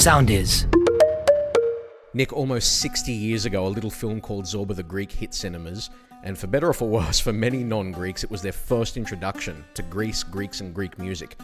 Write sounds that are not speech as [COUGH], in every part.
Sound is. Nick, almost 60 years ago, a little film called Zorba the Greek hit cinemas, and for better or for worse, for many non Greeks, it was their first introduction to Greece, Greeks, and Greek music.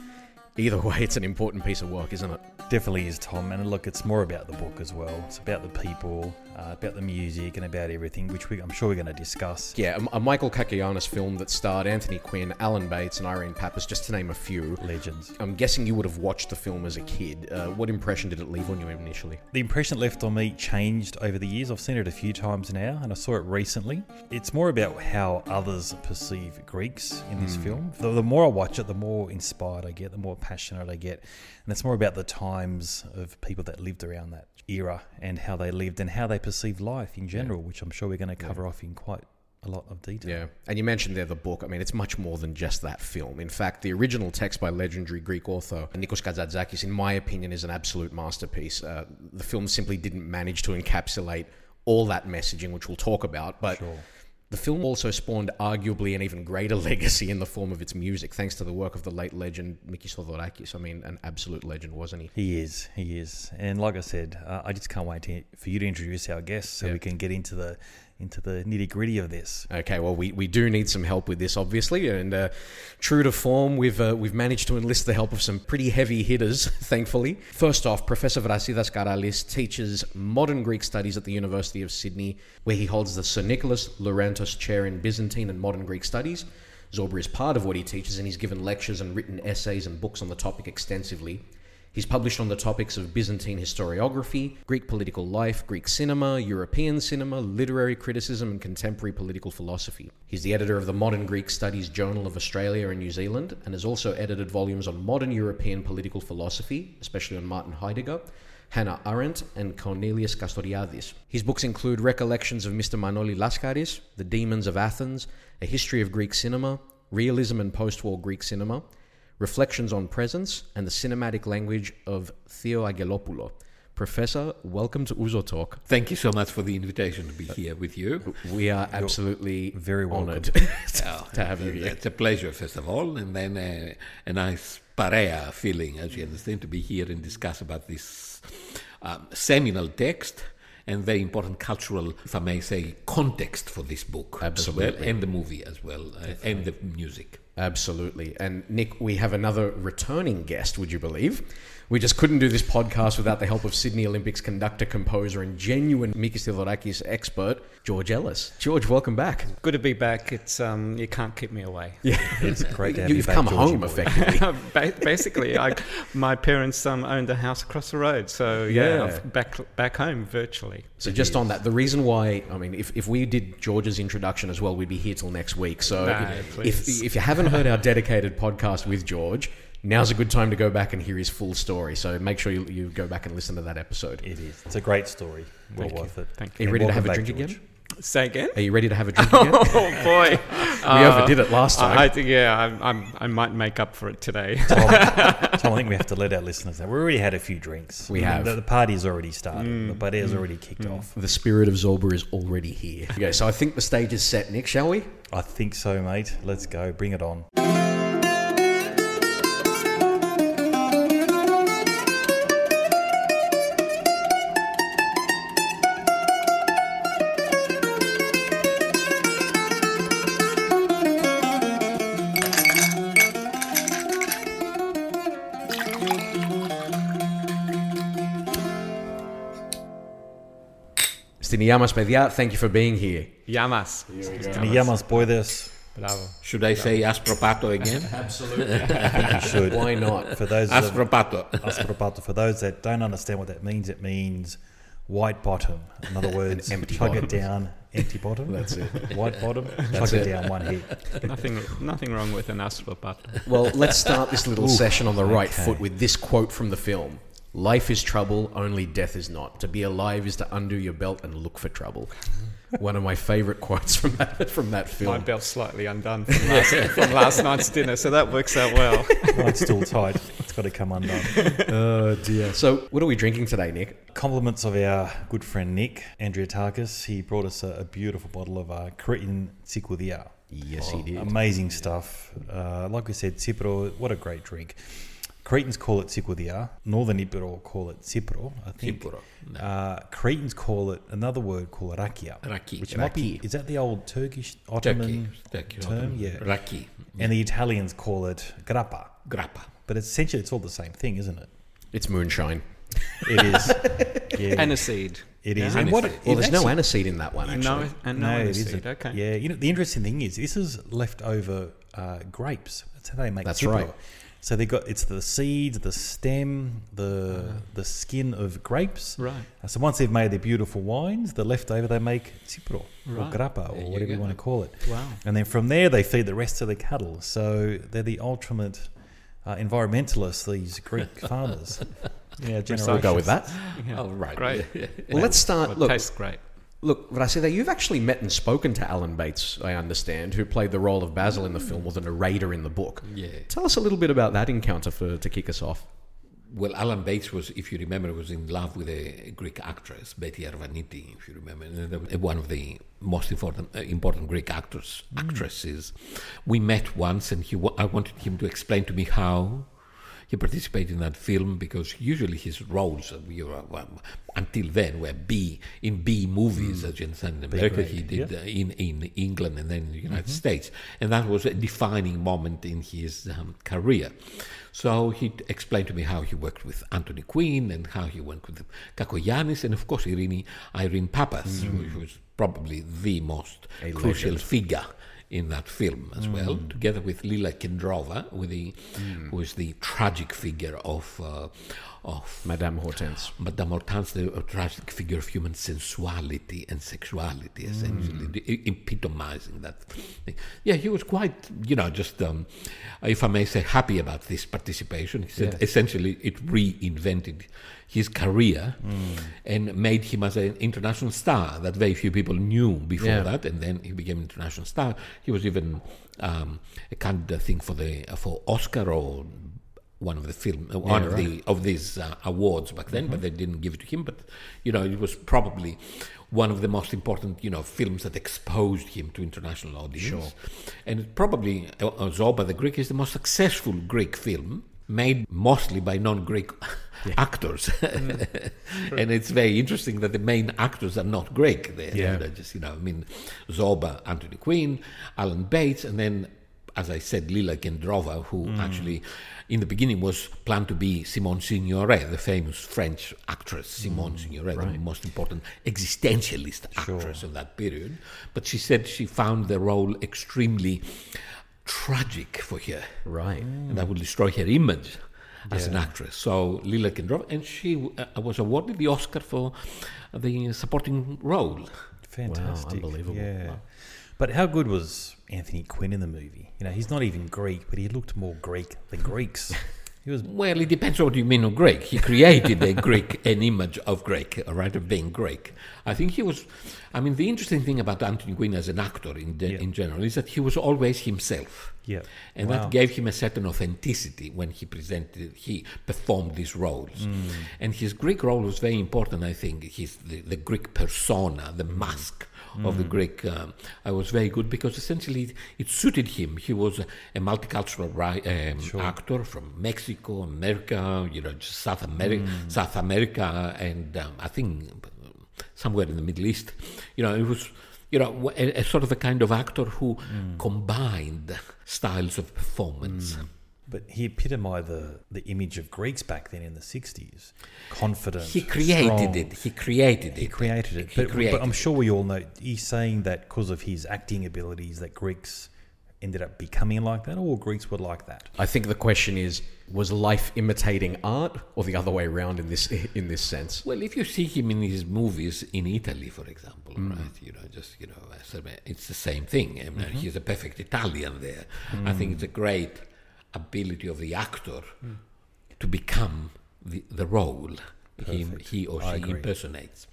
Either way, it's an important piece of work, isn't it? Definitely is, Tom. And look, it's more about the book as well. It's about the people, uh, about the music, and about everything, which we, I'm sure we're going to discuss. Yeah, a, a Michael Cacoyannis film that starred Anthony Quinn, Alan Bates, and Irene Papas, just to name a few. Legends. I'm guessing you would have watched the film as a kid. Uh, what impression did it leave on you initially? The impression it left on me changed over the years. I've seen it a few times now, and I saw it recently. It's more about how others perceive Greeks in this film. The, the more I watch it, the more inspired I get, the more passionate I get. And it's more about the times of people that lived around that era and how they lived and how they perceived life in general, which I'm sure we're going to cover off in quite a lot of detail. Yeah, and you mentioned there the book. I mean, it's much more than just that film. In fact, the original text by legendary Greek author Nikos Kazantzakis, in my opinion, is an absolute masterpiece. Uh, the film simply didn't manage to encapsulate all that messaging, which we'll talk about, but. Sure. The film also spawned arguably an even greater [LAUGHS] legacy in the form of its music, thanks to the work of the late legend Mikis Theodorakis. I mean, an absolute legend, wasn't he? He is, he is, and like I said, uh, I just can't wait to, for you to introduce our guests so Yeah. we can get into the into the nitty gritty of this. Okay, well, we, we do need some help with this, obviously, and uh, true to form, we've uh, we've managed to enlist the help of some pretty heavy hitters, [LAUGHS] thankfully. First off, Professor Vrasidas Karalis teaches modern Greek studies at the University of Sydney, where he holds the Sir Nicholas Laurantus Chair in Byzantine and Modern Greek Studies. Zorba is part of what he teaches, and he's given lectures and written essays and books on the topic extensively. He's published on the topics of Byzantine historiography, Greek political life, Greek cinema, European cinema, literary criticism, and contemporary political philosophy. He's the editor of the Modern Greek Studies Journal of Australia and New Zealand, and has also edited volumes on modern European political philosophy, especially on Martin Heidegger. Hannah Arendt and Cornelius Castoriadis. His books include Recollections of Mr. Manoli Laskaris, The Demons of Athens, A History of Greek Cinema, Realism and Post-War Greek Cinema, Reflections on Presence, and the Cinematic Language of Theo Angelopoulos. Professor, welcome to Ouzo Talk. Thank you so much for the invitation to be here with you. We are absolutely very honored [LAUGHS] to have you here. It's a pleasure, first of all, and then uh, a nice parea feeling, as you understand, to be here and discuss about this um, seminal text and very important cultural, if I may say, context for this book as well, and the movie as well, uh, and the music. Absolutely. And Nick, we have another returning guest, would you believe? We just couldn't do this podcast without the help of Sydney Olympics conductor, composer, and genuine Mikis Theodorakis expert, George Ellis. George, welcome back. Good to be back. It's um, you can't keep me away. Yeah. [LAUGHS] It's great to have You, you, have back, come Georgie home, boy. effectively. [LAUGHS] Basically, I, my parents um, owned a house across the road, so yeah, Yeah. Back back home virtually. So just on that, the reason why, I mean, if, if we did George's introduction as well, we'd be here till next week. So No, if, please. if you haven't heard our dedicated podcast with George, now's a good time to go back and hear his full story. So make sure you, you go back and listen to that episode. It is. It's a great story. Well Thank you. worth it. Thank you. Are you And ready to have a drink George. again? Say again. Are you ready to have a drink [LAUGHS] again? Oh boy, [LAUGHS] we overdid it last uh, time. I, I think yeah, I'm, I'm, I might make up for it today. Tom, Tom, [LAUGHS] I think we have to let our listeners know. We already had a few drinks. We have. The, the party's already started. Mm, the party has mm, already kicked mm. off. The spirit of Zorba is already here. Okay, so I think the stage is set, Nick, shall we? I think so, mate. Let's go. Bring it on. Στην υγεία μας, παιδιά, thank you for being here. Yamas. Γεια μας, boys. Bravo. Should I say aspropato again? [LAUGHS] Absolutely. You should. Why [LAUGHS] not? [LAUGHS] For those of, aspropato. Aspropato, for those that don't understand what that means, it means white bottom. In other words, empty chug bottom. it down, empty bottom. That's it. White bottom, That's chug it. it down one hit. Nothing, nothing wrong with an astropath. Well, let's start this little session on the right okay. foot with this quote from the film. Life is trouble, only death is not. To be alive is to undo your belt and look for trouble. One of my favorite quotes from that from that My film. belt's slightly undone from last, [LAUGHS] from last night's dinner, so that works out well. Mine's still tight. It's got to come undone. [LAUGHS] Oh dear. So, what are we drinking today, Nick? Compliments of our good friend Nick, Andrea Tarkus. He brought us a, a beautiful bottle of uh, Cretan Tsikoudia. Yes, he did. Amazing stuff. Uh, like we said, Cipro, what a great drink. Cretans call it Tsikoudia. Northern Ipiro call it Sipro, I think. Sipro, no. Uh, Cretans call it another word called Rakia. Raki. Which might be, is that the old Turkish Ottoman Turkey, term? Ottoman. Yeah. Raki. And the Italians call it grappa. Grappa. But essentially, it's all the same thing, isn't it? It's moonshine. [LAUGHS] It is. [LAUGHS] yeah, Aniseed. it is. Yeah. And what Well, it there's no aniseed in that one, actually. No, and no, No, aniseed. isn't. Okay. Yeah, you know the interesting thing is this is leftover uh, grapes. That's how they make. That's Cipro. right. So they got it's the seeds, the stem, the the skin of grapes. Right. Uh, so once they've made their beautiful wines, the leftover they make cipro or grappa or you whatever you go. want to call it. Wow. And then from there they feed the rest of the cattle. So they're the ultimate uh, environmentalists. These Greek [LAUGHS] farmers. Yeah, We'll go with that. Yeah. Oh, right. Great. Well, let's start. Well, it Look, tastes great. Look, Vrasida, you've actually met and spoken to Alan Bates, I understand, who played the role of Basil in the film or the narrator in the book. Yeah. Tell us a little bit about that encounter for to kick us off. Well, Alan Bates was, if you remember, was in love with a Greek actress, Betty Arvaniti, if you remember, and they were one of the most important, uh, important Greek actors, actresses. We met once, and he, I wanted him to explain to me how he participated in that film because usually his roles, uh, you know, well, until then, were B in B movies, as you understand. In America, he did yeah. uh, in in England and then in the United States, and that was a defining moment in his um, career. So he explained to me how he worked with Anthony Quinn and how he worked with Kakoyanis and of course Irene Irene Papas, who was probably the most A crucial legend. figure in that film as well, together with Lila Kedrova, with the, who is the tragic figure of uh, of Madame Hortense. Madame Hortense, the tragic figure of human sensuality and sexuality, essentially, e- epitomizing that thing. Yeah, he was quite, you know, just, um, if I may say, happy about this participation. He said Yeah. essentially it reinvented his career and made him as an international star that very few people knew before Yeah. that, and then he became an international star. He was even um, a candidate, I think, for the for Oscar or one of the film, uh, one of right. the of these uh, awards back then, but they didn't give it to him. But you know, it was probably one of the most important, you know, films that exposed him to international audience. And it probably Zorba the Greek is the most successful Greek film made mostly by non-Greek [LAUGHS] actors. [LAUGHS] [LAUGHS] and it's very interesting that the main actors are not Greek. They're, Yeah. they're just, you know, I mean, Zoba, Anthony Quinn, Alan Bates, and then, as I said, Lila Kedrova, who actually, in the beginning, was planned to be Simone Signoret, the famous French actress Simone Signoret, the most important existentialist actress of that period. But she said she found the role extremely tragic for her Right. and that would destroy her image as an actress. So Lila Kedrova, and she uh, was awarded the Oscar for the supporting role. Fantastic. unbelievable. Yeah. But how good was Anthony Quinn in the movie? You know, he's not even Greek, but he looked more Greek than Greeks. [LAUGHS] He was Well, it depends on what you mean of Greek. He created a [LAUGHS] Greek, an image of Greek, right, of being Greek. I think he was. I mean, the interesting thing about Anthony Quinn as an actor in de- Yeah. in general is that he was always himself. Yeah. And Wow. that gave him a certain authenticity when he presented, he performed these roles. Mm. And his Greek role was very important, I think. He's the, the Greek persona, the mask of the Greek. Um, I was very good because essentially it, it suited him. He was a, a multicultural ri- um, actor from Mexico, America, you know, just South America, Mm. South America, and um, I think somewhere in the Middle East. You know, it was you know a, a sort of a kind of actor who Mm. combined styles of performance. But he epitomized the, the image of Greeks back then in the 60s. Confident. He created strong. it. He created it. He created it. He but, created but I'm it. sure we all know he's saying that because of his acting abilities that Greeks ended up becoming like that, or Greeks were like that. I think the question is: Was life imitating art, or the other way around in this in this sense? Well, if you see him in his movies in Italy, for example, Mm. right? You know, just you know, it's the same thing. I mean, Mm-hmm. He's a perfect Italian there. I think it's a great ability of the actor Mm. to become the, the role he, he or I she agree. impersonates.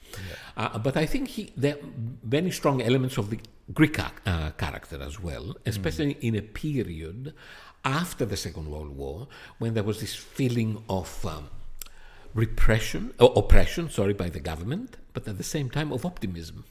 Uh, but I think he, there are very strong elements of the Greek uh, character as well, especially in a period after the Second World War when there was this feeling of um, repression or oppression, sorry, by the government, but at the same time of optimism.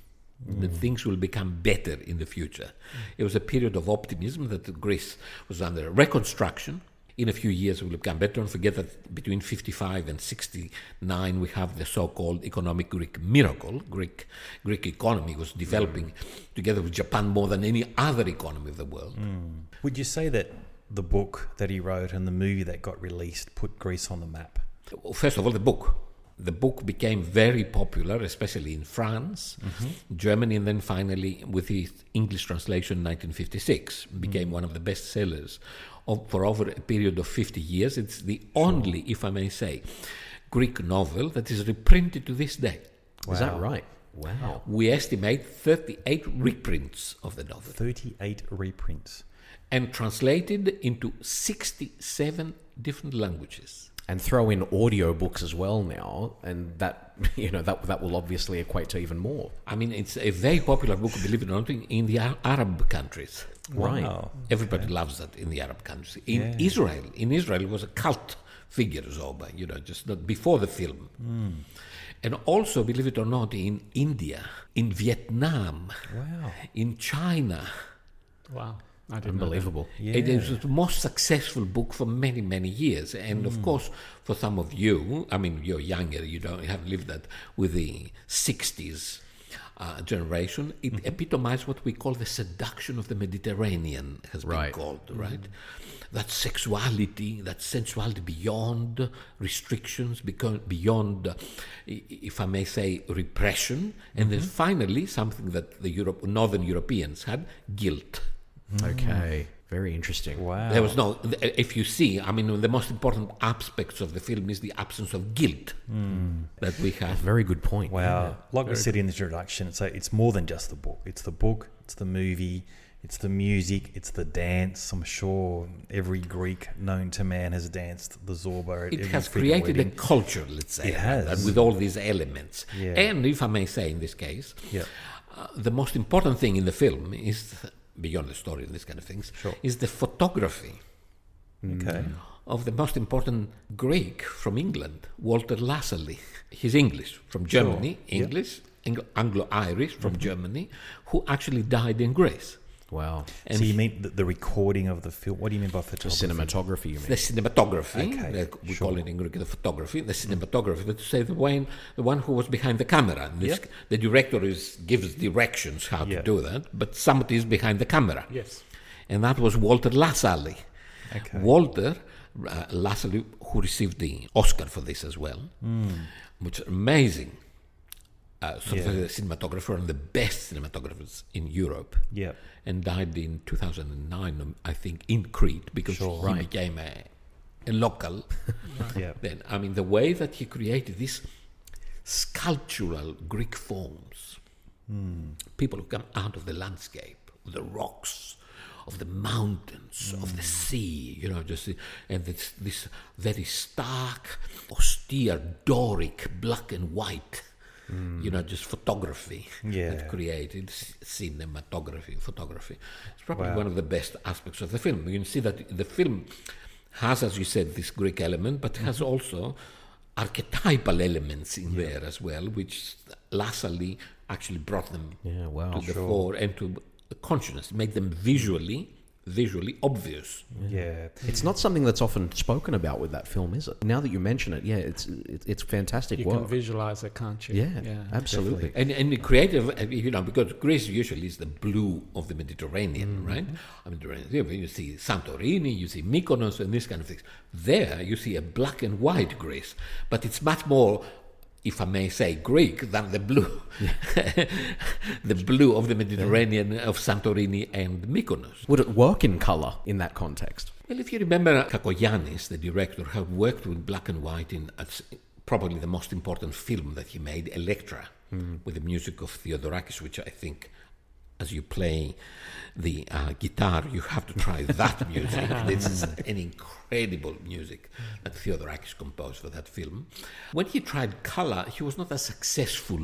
That things will become better in the future. It was a period of optimism that Greece was under reconstruction. In a few years, it will become better. Don't forget that between 55 and 69, we have the so-called economic Greek miracle. Greek Greek economy was developing together with Japan more than any other economy of the world. Mm. Would you say that the book that he wrote and the movie that got released put Greece on the map? First of all, the book. The book became very popular, especially in France, mm-hmm. Germany, and then finally, with its English translation in 1956, became mm. one of the best sellers of, for over a period of 50 years. It's the only, if I may say, Greek novel that is reprinted to this day. Is that right? Wow. We estimate 38 reprints of the novel 38 reprints. and translated into 67 different languages. And throw in audiobooks as well now, and that [LAUGHS] you know that that will obviously equate to even more. I mean, it's a very popular book, believe it or not, in the Arab countries. Right. Wow. Everybody loves that in the Arab countries. In Yeah. Israel, in Israel, it was a cult figure, Zoba, you know, just not before the film. Hmm. And also, believe it or not, in India, in Vietnam, Wow. in China. Wow. I didn't know that. Unbelievable. Yeah. It is the most successful book for many, many years. And of hmm. course, for some of you, I mean, you're younger, you don't haven't lived that with the 60s uh, generation, it mm-hmm. epitomized what we call the seduction of the Mediterranean, has Right. been called, mm-hmm. right? That sexuality, that sensuality beyond restrictions, become beyond, if I may say, repression, and then mm-hmm. finally something that the Europe, Northern Europeans had, guilt. Okay. Very interesting. Wow. There was no. If you see, I mean, the most important aspects of the film is the absence of guilt that we have. Very good point. Wow. Like we said in the introduction, it's, a, it's more than just the book. It's the book, it's the movie, it's the music, it's the dance. I'm sure every Greek known to man has danced the Zorba at It has freaking created a culture, let's say, It has. and with all these elements. Yeah. And if I may say, in this case, Yeah. uh, the most important thing in the film is beyond the story and these kind of things Sure. is the photography Okay. of the most important Greek from England, Walter Lassally. He's English from Germany. Mm-hmm. English, Anglo- Anglo-Irish from Germany, who actually died in Greece. Wow. And so you mean the, the recording of the film? What do you mean by The cinematography, you mean? the cinematography, Okay, like we sure. call it in Greek the photography, the cinematography, that to say the one, the one who was behind the camera. And this, Yep. The director is gives directions how Yeah. to do that, but somebody is behind the camera. Yes. And that was Walter Lassally. Okay. Walter uh, Lassally, who received the Oscar for this as well, which is amazing. Uh, sort of Hmm. Yeah. a cinematographer and the best cinematographers in Europe Yeah. and died in 2009, um, I think, in Crete because Sure. he Right. became a, a local. [LAUGHS] Yeah. then, I mean, the way that he created these sculptural Greek forms, people who come out of the landscape, the rocks, of the mountains, of the sea, you know, just and this, this very stark, austere, Doric, black and white. Mm. You know, just photography Yeah. that created cinematography, photography. It's probably Wow. one of the best aspects of the film. You can see that the film has, as you said, this Greek element, but has mm-hmm. also archetypal elements in there as well, which Lassally actually brought them Yeah, wow. to the fore and to the consciousness, make them visually, visually obvious. Yeah. It's not something that's often spoken about with that film, is it? Now that you mention it, yeah, it's it, it's fantastic You can visualize it, can't you? yeah, yeah absolutely. And, and the creative, uh, you know, because Greece usually is the blue of the Mediterranean, right? I mean, you you see Santorini, you see Mykonos, and these kind of things. There, you see a black and white Greece, but it's much more, if I may say, Greek than the blue, [LAUGHS] the blue of the Mediterranean of Santorini and Mykonos. Would it work in color in that context? Well, if you remember, Kakoyanis, the director, had worked with black and white in probably the most important film that he made, Electra, hmm. with the music of Theodorakis, which I think, as you play the uh, guitar, you have to try [LAUGHS] that music. this is an incredible music that Theodorakis composed for that film. When he tried color, he was not as successful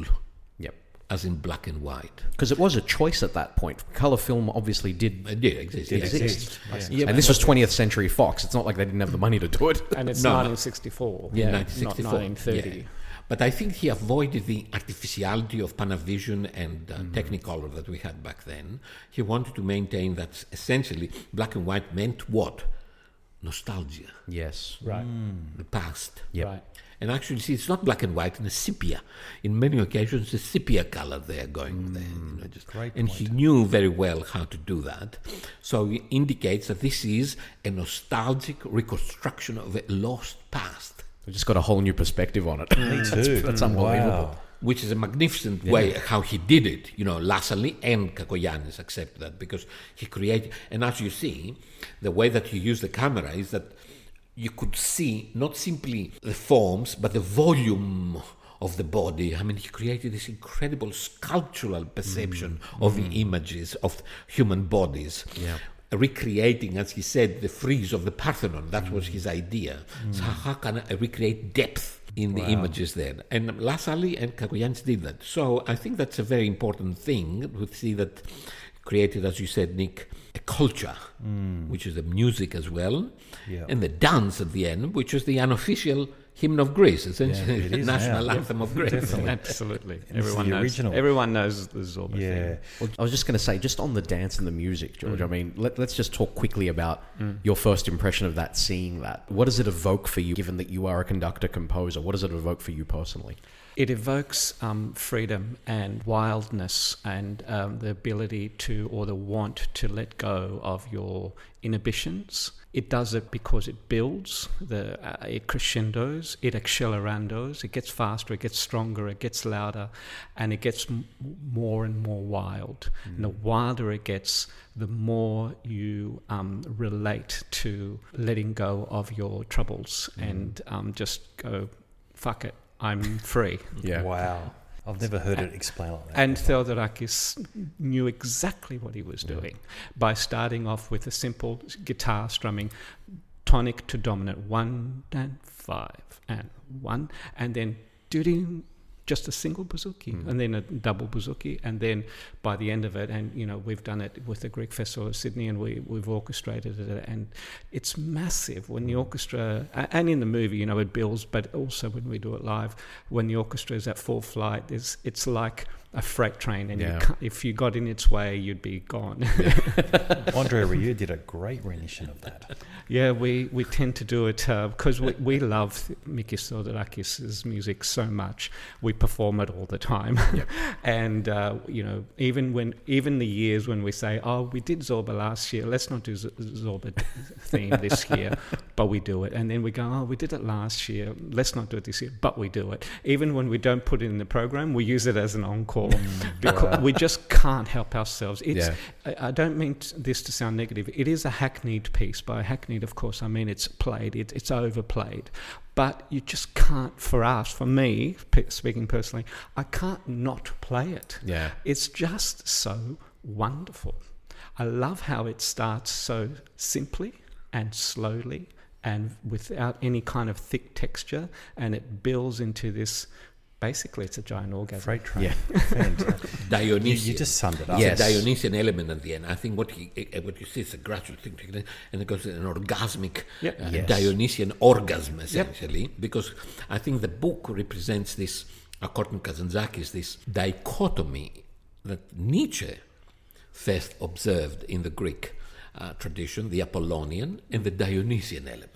Yep. as in black and white. Because it was a choice at that point. Color film obviously did It did exist. yes. exist. Yeah, and this was 20th Century Fox. It's not like they didn't have the money to do it. And it's [LAUGHS] No. 1964. Yeah. Not 1930. Yeah. But I think he avoided the artificiality of Panavision and uh, mm-hmm. Technicolor that we had back then. He wanted to maintain that essentially black and white meant what? nostalgia, Yes. Right. Mm. the past. Yep. Right. And actually, see, it's not black and white, and a sepia. In many occasions, a sepia color they are going there. You mm. know, just, Great and he knew very well how to do that. So it indicates that this is a nostalgic reconstruction of a lost past, We just got a whole new perspective on it. Me [LAUGHS] That's, too. that's unbelievable. Wow. which is a magnificent way how he did it. You know, Lassally and Kakoyanis accept that because he created. And as you see, the way that he used the camera is that you could see not simply the forms, but the volume of the body. I mean, he created this incredible sculptural perception mm. of the mm. images of human bodies. Yeah. Recreating, as he said, the frieze of the Parthenon. That was mm. his idea. So, mm. how can I recreate depth in the images there? And Lassally and Kakoyanis did that. So, I think that's a very important thing to see that created, as you said, Nick, a culture, mm. which is the music as well, Yeah. and the dance at the end, which is the unofficial hymn of Greece, essentially it the is [LAUGHS] national now. anthem of Greece. Absolutely. Everyone knows. original. Everyone knows the Zorba Yeah. thing. Well, I was just going to say, just on the dance and the music, George. I mean, let, let's just talk quickly about your first impression of that, seeing that. What does it evoke for you, given that you are a conductor composer? What does it evoke for you personally? It evokes um, freedom and wildness and um, the ability to or the want to let go of your inhibitions. It does it because it builds, the, uh, it crescendos, it accelerandos, it gets faster, it gets stronger, it gets louder, and it gets m- more and more wild. And the wilder it gets, the more you um, relate to letting go of your troubles and um, just go, fuck it, I'm free. Yeah. Wow. I've never heard it explained like that. And Theodorakis knew exactly what he was doing by starting off with a simple guitar strumming, tonic to dominant, one and five and one, and then doing just a single bouzouki mm-hmm. and then a double bouzouki and then by the end of it and you know we've done it with the Greek Festival of Sydney and we, we've orchestrated it and it's massive. When the mm-hmm. orchestra and in the movie you know it builds but also when we do it live when the orchestra is at full flight it's, it's like a freight train and Yeah. you if you got in its way you'd be gone [LAUGHS] Andre Rieu did a great rendition of that. Yeah, we, we tend to do it because we, we love Mikis Theodorakis' music so much. We perform it all the time. [LAUGHS] and, uh, you know, even when even the years when we say, oh, we did Zorba last year, let's not do Z- Zorba theme this [LAUGHS] year, but we do it. And then we go, oh, we did it last year, let's not do it this year, but we do it. Even when we don't put it in the program, we use it as an encore [LAUGHS] because we just can't help ourselves. It's, Yeah. I, I don't mean t- this to sound negative. It is a hackneyed piece. By hackneyed, of course, I mean it's played, it, it's overplayed. But you just can't, for us, for me, speaking personally, I can't not play it. Yeah. It's just so wonderful. I love how it starts so simply and slowly and without any kind of thick texture, and it builds into this. Basically, it's a giant orgasm. Freight train. Yeah. [LAUGHS] Fantastic. You, Dionysian. you just summed it up. Yes. It's a Dionysian element at the end. I think what he, eh, what you see is a gradual thing, and it goes to an orgasmic Yep. uh, Yes. Dionysian orgasm, essentially, because I think the book represents this, according to Kazantzakis, this dichotomy that Nietzsche first observed in the Greek uh, tradition, the Apollonian and the Dionysian element.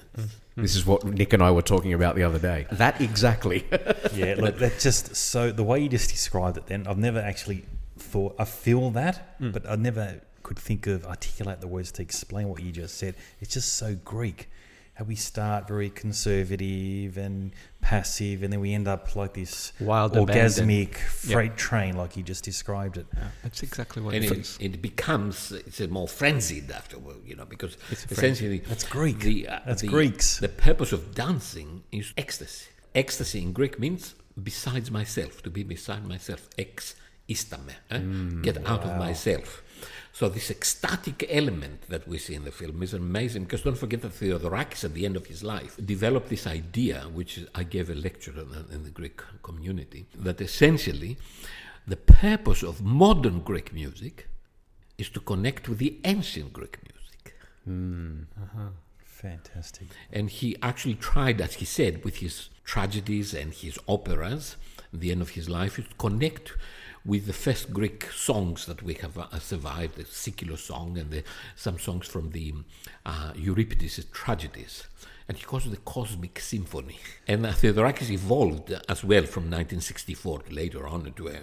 This is what Nick and I were talking about the other day. That exactly. [LAUGHS] Yeah, look, that's just so. The way you just described it, then I've never actually thought. I feel that, hmm. but I never could think of articulate the words to explain what you just said. It's just so Greek. How we start very conservative and passive, and then we end up like this Wild orgasmic abandon. freight train, like you just described it. Yeah, that's exactly what and it it, is. it becomes it's a more frenzied afterward, you know, because It's a essentially That's Greek. The, uh, That's the- Greeks. The purpose of dancing is ecstasy. Ecstasy in Greek means besides myself, to be beside myself. Ex istame, eh? Mm, get out of myself. So this ecstatic element that we see in the film is amazing because don't forget that Theodorakis at the end of his life developed this idea, which I gave a lecture on in the Greek community, that essentially the purpose of modern Greek music is to connect with the ancient Greek music. Hmm. Uh-huh. Fantastic. And he actually tried, as he said, with his tragedies and his operas, at the end of his life, to connect with the first Greek songs that we have uh, survived, the Seikilos song and the, some songs from the uh, Euripides' tragedies. And he calls it the Cosmic Symphony. And uh, Theodorakis evolved as well from 1964 later on into a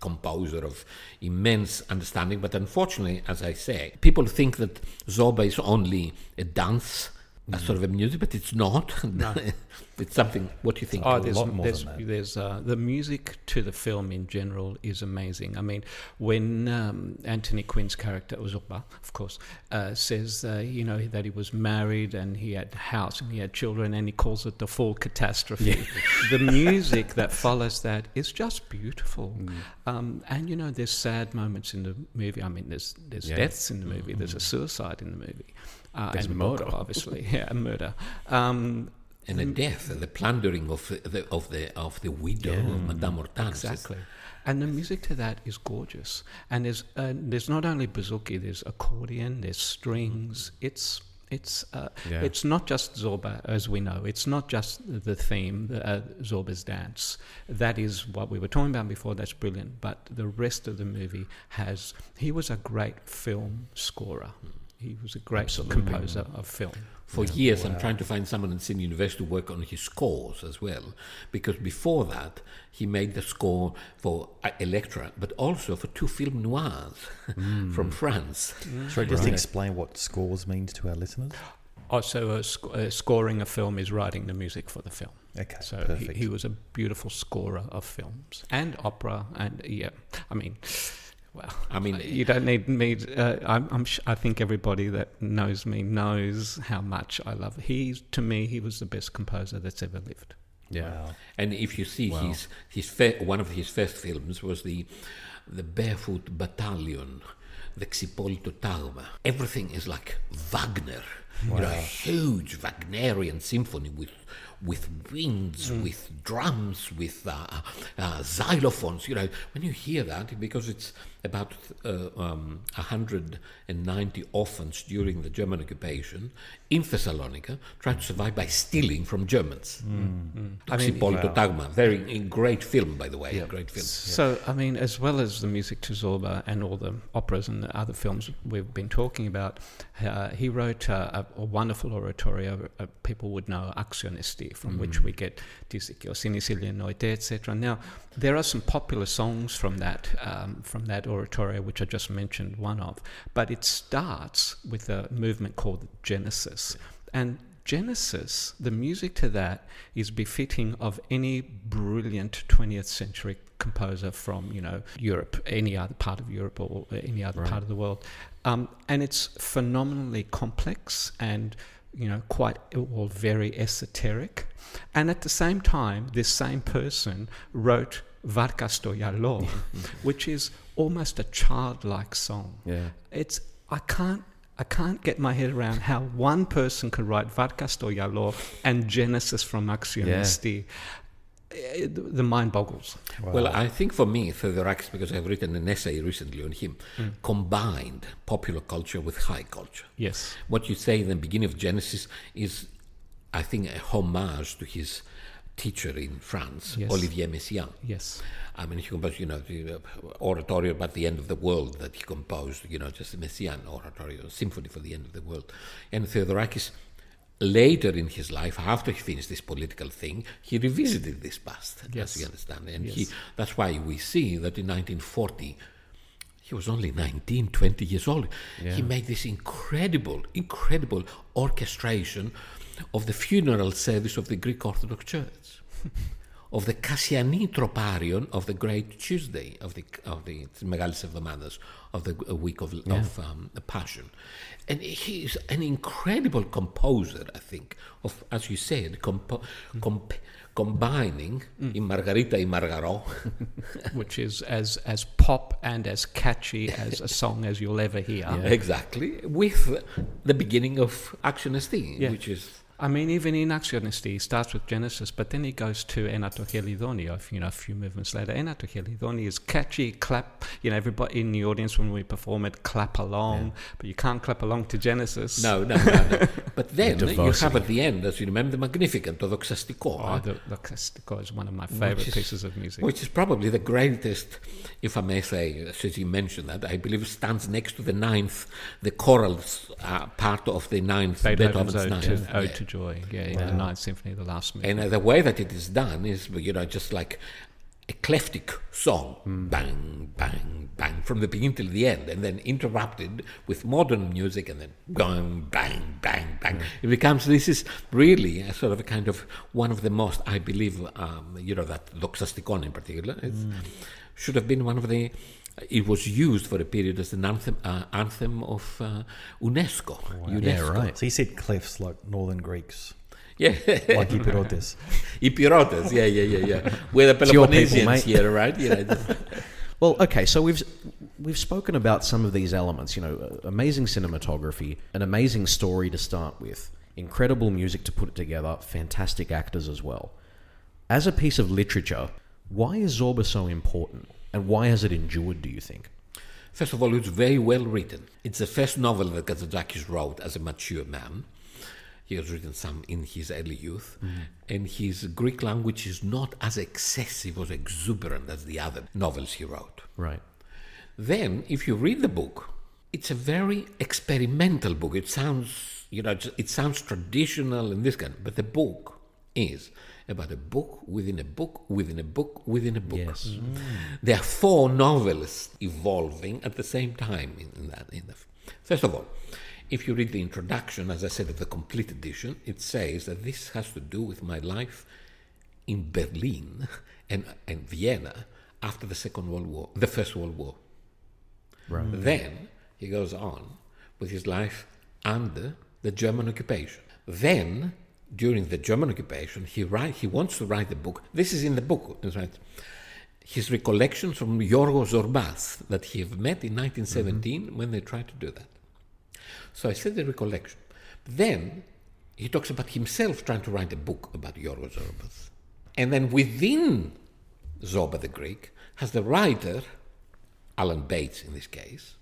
composer of immense understanding. But unfortunately, as I say, people think that Zorba is only a dance, a sort of a music, but it's not. [LAUGHS] it's something. What do you think? Oh, there's, lot more there's, than that. there's uh, the music to the film in general is amazing. I mean, when um, Anthony Quinn's character of course, uh, says uh, you know that he was married and he had a house and he had children, and he calls it the full catastrophe. [LAUGHS] the music that follows that is just beautiful, Mm. um, and you know there's sad moments in the movie. I mean, there's there's Yeah. deaths in the movie. There's Mm. a suicide in the movie. Uh, There's and murder. obviously. [LAUGHS] Yeah, murder. Um, and the death, and the plundering of the of the of the widow of Madame Hortense. Exactly. And the music to that is gorgeous. And there's uh, there's not only bouzouki, there's accordion, there's strings. It's it's uh, Yeah. it's not just Zorba, as we know. It's not just the theme, uh, Zorba's dance. That is what we were talking about before. That's brilliant. But the rest of the movie has. He was a great film scorer. He was a great composer of film. For years, I'm trying to find someone in Sydney University to work on his scores as well, because before that, he made the score for uh, Electra, but also for two film noirs [LAUGHS] from France. Sorry, just explain what scores means to our listeners. So, uh, sc- uh, scoring a film is writing the music for the film. Okay, So he, he was a beautiful scorer of films and opera, and yeah, I mean, well, I mean, you don't need me. Uh, I'm, I'm sh- I think everybody that knows me knows how much I love. He, to me, he was the best composer that's ever lived. Yeah. Wow. And if you see his his fir- one of his first films was the the Barefoot Battalion, the Xipolito Tagma. Everything is like Wagner, you know, a huge Wagnerian symphony with with winds, with drums, with uh, uh, xylophones. You know, when you hear that, because it's about uh, um, 190 orphans during the German occupation in Thessalonica, tried to survive by stealing from Germans. I mean, Tagma, very great film, by the way, great film. So, I mean, as well as the music to Zorba and all the operas and the other films we've been talking about, uh, he wrote uh, a, a wonderful oratorio. Uh, people would know Axion Esti, from which we get Tisicchio, Sinisilia Noite, etc. Now, there are some popular songs from that um, from that oratorio, which I just mentioned one of, but it starts with a movement called Genesis, and Genesis, the music to that is befitting of any brilliant 20th century composer from, you know, Europe, any other part of Europe or any other part of the world. Um, and it's phenomenally complex and, you know, quite, well, very esoteric. And at the same time, this same person wrote Varkas [LAUGHS] to which is almost a childlike song. Yeah. It's I can't I can't get my head around how one person could write Varkas to and Genesis from Axion Esti. Eh, The the mind boggles. Well, I think for me, Theodorakis, because I've written an essay recently on him, combined popular culture with high culture. Yes. What you say in the beginning of Genesis is, I think, a homage to his teacher in France, Yes. Olivier Messiaen. Yes. I mean, he composed, you know, the uh, oratorio about the end of the world that he composed, you know, just the Messiaen oratorio, symphony for the end of the world. And Theodorakis, later in his life, after he finished this political thing, he revisited this past, Yes. as you understand. And he, that's why we see that in 1940, he was only 19, 20 years old. He made this incredible, incredible orchestration of the funeral service of the Greek Orthodox Church, of the Cassiani Troparion of the Great Tuesday of the of the Megalis Εβδομάδας of the week of, yeah. of um, Passion, and he is an incredible composer. I think of as you said, compo- mm. comp- combining mm. in Margarita y Margaró, [LAUGHS] which is as as pop and as catchy as a song as you'll ever hear. Yeah. [LAUGHS] Exactly, with the beginning of Axion Esti, yeah. which is I mean, even in Axion Esti, he starts with Genesis, but then he goes to Enatohelidoni, you know, a few movements later. Enatohelidoni is catchy, clap. You know, everybody in the audience when we perform it, clap along, but you can't clap along to Genesis. No, no, no, no. [LAUGHS] But then you have at the end, as you remember, the Magnificent or the Xastiko, Oh, the, the Castico is one of my favorite is- pieces of music. which is probably the greatest, if I may say, since you mentioned that, I believe stands next to the ninth, the chorals uh, part of the ninth Beethoven's Beethoven's ninth. to, Ode Yeah. to Joy, yeah, in the Ninth Symphony, the last movement. And uh, the way that it is done is, you know, just like eclectic song, bang, bang, bang, from the beginning till the end, and then interrupted with modern music, and then bang, bang, bang, bang. It becomes this is really a sort of a kind of one of the most, I believe, um, you know, that Doxastikon in particular, it's, should have been one of the. It was used for a period as an anthem, uh, anthem of uh, UNESCO. UNESCO. Yeah, right. So he said cliffs like Northern Greeks, Yeah. like Epirotes. [LAUGHS] Epirotes, yeah, yeah, yeah, yeah. We're the [LAUGHS] your people, Peloponnesians here, right? Just- [LAUGHS] Well, okay, so we've we've spoken about some of these elements. You know, uh, amazing cinematography, an amazing story to start with, incredible music to put it together, fantastic actors as well. As a piece of literature, why is Zorba so important, and why has it endured? Do you think? First of all, it's very well written. It's the first novel that Kazantzakis wrote as a mature man. He has written some in his early youth, mm-hmm. and his Greek language is not as excessive or exuberant as the other novels he wrote. Right. Then, if you read the book, it's a very experimental book. It sounds, you know, it sounds traditional and this kind, but the book is about a book within a book within a book within a book. Yes. Mm. There are four novels evolving at the same time in, in that. In the, first of all, if you read the introduction, as I said, of the complete edition, it says that this has to do with my life in Berlin [LAUGHS] and, and Vienna after the Second World War, the First World War. Right. Then he goes on with his life under the German occupation. Then, during the German occupation, he write, he wants to write a book. This is in the book, right? His recollections from Yorgos Zorbas that he have met in 1917 mm-hmm. when they tried to do that. So I said the recollection. Then he talks about himself trying to write a book about Yorgos Zorbas. And then within Zorba the Greek has the writer, Alan Bates in this case,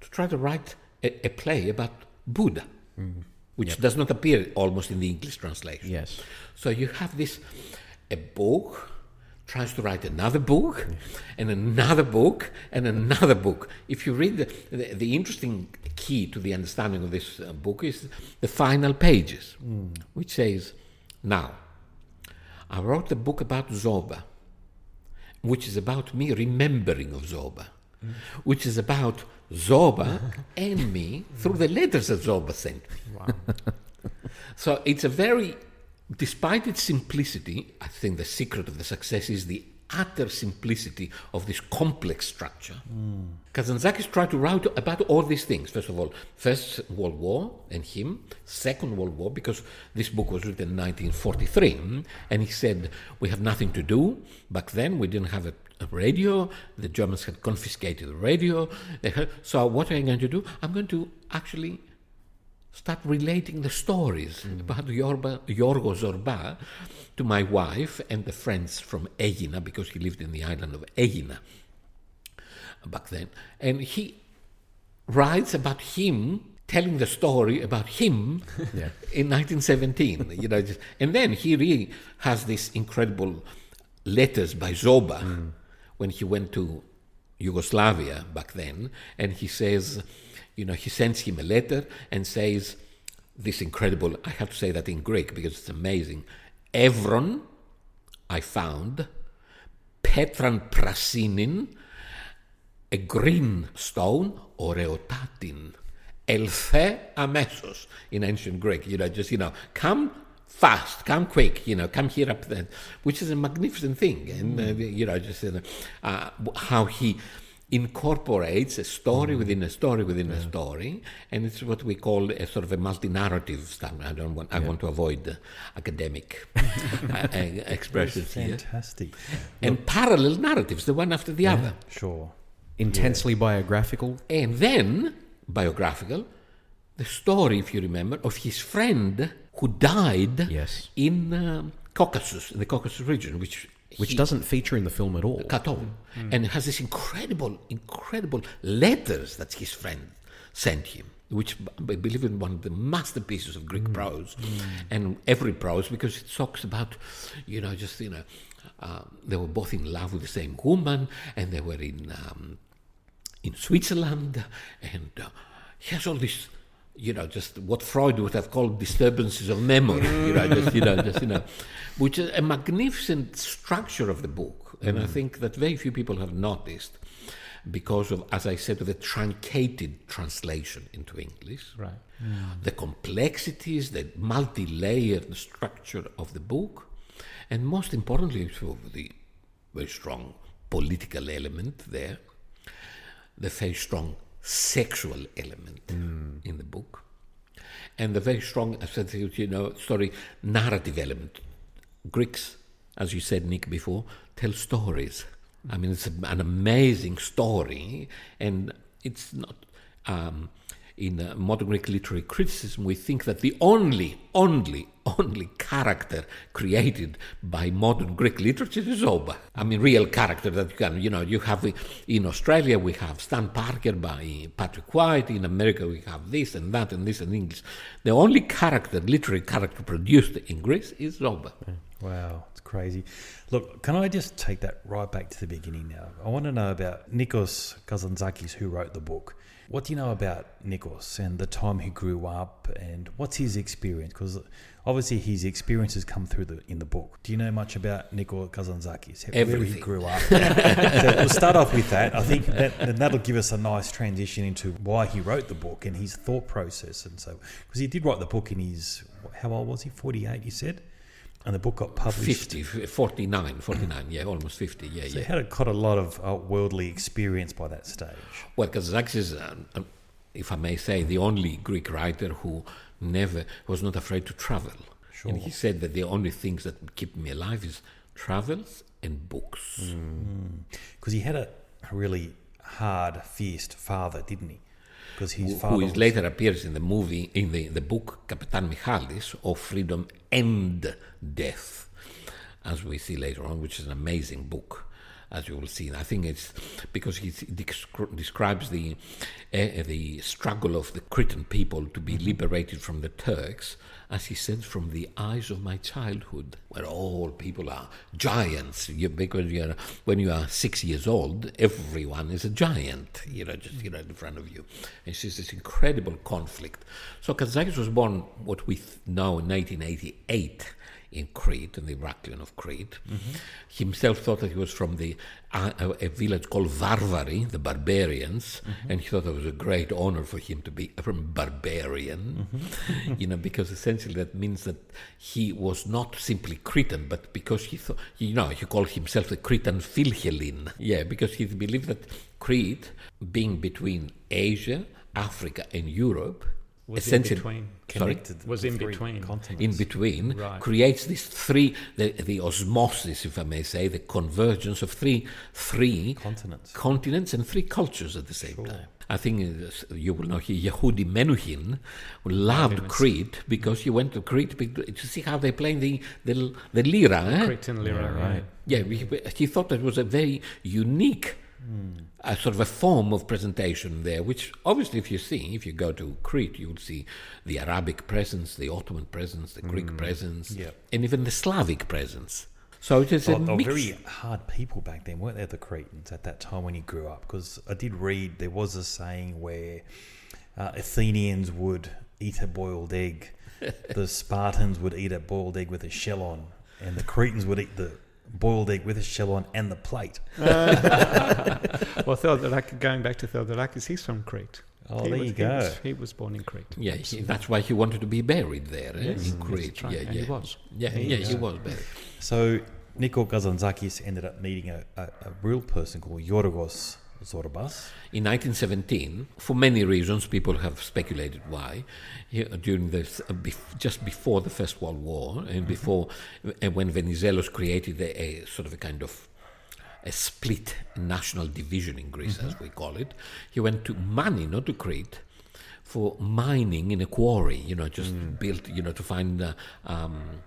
to try to write a, a play about Buddha, mm. Which does not appear almost in the English translation. Yes. So you have this a book tries to write another book and another book and another book. If you read the, the, the interesting key to the understanding of this uh, book is the final pages, which says, Now, I wrote a book about Zoba, which is about me remembering of Zoba, which is about Zoba and me through the letters that Zoba sent me. [LAUGHS] So it's a very, despite its simplicity, I think the secret of the success is the utter simplicity of this complex structure. Kazantzakis tried to write about all these things. First of all, First World War and him, Second World War, because this book was written in 1943, mm, and he said, We have nothing to do. Back then, we didn't have a, a radio, the Germans had confiscated the radio. Had, so, what am I going to do? I'm going to actually start relating the stories mm. about Yorba, Yorgo Zorba to my wife and the friends from Egina, because he lived in the island of Egina back then. And he writes about him telling the story about him [LAUGHS] Yeah. in 1917. you know, just, and then he really has these incredible letters by Zoba mm. When he went to Yugoslavia back then, and he says, you know, he sends him a letter and says this incredible. I have to say that in Greek because it's amazing. Evron, I found Petran Prasinin, a green stone, Oreotatin, Elthe amesos in ancient Greek. You know, just you know, come fast, come quick. You know, come here up there, which is a magnificent thing. And uh, you know, just uh, uh, how he incorporates a story within a story within a story, and it's what we call a sort of a multi-narrative style. I don't want. I want to avoid academic [LAUGHS] uh, expressions here. Fantastic. And parallel narratives, the one after the other. Sure. Intensely biographical. And then, biographical, the story, if you remember, of his friend who died Yes. in um, Caucasus, in the Caucasus region, which Which he- doesn't feature in the film at all. cut off, and has this incredible, incredible letters that his friend sent him, which I believe in one of the masterpieces of Greek prose, and every prose because it talks about, you know, just you know, uh, they were both in love with the same woman, and they were in um, in Switzerland, and uh, he has all this. You know, just what Freud would have called disturbances of memory. You know, just you know, [LAUGHS] just you know, which is a magnificent structure of the book, and I mm. think that very few people have noticed because of, as I said, the truncated translation into English. Right. Mm. Mm. the complexities, the multi-layered structure of the book, and most importantly, so the very strong political element there, the very strong sexual element in the book, and the very strong, you know, sorry, narrative element. Greeks, as you said, Nick, before, tell stories. I mean, it's an amazing story, and it's not. Um, in uh, modern Greek literary criticism, we think that the only, only, only character created by modern Greek literature is Zorba. I mean, real character that you can, you know, you have in Australia we have Stan Parker by Patrick White. In America we have this and that and this and English. The only character, literary character produced in Greece is Zorba. Wow, it's crazy. Look, can I just take that right back to the beginning now? I want to know about Nikos Kazantzakis, who wrote the book. What do you know about Nikos and the time he grew up, and what's his experience? Because obviously his experiences come through the in the book. Do you know much about Nikos Kazantzakis? Where he grew up. [LAUGHS] so we'll start off with that. I think that and that'll give us a nice transition into why he wrote the book and his thought process, and so because he did write the book in his how old was he? Forty eight, you said, and the book got published. 50, 49, 49, yeah, almost 50, yeah, So yeah. he had got a lot of uh, worldly experience by that stage. Well, Kazantzakis, um, um, if I may say, the only Greek writer who never was not afraid to travel. Sure. And he said that the only things that keep me alive is travels and books. Because he had a really hard, fierce father, didn't he? Because his Who, father who is later appears in the movie, in the, the book Kapitan Michalis, of Freedom and Death, as we see later on, which is an amazing book. As you will see, and I think it's because he descri- describes the uh, the struggle of the Cretan people to be liberated from the Turks, as he says, from the eyes of my childhood, where all people are giants. You, because you're, when you are six years old, everyone is a giant, you know, just you know in front of you. And it's just this incredible conflict. So Kazantzakis was born what we know in 1988 in Crete, in the Heraklion of Crete. Himself thought that he was from the uh, a village called Varvari, the barbarians, and he thought it was a great honor for him to be from [LAUGHS] barbarian, [LAUGHS] you know, because essentially that means that he was not simply Cretan, but because he thought, you know, he called himself the Cretan Philhellene. Yeah, because he believed that Crete, being between Asia, Africa, and Europe, Was in essentially between. Sorry? connected Was in between. continents. in between Right. creates these three the, the osmosis if i may say the convergence of three three Continents. continents and three cultures at the same time i think uh, you will know here yehudi menuhin loved crete because he went to crete to see how they play the the, the lira eh? Cretan Lyra, Yeah, right. yeah. he, he thought that was a very unique a sort of a form of presentation there, which obviously, if you see, if you go to Crete, you will see the Arabic presence, the Ottoman presence, the Greek presence, Yeah. and even the Slavic presence. So it is a were mix. very hard people back then, weren't they, the Cretans, at that time when he grew up? Because I did read there was a saying where uh, Athenians would eat a boiled egg, [LAUGHS] the Spartans would eat a boiled egg with a shell on, and the Cretans would eat the boiled egg with a shell on and the plate. [LAUGHS] Well, Theodorakis, going back to Theodorakis, he's from Crete. Oh, He there was- you he go. was- He was born in Crete. Yeah, he, that's why he wanted to be buried there eh, Yes, in Crete. that's right, Yeah, and yeah, he was. Yeah, He yeah, was. he was buried. So Nikos Kazantzakis ended up meeting a, a, a real person called Yorgos Zorbas. In 1917, for many reasons, people have speculated why, during this, uh, bef- just before the First World War, and before uh, when Venizelos created a, a sort of a kind of a split national division in Greece, as we call it, he went to Mani, not to Crete, for mining in a quarry. You know, just built. You know, to find uh, um,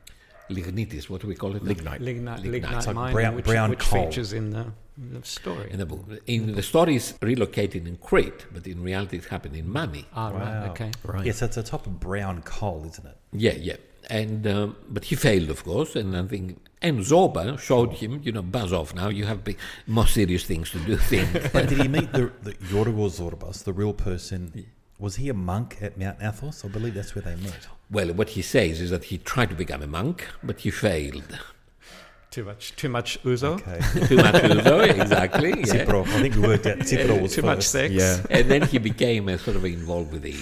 lignitis. What do we call it? Lignite. Lignite, Lignite. lignite It's like mining, brown- which, brown which coal. features in the, in the story. In the book, in the story is relocated in Crete, but in reality, it happened in Mani. ah, Wow. right, okay. Right. Yes, it's a type of brown coal, isn't it? Yeah, yeah. And um, but he failed, of course, and I think and Zorba showed him, you know, buzz off now. You have big, more serious things to do. Think. [LAUGHS] But did he meet the, the Yorgos Zorbas, the real person? Was he a monk at Mount Athos? I believe that's where they met. Well, what he says is that he tried to become a monk, but he failed. Too much, too much ouzo. Okay. [LAUGHS] Too much ouzo, exactly. Yeah. Tsipouro. I think we worked out [LAUGHS] Tsipouro was too first. much sex. Yeah. [LAUGHS] and then he became uh, sort of involved with the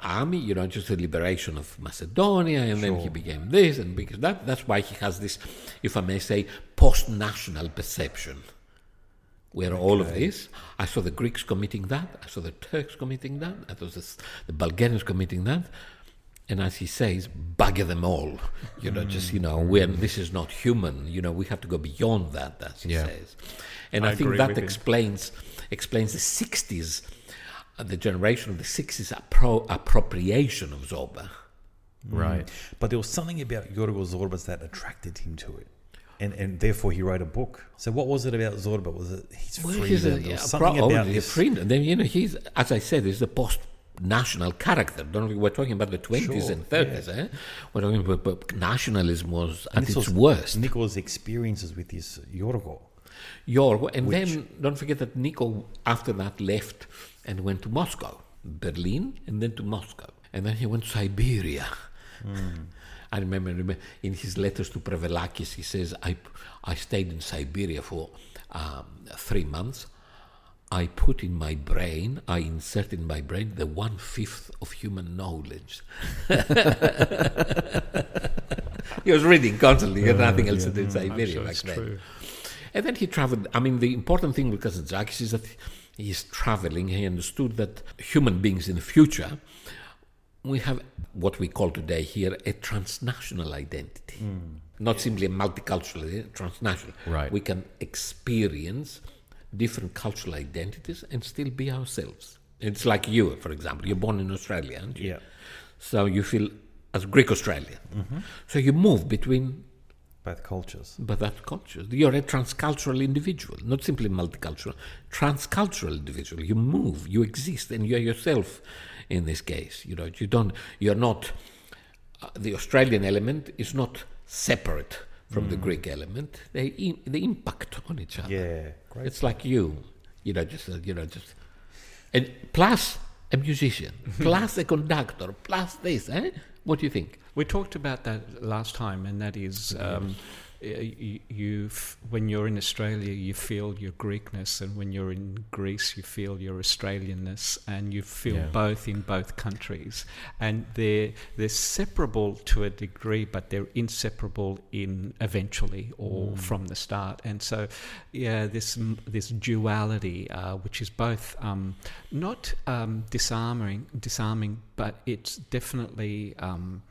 army, you know, just the liberation of Macedonia, and then he became this, and because that, that's why he has this, if I may say, post-national perception. Where all of this, I saw the Greeks committing that, I saw the Turks committing that, I saw the, the Bulgarians committing that, and as he says, bugger them all. You know, just you know, when this is not human, you know, we have to go beyond that, as he Yeah. says. And I, I think that explains explains the '60s, uh, the generation of the '60s appro- appropriation of Zorba. Right. But there was something about Yorgos Zorbas that attracted him to it. And, and therefore he wrote a book. So what was it about Zorba? Was it his Well, freedom? he's a, yeah, something pro- about oh, this. freedom. Then you know, he's as I said, he's a post-national character. Don't we? We're talking about the twenties Sure, and thirties. Eh? We're talking about, but nationalism was And at this its was worst. Nico's experiences with his Yorgo. Yorgo. and then don't forget that Nico after that left and went to Moscow, Berlin, and then to Moscow, and then he went to Siberia. [LAUGHS] I remember, remember in his letters to Prevelakis, he says, "I I stayed in Siberia for um, three months. I put in my brain, I insert in my brain the one fifth of human knowledge." [LAUGHS] he was reading constantly. He had uh, nothing else to do in I'm Siberia sure back it's then. true. And then he traveled. I mean, the important thing with Kazantzakis is that he is traveling. He understood that human beings in the future, we have what we call today here a transnational identity. Mm. Not simply a multicultural, eh, transnational. Right. We can experience different cultural identities and still be ourselves. It's like you, for example. You're born in Australia, aren't you? Yeah. So you feel as Greek Australian. So you move between Both cultures. but that culture. You're a transcultural individual, not simply multicultural. Transcultural individual. You move, you exist, and you're yourself. In this case, you know, you don't. You're not. Uh, the Australian element is not separate from the Greek element. They im- they impact on each other. Yeah. Great. It's like you, you know, just uh, you know, just and plus a musician, [LAUGHS] plus a conductor, plus this. Eh? What do you think? We talked about that last time, and that is um, you, you when you're in Australia, you feel your Greekness, and when you're in Greece, you feel your Australianness, and you feel Yeah. both in both countries, and they're they're separable to a degree, but they're inseparable in eventually or from the start, and so yeah, this this duality, uh, which is both um, not um, disarming, disarming, but it's definitely. Um,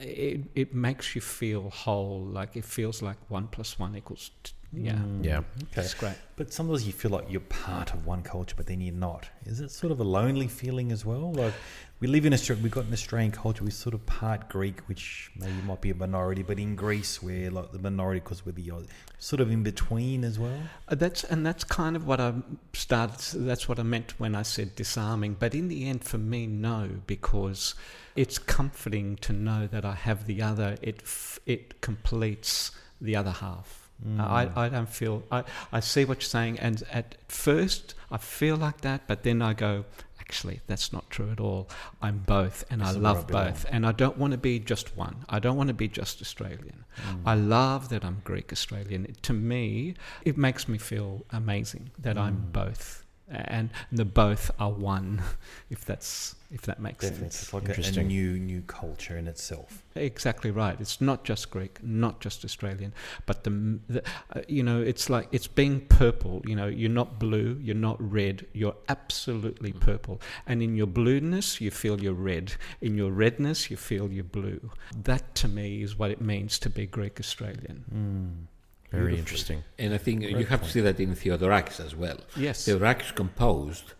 it, it makes you feel whole. Like it feels like one plus one equals. T- yeah, Yeah. Okay. it's great. But sometimes you feel like you're part of one culture, but then you're not. Is it sort of a lonely feeling as well? Like we live in Australia, we've got an Australian culture. we're sort of part Greek, which maybe might be a minority, but in Greece, we're like the minority because we're the sort of in between as well. Uh, That's and that's kind of what I started. That's what I meant when I said disarming. But in the end, for me, no, because it's comforting to know that I have the other. It f- it completes the other half. I, I don't feel I, I see what you're saying and at first I feel like that but then I go actually that's not true at all. I'm both and I This I love both and I don't want to be just one. I don't want to be just Australian. I love that I'm Greek Australian. To me it makes me feel amazing that I'm both and the both are one [LAUGHS] if that's if that makes Definitely, sense it's like a, a new new culture in itself. Exactly right. It's not just Greek, not just Australian, but the, the uh, you know, it's like it's being purple. You know, you're not blue, you're not red, you're absolutely purple. And in your blueness, you feel your red. In your redness, you feel your blue. That to me is what it means to be Greek Australian. Very interesting. And I think you Great have to see that in Theodorakis as well. Yes. Theodorakis composed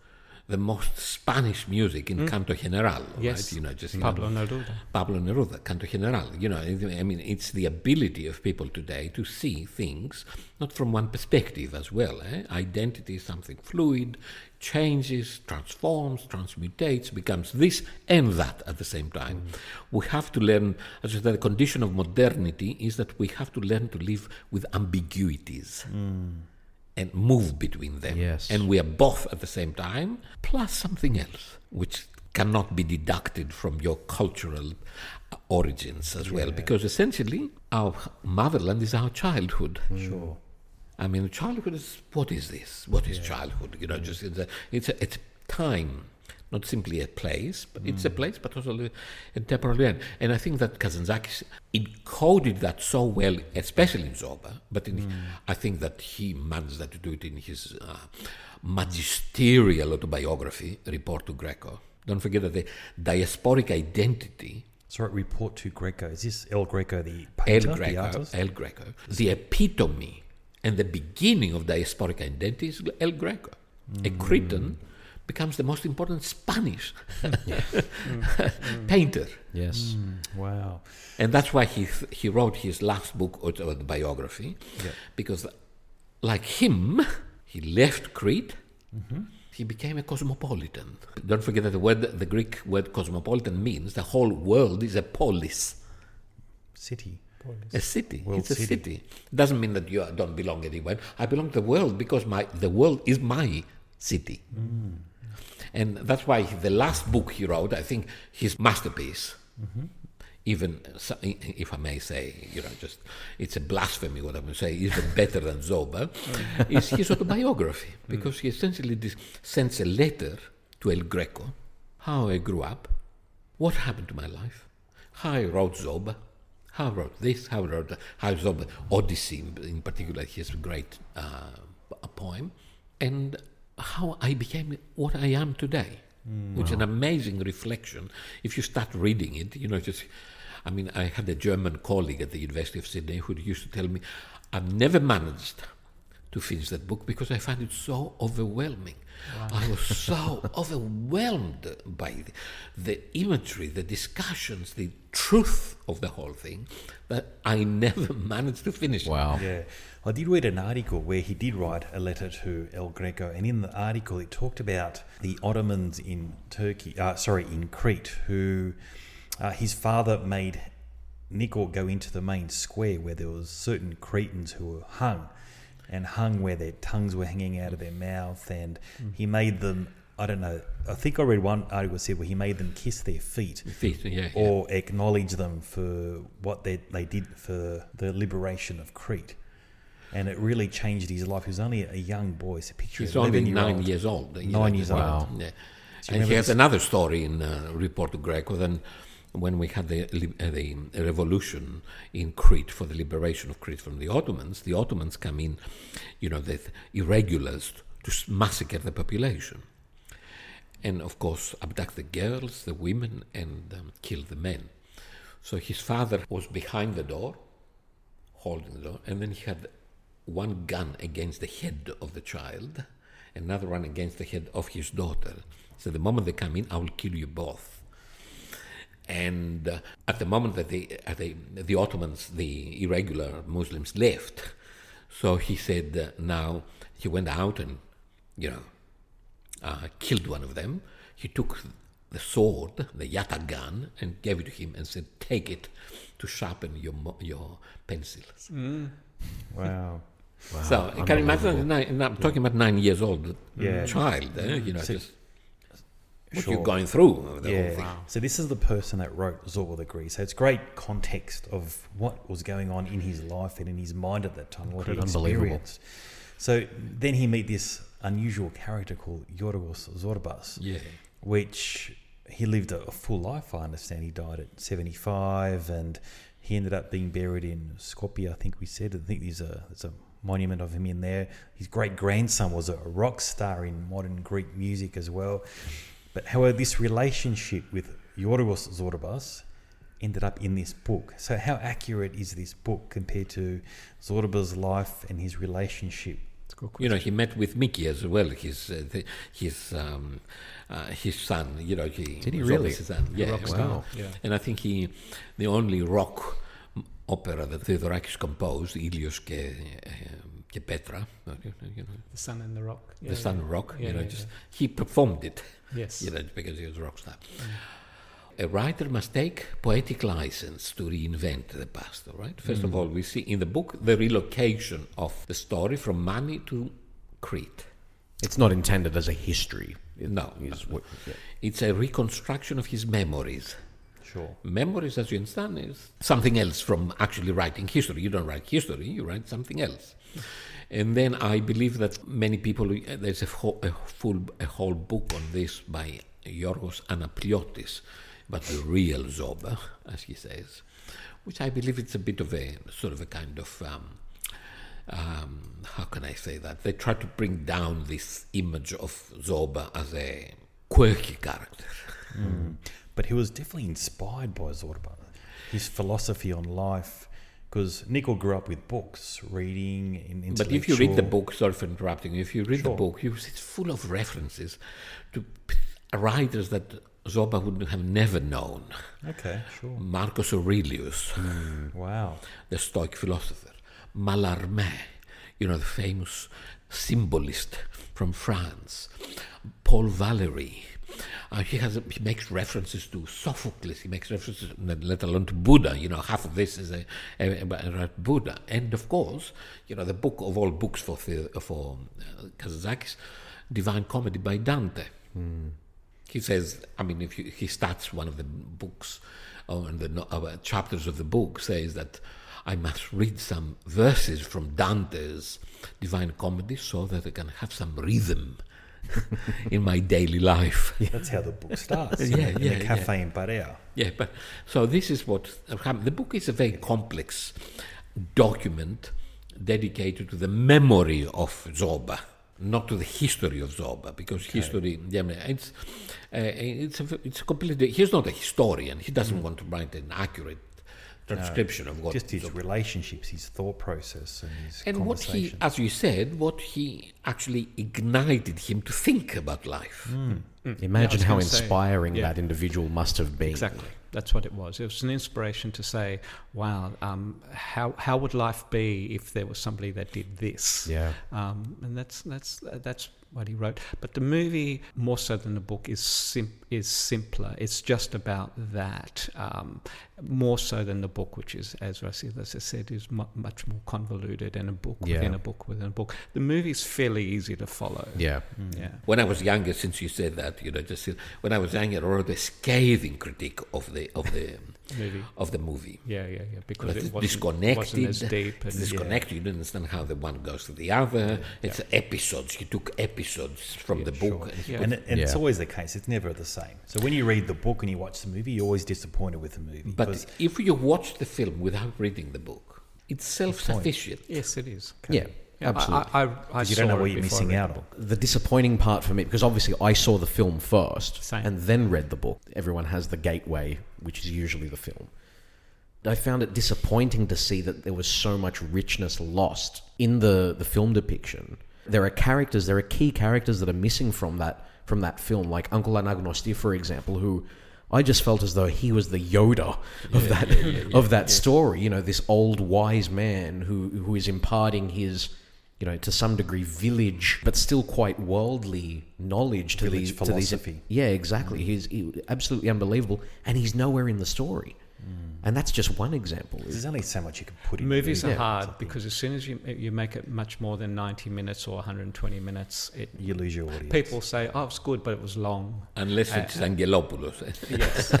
the most Spanish music in Canto General. Yes. Right? You know, just Pablo Neruda. Pablo Neruda, Canto General. You know, I mean, it's the ability of people today to see things not from one perspective as well. Eh? Identity is something fluid, changes, transforms, transmutates, becomes this and that at the same time. Mm-hmm. We have to learn, as I said, the condition of modernity is that we have to learn to live with ambiguities. Mm. And move between them. Yes. And we are both at the same time, plus something else, which cannot be deducted from your cultural origins as well, because essentially our motherland is our childhood. Sure. I mean, childhood is what is this? What is childhood? You know, just it's a, it's a, it's time, not simply a place, but it's a place, but also a, a temporal end. And I think that Kazantzakis encoded that so well, especially in Zorba. But in, I think that he managed that to do it in his uh, magisterial autobiography, Report to Greco. Don't forget that the diasporic identity Sorry, report to Greco. Is this El Greco, the El painter, the Greco, artist? El Greco, the epitome and the beginning of diasporic identity is El Greco. A mm. Cretan becomes the most important Spanish [LAUGHS] painter. Yes. Mm, wow. And that's why he, he wrote his last book, autobiography, Yeah. because like him, he left Crete, mm-hmm. he became a cosmopolitan. Don't forget that the word, the Greek word cosmopolitan means the whole world is a polis. City. A city. World it's a city. city. Doesn't mean that you don't belong anywhere. I belong to the world because my the world is my city. Mm. And that's why the last book he wrote, I think his masterpiece, Mm-hmm. even if I may say, you know, just it's a blasphemy what I'm going to say, even [LAUGHS] better than Zorba, [LAUGHS] Mm. is his autobiography because he essentially dis- sends a letter to El Greco, how I grew up, what happened to my life, how I wrote Zorba, how I wrote this, how I wrote how I Odyssey in, in particular, his great uh, a poem, and how I became what I am today, which is an amazing reflection. If you start reading it, you know, just, I mean, I had a German colleague at the University of Sydney who used to tell me, I've never managed to finish that book because I find it so overwhelming. I was so overwhelmed by the, the imagery, the discussions, the truth of the whole thing that I never [LAUGHS] managed to finish. it. Wow. Yeah. I did read an article where he did write a letter to El Greco, and in the article it talked about the Ottomans in Turkey, uh, sorry, in Crete, who uh, his father made Nikor go into the main square where there was certain Cretans who were hung, and hung where their tongues were hanging out of their mouth, and he made them. I don't know. I think I read one article said where he made them kiss their feet Feet, yeah, yeah. or acknowledge them for what they, they did for the liberation of Crete. And it really changed his life. He was only a young boy. It's a picture He's of only 11 nine years old. Nine years just- old. Yeah. And he has another story in uh, Report to Greco. Then, when we had the, uh, the revolution in Crete for the liberation of Crete from the Ottomans, the Ottomans come in, you know, the irregulars to massacre the population. And of course, abduct the girls, the women, and um, kill the men. So his father was behind the door, holding the door, and then he had one gun against the head of the child, another one against the head of his daughter. So the moment they come in, I will kill you both. And uh, at the moment that the, uh, the the Ottomans, the irregular Muslims left, so he said, uh, now he went out and, you know, uh, killed one of them. He took the sword, the yatagan, and gave it to him and said, "Take it to sharpen your your pencils." [LAUGHS] Wow. so you can imagine. I'm talking about nine years old Yeah. child. Eh? You know, So- just what Sure. you're going through. The yeah. whole thing. So this is the person that wrote Zorba the Greek. So it's great context of what was going on in his life and in his mind at that time, what he Unbelievable. experienced. So then he meet this unusual character called Yorgos Zorbas. Yeah. which he lived a, a full life. I understand he died at 75 and he ended up being buried in Skopje, I think we said. I think there's a, there's a monument of him in there. His great grandson was a rock star in modern Greek music as well. But however, this relationship with Yorgos Zorbas ended up in this book. So, how accurate is this book compared to Zorba's life and his relationship? You know, he met with Mickey as well, his uh, the, his um, uh, his son. You know, he did he really? His son. Yeah, wow. yeah, and I think he the only rock opera that Theodorakis composed, Ilios και the Petra, you know, the Sun and the Rock, yeah, the Sun and Rock. Yeah, you know, just he performed it. Yes, you know, because he was a rock star. Mm. A writer must take poetic license to reinvent the past. All right. First mm. of all, we see in the book the relocation of the story from Mani to Crete. It's not intended as a history. It no, no. What, it's a reconstruction of his memories. Sure. Memories, as you understand, is something else from actually writing history. You don't write history, you write something else. And then I believe that many people, there's a, whole, a full, a whole book on this by Yorgos Anapliotis, but the real Zorba, as he says, which I believe it's a bit of a sort of a kind of um, um, how can I say that? They try to bring down this image of Zorba as a quirky character. But he was definitely inspired by Zorba. His philosophy on life, because Nicol grew up with books, reading, in But if you read the book, sorry for interrupting, if you read Sure. the book, you, it's full of references to writers that Zorba would have never known. Okay, sure. Marcus Aurelius, hmm, Wow. the Stoic philosopher, Mallarmé, you know, the famous symbolist from France, Paul Valéry. Uh, he has he makes references to Sophocles. He makes references, let alone to Buddha. You know, half of this is a, a, about Buddha, and of course, you know, the book of all books for the, for uh, Kazantzakis, Divine Comedy by Dante. He says, I mean, if you, he starts one of the books, or in the uh, chapters of the book, says that I must read some verses from Dante's Divine Comedy so that I can have some rhythm [LAUGHS] in my daily life. [LAUGHS] That's how the book starts. Yeah, in yeah, the cafe in Barea. Yeah, but so this is what happened. The book is a very complex document dedicated to the memory of Zorba, not to the history of Zorba, because history, yeah, it's uh, it's a, it's a completely. He's not a historian. He doesn't want to write an accurate transcription of what. Just his Zorba- relationships, his thought process, and his and what he, conversation. as you said, what he actually ignited him to think about life. Imagine was how gonna say, inspiring yeah. that individual must have been. Exactly. That's what it was. It was an inspiration to say, "Wow, um, how how would life be if there was somebody that did this?" Yeah. Um, and that's that's that's what he wrote. But the movie, more so than the book, is sim- is simpler. It's just about that, um, more so than the book, which is, as Rasi as I said, is mu- much more convoluted and a book Yeah. within a book within a book. The movie's fairly easy to follow. Yeah. Yeah. When I was younger, since you said that, you know, just when I was younger, I wrote a scathing critique of the of the Movie. of the movie. Yeah, yeah, yeah. Because But it it's wasn't, disconnected. wasn't as deep. it's And, uh, disconnected. You don't understand how the one goes to the other. It's episodes. He took episodes from the book. And Yeah. And, it, and it's always the case. It's never the same. So when you read the book and you watch the movie, you're always disappointed with the movie. but because if you watch the film without reading the book, it's self-sufficient. yes, it is. Yeah. Yeah, Absolutely. I, I, I you don't know it what you're missing out the on. the disappointing part for me because obviously I saw the film first Same. and then read the book. Everyone has the gateway, which is usually the film. I found it disappointing to see that there was so much richness lost in the, the film depiction. There are characters, there are key characters that are missing from that from that film, like Uncle Anagnosti, for example, who I just felt as though he was the Yoda of that of that story. You know, this old wise man who who is imparting his you know, to some degree, village, but still quite worldly knowledge to Village these to these. Yeah, exactly. He's he, absolutely unbelievable, and he's nowhere in the story. Hmm. And that's just one example. there's only so much you can put in. Movies are movie. hard because as soon as you you make it much more than ninety minutes or one hundred and twenty minutes, it You lose your audience. people say, "Oh, it's good, but it was long." Unless it's Angelopoulos. [LAUGHS] Yes,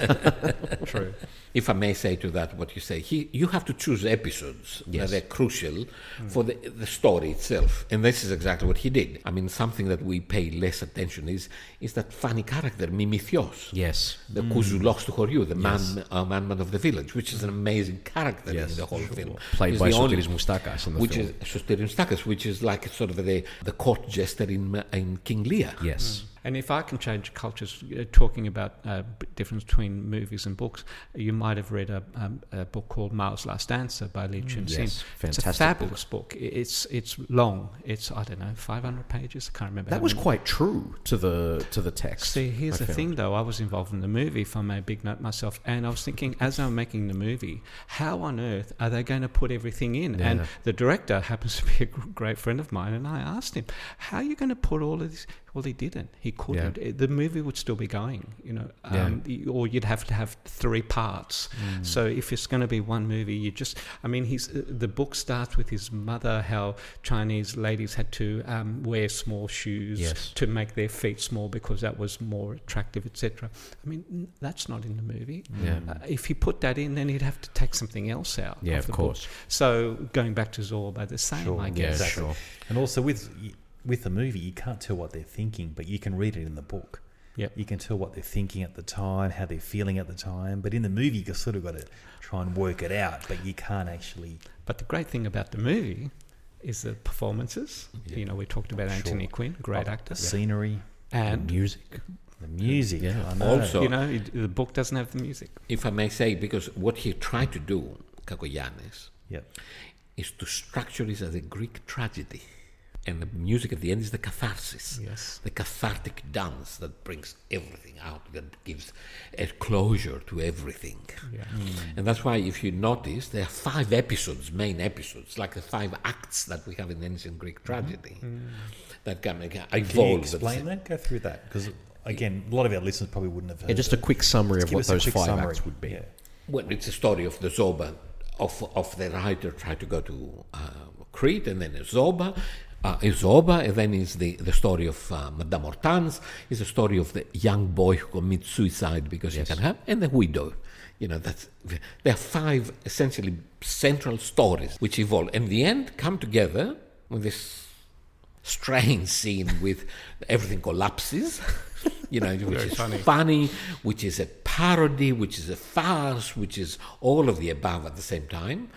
[LAUGHS] true. if I may say to that what you say, he, you have to choose episodes Yes. that are crucial for the, the story itself. And this is exactly what he did. I mean, something that we pay less attention is is that funny character, Mimithos. yes, The Kouzulos to Horiou, the man, uh, man of the village, which is an amazing character Yes, in the whole film. played He's by Sotiris Moustakas in the which film. is Sotiris Moustakas, which is like sort of the, the court jester in, in King Lear. yes, And if I can change cultures, uh, talking about uh, difference between movies and books, you might have read a, um, a book called Mao's Last Dancer by Li Cunxin. Yes, It's a fantastic fabulous book. I- It's it's long. It's I don't know, 500 pages. I can't remember. That was many. quite true to the to the text. See, here's I the found. thing, though. I was involved in the movie, if I may big note myself, and I was thinking, as I'm making the movie, how on earth are they going to put everything in? Yeah. And the director happens to be a great friend of mine, and I asked him, "How are you going to put all of this?" Well, he didn't. He couldn't. It- The movie would still be going, you know, um, y- or you'd have to have three parts. Mm. So if it's going to be one movie, you just, I mean, he's uh, the book starts with his mother, how Chinese ladies had to um, wear small shoes Yes. to make their feet small because that was more attractive, etc. I mean, that's not in the movie. Yeah. Uh, if he put that in, then he'd have to take something else out. Yeah, of the course. Book. So going back to Zorba, the same, Sure, I Yeah, guess. Exactly. sure. And also with with the movie, you can't tell what they're thinking, but you can read it in the book. Yep. You can tell what they're thinking at the time, how they're feeling at the time. But in the movie, you sort of got to try and work it out, but you can't actually. But the great thing about the movie is the performances. Yeah. You know, we talked about Anthony Quinn, great oh, actor, The scenery, and music. the music. Yeah. I know. Also- you know, it, the book doesn't have the music. If I may say, because what he tried to do, Cacoyannis, Yep. is to structure it as a Greek tragedy. And the music at the end is the catharsis. Yes. The cathartic dance that brings everything out, that gives a closure to everything. Yeah. Mm. And that's why, if you notice, there are five episodes, main episodes, like the five acts that we have in ancient Greek mm-hmm. tragedy, mm. that can, can Can evolve. you explain that? Go through that because again, a lot of our listeners probably wouldn't have. Heard Yeah, just a quick summary of what those five summary. acts would be. Yeah. Well, it's a story of the Zorba, of, of the writer tried to go to uh, Crete, and then Zorba, uh, Zorba, and then is the, the story of uh, Madame Hortense, is the story of the young boy who commits suicide because he can have, and the widow. You know, that's, there are five essentially central stories which evolve, and in the end come together with this strange scene with everything collapses. [LAUGHS] You know, which Very is funny. funny, which is a parody, which is a farce, which is all of the above at the same time.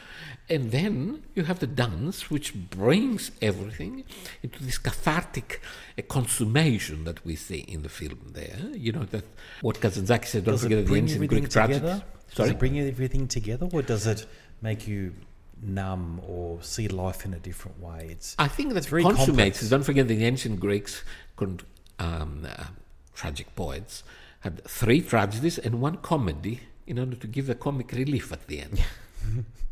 And then you have the dance, which brings everything into this cathartic uh, consummation that we see in the film there. You know, that what Kazantzakis said, don't Does forget it the ancient everything Greek together? Does Sorry? it bring everything together, or does it make you numb or see life in a different way? It's I think that's very consummates. complex. Don't forget the ancient Greeks, um, uh, tragic poets, had three tragedies and one comedy in order to give the comic relief at the end. [LAUGHS]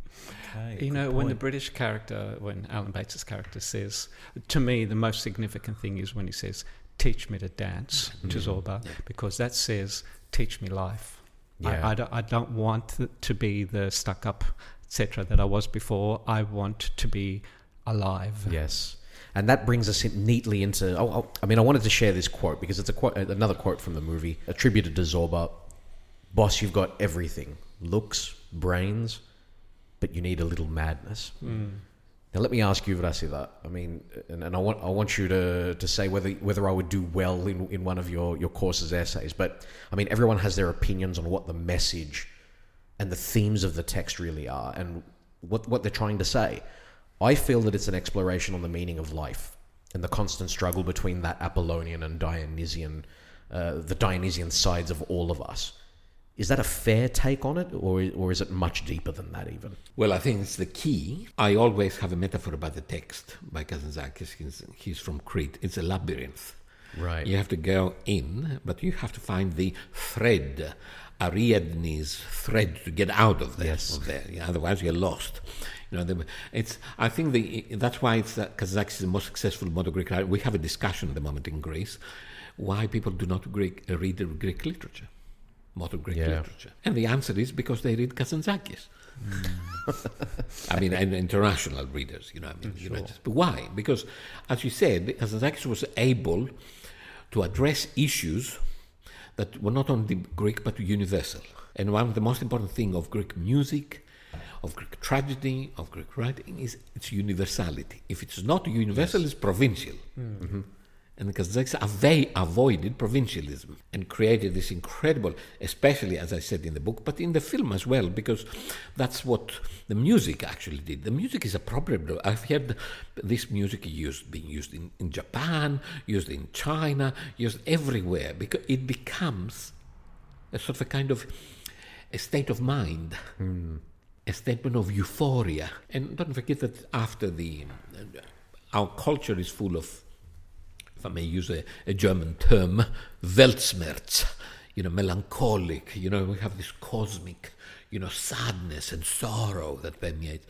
okay, You know, when the. British character, when Alan Bates's character says, to me, the most significant thing is when he says, "Teach me to dance" mm-hmm. to Zorba, because that says, "Teach me life." Yeah. I, I, don't, I don't want to be the stuck-up, etc. that I was before. I want to be alive. Yes. And that brings us in neatly into. Oh, oh, I mean, I wanted to share this quote because it's a quote, uh, another quote from the movie attributed to Zorba. Boss, you've got everything looks, brains, but you need a little madness. Now, let me ask you, Vrasidas. I mean, and, and I want I want you to, to say whether whether I would do well in, in one of your, your course's essays. But I mean, everyone has their opinions on what the message and the themes of the text really are and what, what they're trying to say. I feel that it's an exploration on the meaning of life and the constant struggle between that Apollonian and Dionysian, uh, the Dionysian sides of all of us. Is that a fair take on it, or, or is it much deeper than that, even? Well, I think it's the key. I always have a metaphor about the text by Kazantzakis. He's, he's from Crete. It's a labyrinth. Right. You have to go in, but you have to find the thread, Ariadne's thread, to get out of there. Yes. Of there. Otherwise, you're lost. You know, the, it's. I think the that's why it's uh, Kazantzakis is the most successful modern Greek writer. We have a discussion at the moment in Greece why people do not Greek, read Greek literature, modern Greek Yeah. literature, and the answer is because they read Kazantzakis. Hmm. [LAUGHS] I mean, and international readers, you know. I mean, you know, just- but why? Because, as you said, Kazantzakis was able to address issues that were not only Greek but universal. And one of the most important thing of Greek music, of Greek tragedy, of Greek writing is its universality. If it's not universal, it's provincial. And And the Kazakhs they avoided provincialism and created this incredible, especially as I said in the book, but in the film as well, because that's what the music actually did. The music is appropriate. I've heard this music used being used in, in Japan, used in China, used everywhere because it becomes a sort of a kind of a state of mind. Hmm. A statement of euphoria, and don't forget that after the, uh, our culture is full of if I may use a, a German term, Weltschmerz, you know, melancholic, you know, we have this cosmic, you know, sadness and sorrow that permeates.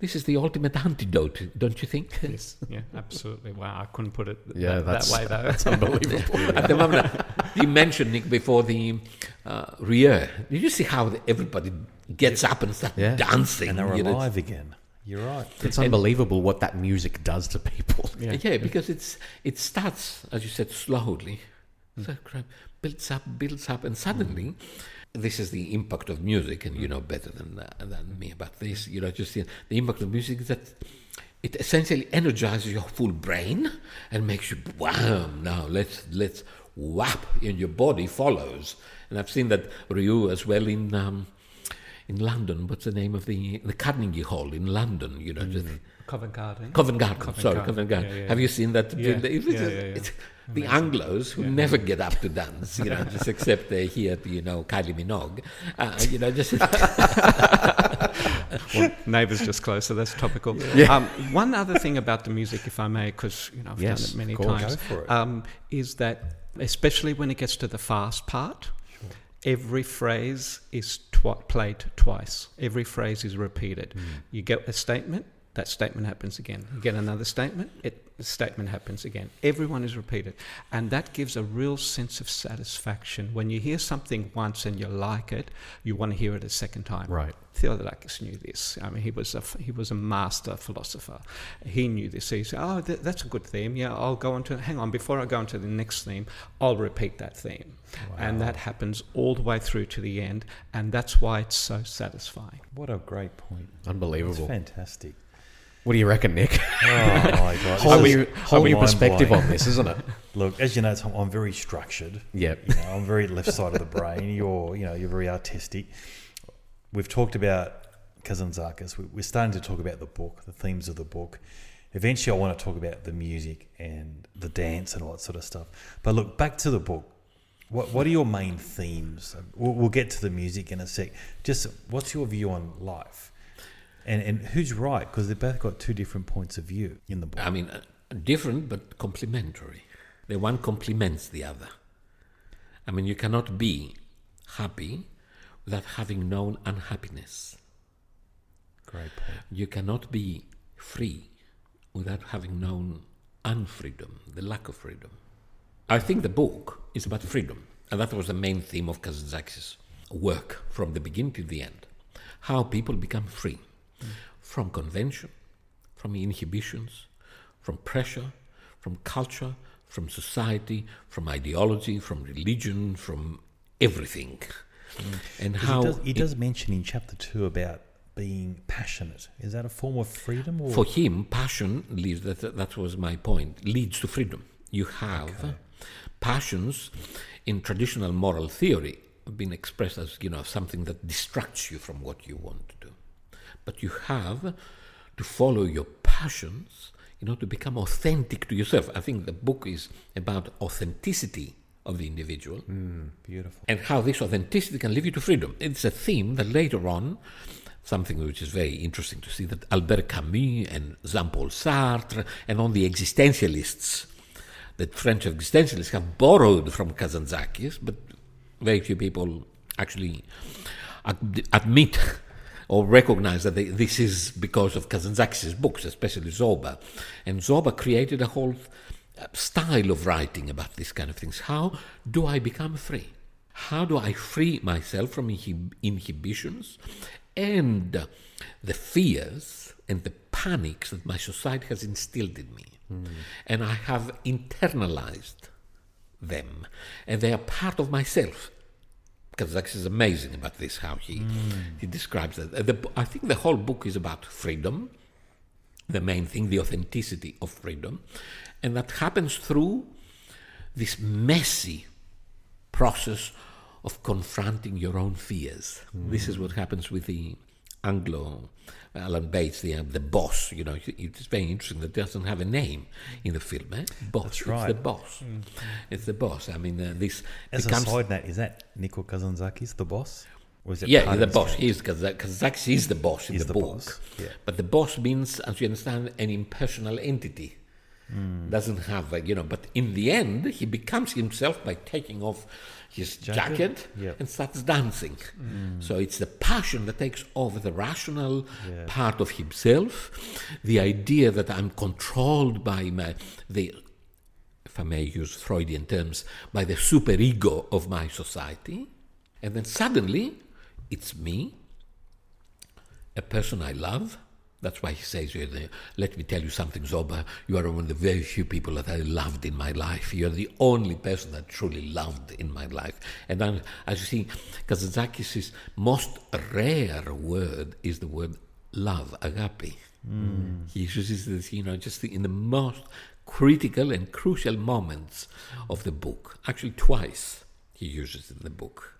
This is the ultimate antidote, don't you think? [LAUGHS] Yes, yeah, absolutely. Wow, I couldn't put it Yeah, that, that way though. That's unbelievable. [LAUGHS] At the moment, you mentioned, Nick, before the uh, Rie. Did you see how the, everybody gets up and starts Yeah. dancing? And they're you know? alive again. You're right. It's unbelievable what that music does to people. Yeah. Yeah, because it's it starts, as you said, slowly, so crap, builds up, builds up, and suddenly, this is the impact of music, and you know better than uh, than me about this. You know, just the, the impact of music is that it essentially energizes your full brain and makes you wow. Now let's let's whap, and your body follows. And I've seen that Ryu as well in. Um, in London, what's the name of the the Carnegie Hall in London? You know, just Covent Garden. Covent Garden. Covent sorry, Garden. Covent Garden. Yeah, yeah, Have you seen that? Yeah, It's, yeah, it's- yeah, yeah. it's the Anglos who never get up to dance, you know, just except they hear, you know, Kylie Minogue, uh, you know, just [LAUGHS] well, neighbours just close, so that's topical. Yeah. Um, one other thing about the music, if I may, because you know I've Yes, done it many times, Go for it. Um, is that especially when it gets to the fast part, every phrase is played twice. Every phrase is repeated. Hmm. You get a statement, that statement happens again. You get another statement, it the statement happens again. Everyone is repeated, and that gives a real sense of satisfaction. When you hear something once and you like it, you want to hear it a second time. Right. Theodorakis knew this. I mean, he was a f- he was a master philosopher. He knew this. He said, "Oh, th- that's a good theme. Yeah, I'll go on to. Hang on, before I go on to the next theme, I'll repeat that theme." And that happens all the way through to the end, and that's why it's so satisfying. What a great point. It's Unbelievable. fantastic. What do you reckon, Nick? [LAUGHS] Oh my god! Whole new, whole new perspective blowing. on this, isn't it? [LAUGHS] Look, as you know, Tom, I'm very structured. Yep. You know, I'm very left side of the brain. You're, you know, you're very artistic. We've talked about Kazantzakis. We- We're starting to talk about the book, the themes of the book. Eventually, I want to talk about the music and the dance and all that sort of stuff. But look, back to the book. What What are your main themes? We'll, we'll get to the music in a sec. Just what's your view on life? And and who's right? Because they've both got two different points of view in the book. I mean, uh, different but complementary. The one complements the other. I mean, you cannot be happy without having known unhappiness. Great point. You cannot be free without having known unfreedom, the lack of freedom. I think the book is about freedom, and that was the main theme of Kazantzakis' work from the beginning to the end. How people become free from convention, from inhibitions, from pressure, from culture, from society, from ideology, from religion, from everything. Mm. And how he does, he it- does mention in chapter two about being passionate. Is that a form of freedom? Or For him, passion leads. That that was my point. Leads to freedom. You have passions in traditional moral theory have been expressed as you know something that distracts you from what you want but you have to follow your passions in order to become authentic to yourself. I think the book is about authenticity of the individual hmm, beautiful. and how this authenticity can lead you to freedom. It's a theme that later on, something which is very interesting to see, that Albert Camus and Jean-Paul Sartre and all the existentialists, the French existentialists have borrowed from Kazantzakis, but very few people actually ad- admit or recognize that they, this is because of Kazantzakis' books, especially Zorba. And Zorba created a whole uh, style of writing about these kind of things. How do I become free? How do I free myself from inhib- inhibitions and the fears and the panics that my society has instilled in me? And I have internalized them, and they are part of myself. Kazantzakis amazing about this, how he, he describes that. The, I think the whole book is about freedom, the main thing, the authenticity of freedom, and that happens through this messy process of confronting your own fears. This is what happens with the Anglo Alan Bates, the uh, the boss. You know, it's very interesting that doesn't have a name in the film. Eh? Boss. That's It's the boss. It's the boss. I mean, uh, this As becomes a side note, is that Nico Kazantzakis, the boss? Or is it yeah, the boss. character? He's Kazantzakis is the boss in He's the, the book. boss, yeah. But the boss means, as you understand, an impersonal entity. Hmm. Doesn't have, a, you know. But in the end, he becomes himself by taking off his Jacket? jacket, and starts dancing. Mm. So it's the passion that takes over the rational Yeah. part of himself, the idea that I'm controlled by my the if I may use Freudian terms, by the superego of my society. And then suddenly, it's me, a person I love. That's why he says, "You're Let me tell you something, Zorba. You are one of the very few people that I loved in my life. You're the only person that truly loved in my life. And then, as you see, Kazantzakis' most rare word is the word love, agape. Hmm. He uses this, you know, just in the most critical and crucial moments of the book. Actually, twice he uses it in the book.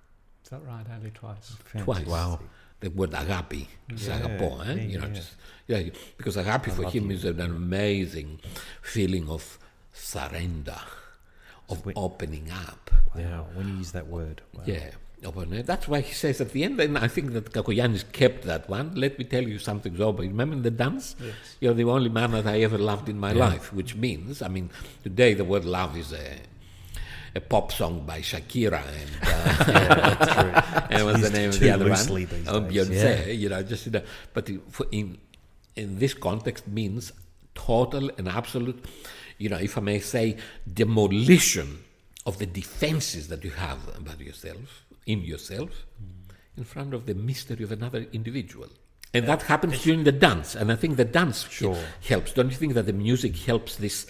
Is that right? Only twice. Twice. Wow. The word agape, it's Yeah, agapo, eh? yeah, you know, yeah. just yeah, because agape for him is an amazing feeling of surrender, of Sweet. opening up. Wow, when you use that word. Wow. Yeah. open it. That's why he says at the end, and I think that Cacoyannis kept that one. Let me tell you something, Zorba. Remember in the dance? Yes. You're the only man that I ever loved in my life, which means, I mean, today the word love is a, a pop song by Shakira and, uh, [LAUGHS] [LAUGHS] and what's the name of the other one? Oh. Beyonce, you know, just, you know, but in, in, in this context means total and absolute, you know, if I may say, demolition of the defenses that you have about yourself, in yourself, in front of the mystery of another individual. And that happens during the dance. And I think the dance Sure. helps. Don't you think that the music helps this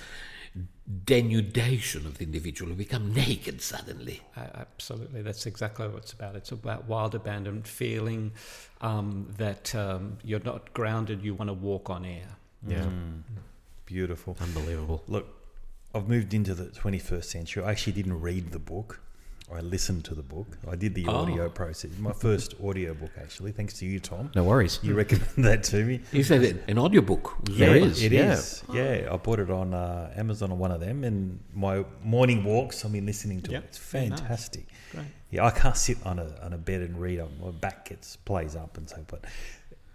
denudation of the individual who become naked suddenly? Uh, absolutely, that's exactly what it's about. It's about wild abandon, feeling um, that um, you're not grounded. You want to walk on air. Yeah. Beautiful. Unbelievable. Look, I've moved into the 21st century. I actually didn't read the book. I listened to the book. I did the Oh. audio process. My first audio book, actually, thanks to you, Tom. No worries. You recommended [LAUGHS] that to me. Is that an, an audiobook? There Yeah, is, It yeah. is. Yeah, I bought it on uh, Amazon or one of them, and my morning walks. I've been listening to Yep. it. It's Very nice. fantastic. Great. Yeah, I can't sit on a on a bed and read. My back gets plays up and so. But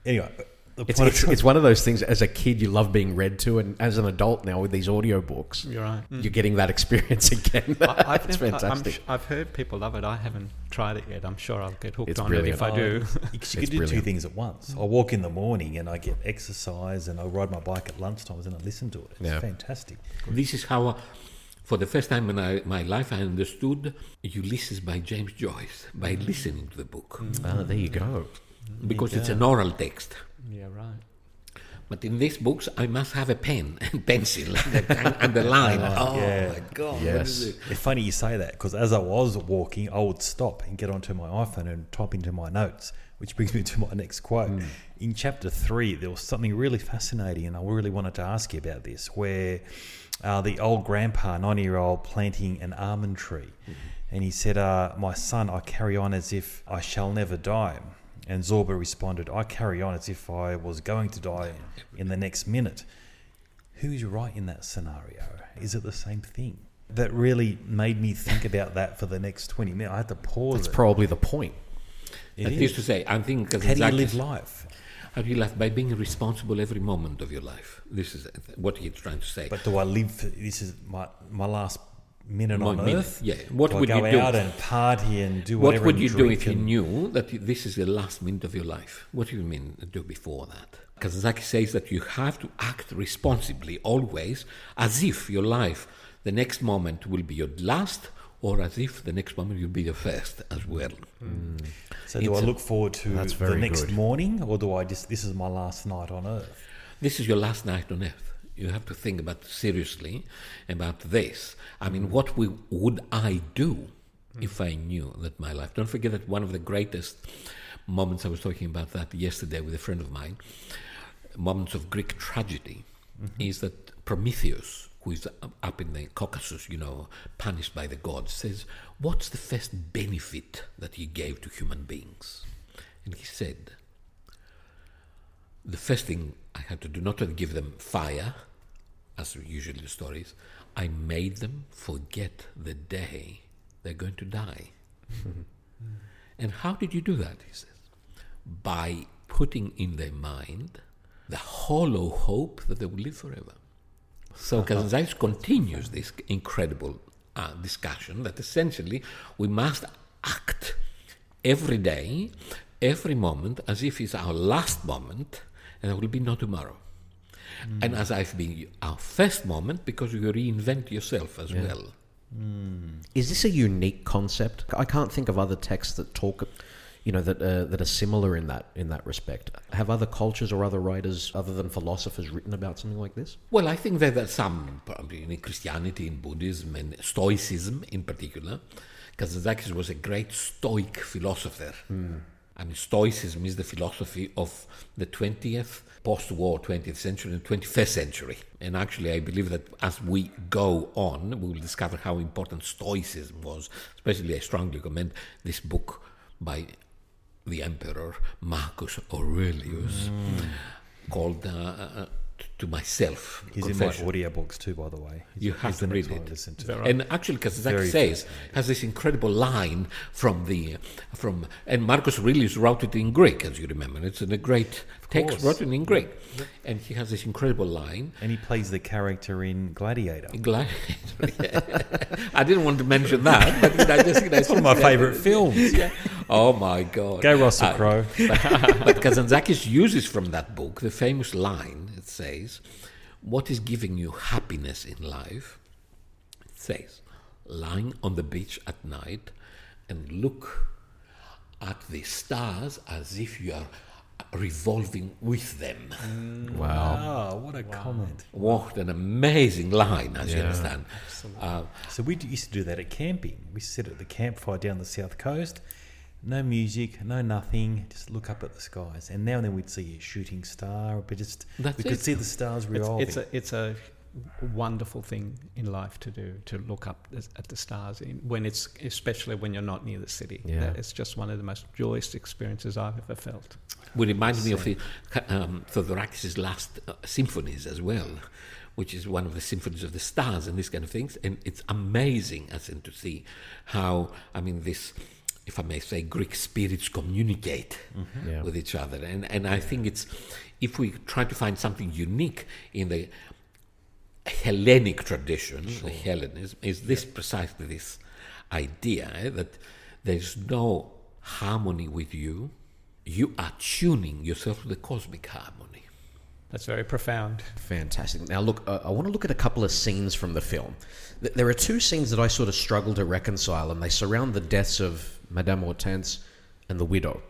anyway, the It's, it's, it's one of those things as a kid you love being read to, and as an adult now with these audiobooks, You're right. you're getting that experience [LAUGHS] again. I, I've, it's never- I'm fantastic. sh- I've heard people love it. I haven't tried it yet. I'm sure I'll get hooked It's on brilliant. it if I do. Because [LAUGHS] you can do two things at once. I walk in the morning and I get exercise, and I ride my bike at lunchtime, and I listen to it. It's Yeah. fantastic. This is how, uh, for the first time in I, my life, I understood Ulysses by James Joyce by listening to the book. Ah, there you go. Because it's an oral text. Yeah, right. But in these books, I must have a pen [LAUGHS] and pencil and can underline. oh yeah. my God! Yes. is it? It's funny you say that because as I was walking, I would stop and get onto my iPhone and type into my notes, which brings me [LAUGHS] to my next quote. In chapter three, there was something really fascinating, and I really wanted to ask you about this, where uh, the old grandpa, 90 year old, planting an almond tree. And he said, uh, My son, I carry on as if I shall never die. And Zorba responded, I carry on as if I was going to die in the next minute. Who's right in that scenario? Is it the same thing? That really made me think about that for the next 20 minutes. I had to pause That's it. probably the point. It That is. is to say, I think How do you live life? How do you live? By being responsible every moment of your life. This is what he's trying to say. But do I live for this is my my last minute on minute, earth? yeah. What do would I you do? out and party and do what would you do if you and- knew that this is the last minute of your life? What do you mean do before that? Kazantzakis says that you have to act responsibly always, as if your life, the next moment will be your last, or as if the next moment will be your first as well. Hmm. So do I look forward to That's the next good. morning or do I just this is my last night on earth? This is your last night on earth. You have to think about seriously about this. I mean, mm-hmm. what we, would I do if I knew that my life? Don't forget that one of the greatest moments I was talking about that yesterday with a friend of mine, moments of Greek tragedy, mm-hmm. is that Prometheus, who is up in the Caucasus, you know, punished by the gods, says, What's the first benefit that he gave to human beings? And he said, The first thing I had to do, not to give them fire, as usually the stories, I made them forget the day they're going to die. [LAUGHS] and how did you do that? He says, by putting in their mind the hollow hope that they will live forever. So Kazantzakis continues this incredible uh, discussion that essentially we must act every day, every moment, as if it's our last moment, and there will be no tomorrow. Mm. And as I've been our first moment, because you reinvent yourself as yeah. well. Mm. Is this a unique concept? I can't think of other texts that talk you know that uh, that are similar in that in that respect. Have other cultures or other writers, other than philosophers, written about something like this? Well, I think that there are some, probably in Christianity, in Buddhism, and Stoicism in particular. because Kazantzakis was a great Stoic philosopher. Mm. I mean, Stoicism is the philosophy of the 20th, post war 20th century and 21st century. And actually, I believe that as we go on, we will discover how important Stoicism was. Especially, I strongly recommend this book by the emperor Marcus Aurelius, mm. called uh, uh, to myself. He's confession. in my audiobooks too, by the way. He's, you have to read it. To. Right? And actually, Kazantzakis says has this incredible line from the from and Marcus Aurelius wrote it in Greek, as you remember. It's in a great text written in Greek, and he has this incredible line. And he plays the character in Gladiator. Gladiator. [LAUGHS] I didn't want to mention that, but I just it's one of my favourite films. Yeah. Oh my God! Go Russell uh, Crowe. but, [LAUGHS] but Kazantzakis uses from that book the famous line. It says, "What is giving you happiness in life?" It says, "Lying on the beach at night and look at the stars as if you are." revolving with them. Mm, wow. wow. what a wow. comment. What an amazing line, as yeah. you understand. Uh, so we used to do that at camping. We sit at the campfire down the south coast, no music, no nothing, just look up at the skies. And now and then we'd see a shooting star, but just That's we could see the stars revolving. It's, it's a, it's a wonderful thing in life to do to look up at the stars in, when it's especially when you're not near the city yeah. it's just one of the most joyous experiences I've ever felt well, it reminds me of the, um, Theodorakis' last uh, symphonies as well which is one of the symphonies of the stars and these kind of things and it's amazing as in to see how I mean this if I may say, Greek spirits communicate mm-hmm. yeah. with each other. And, and I think it's, if we try to find something unique in the Hellenic tradition, sure. the Hellenism, is this precisely this idea eh, that there's no harmony with you. You are tuning yourself to the cosmic harmony. That's very profound. Fantastic. Now, look, uh, I want to look at a couple of scenes from the film. There are two scenes that I sort of struggle to reconcile, and they surround the deaths of Madame Hortense and the widow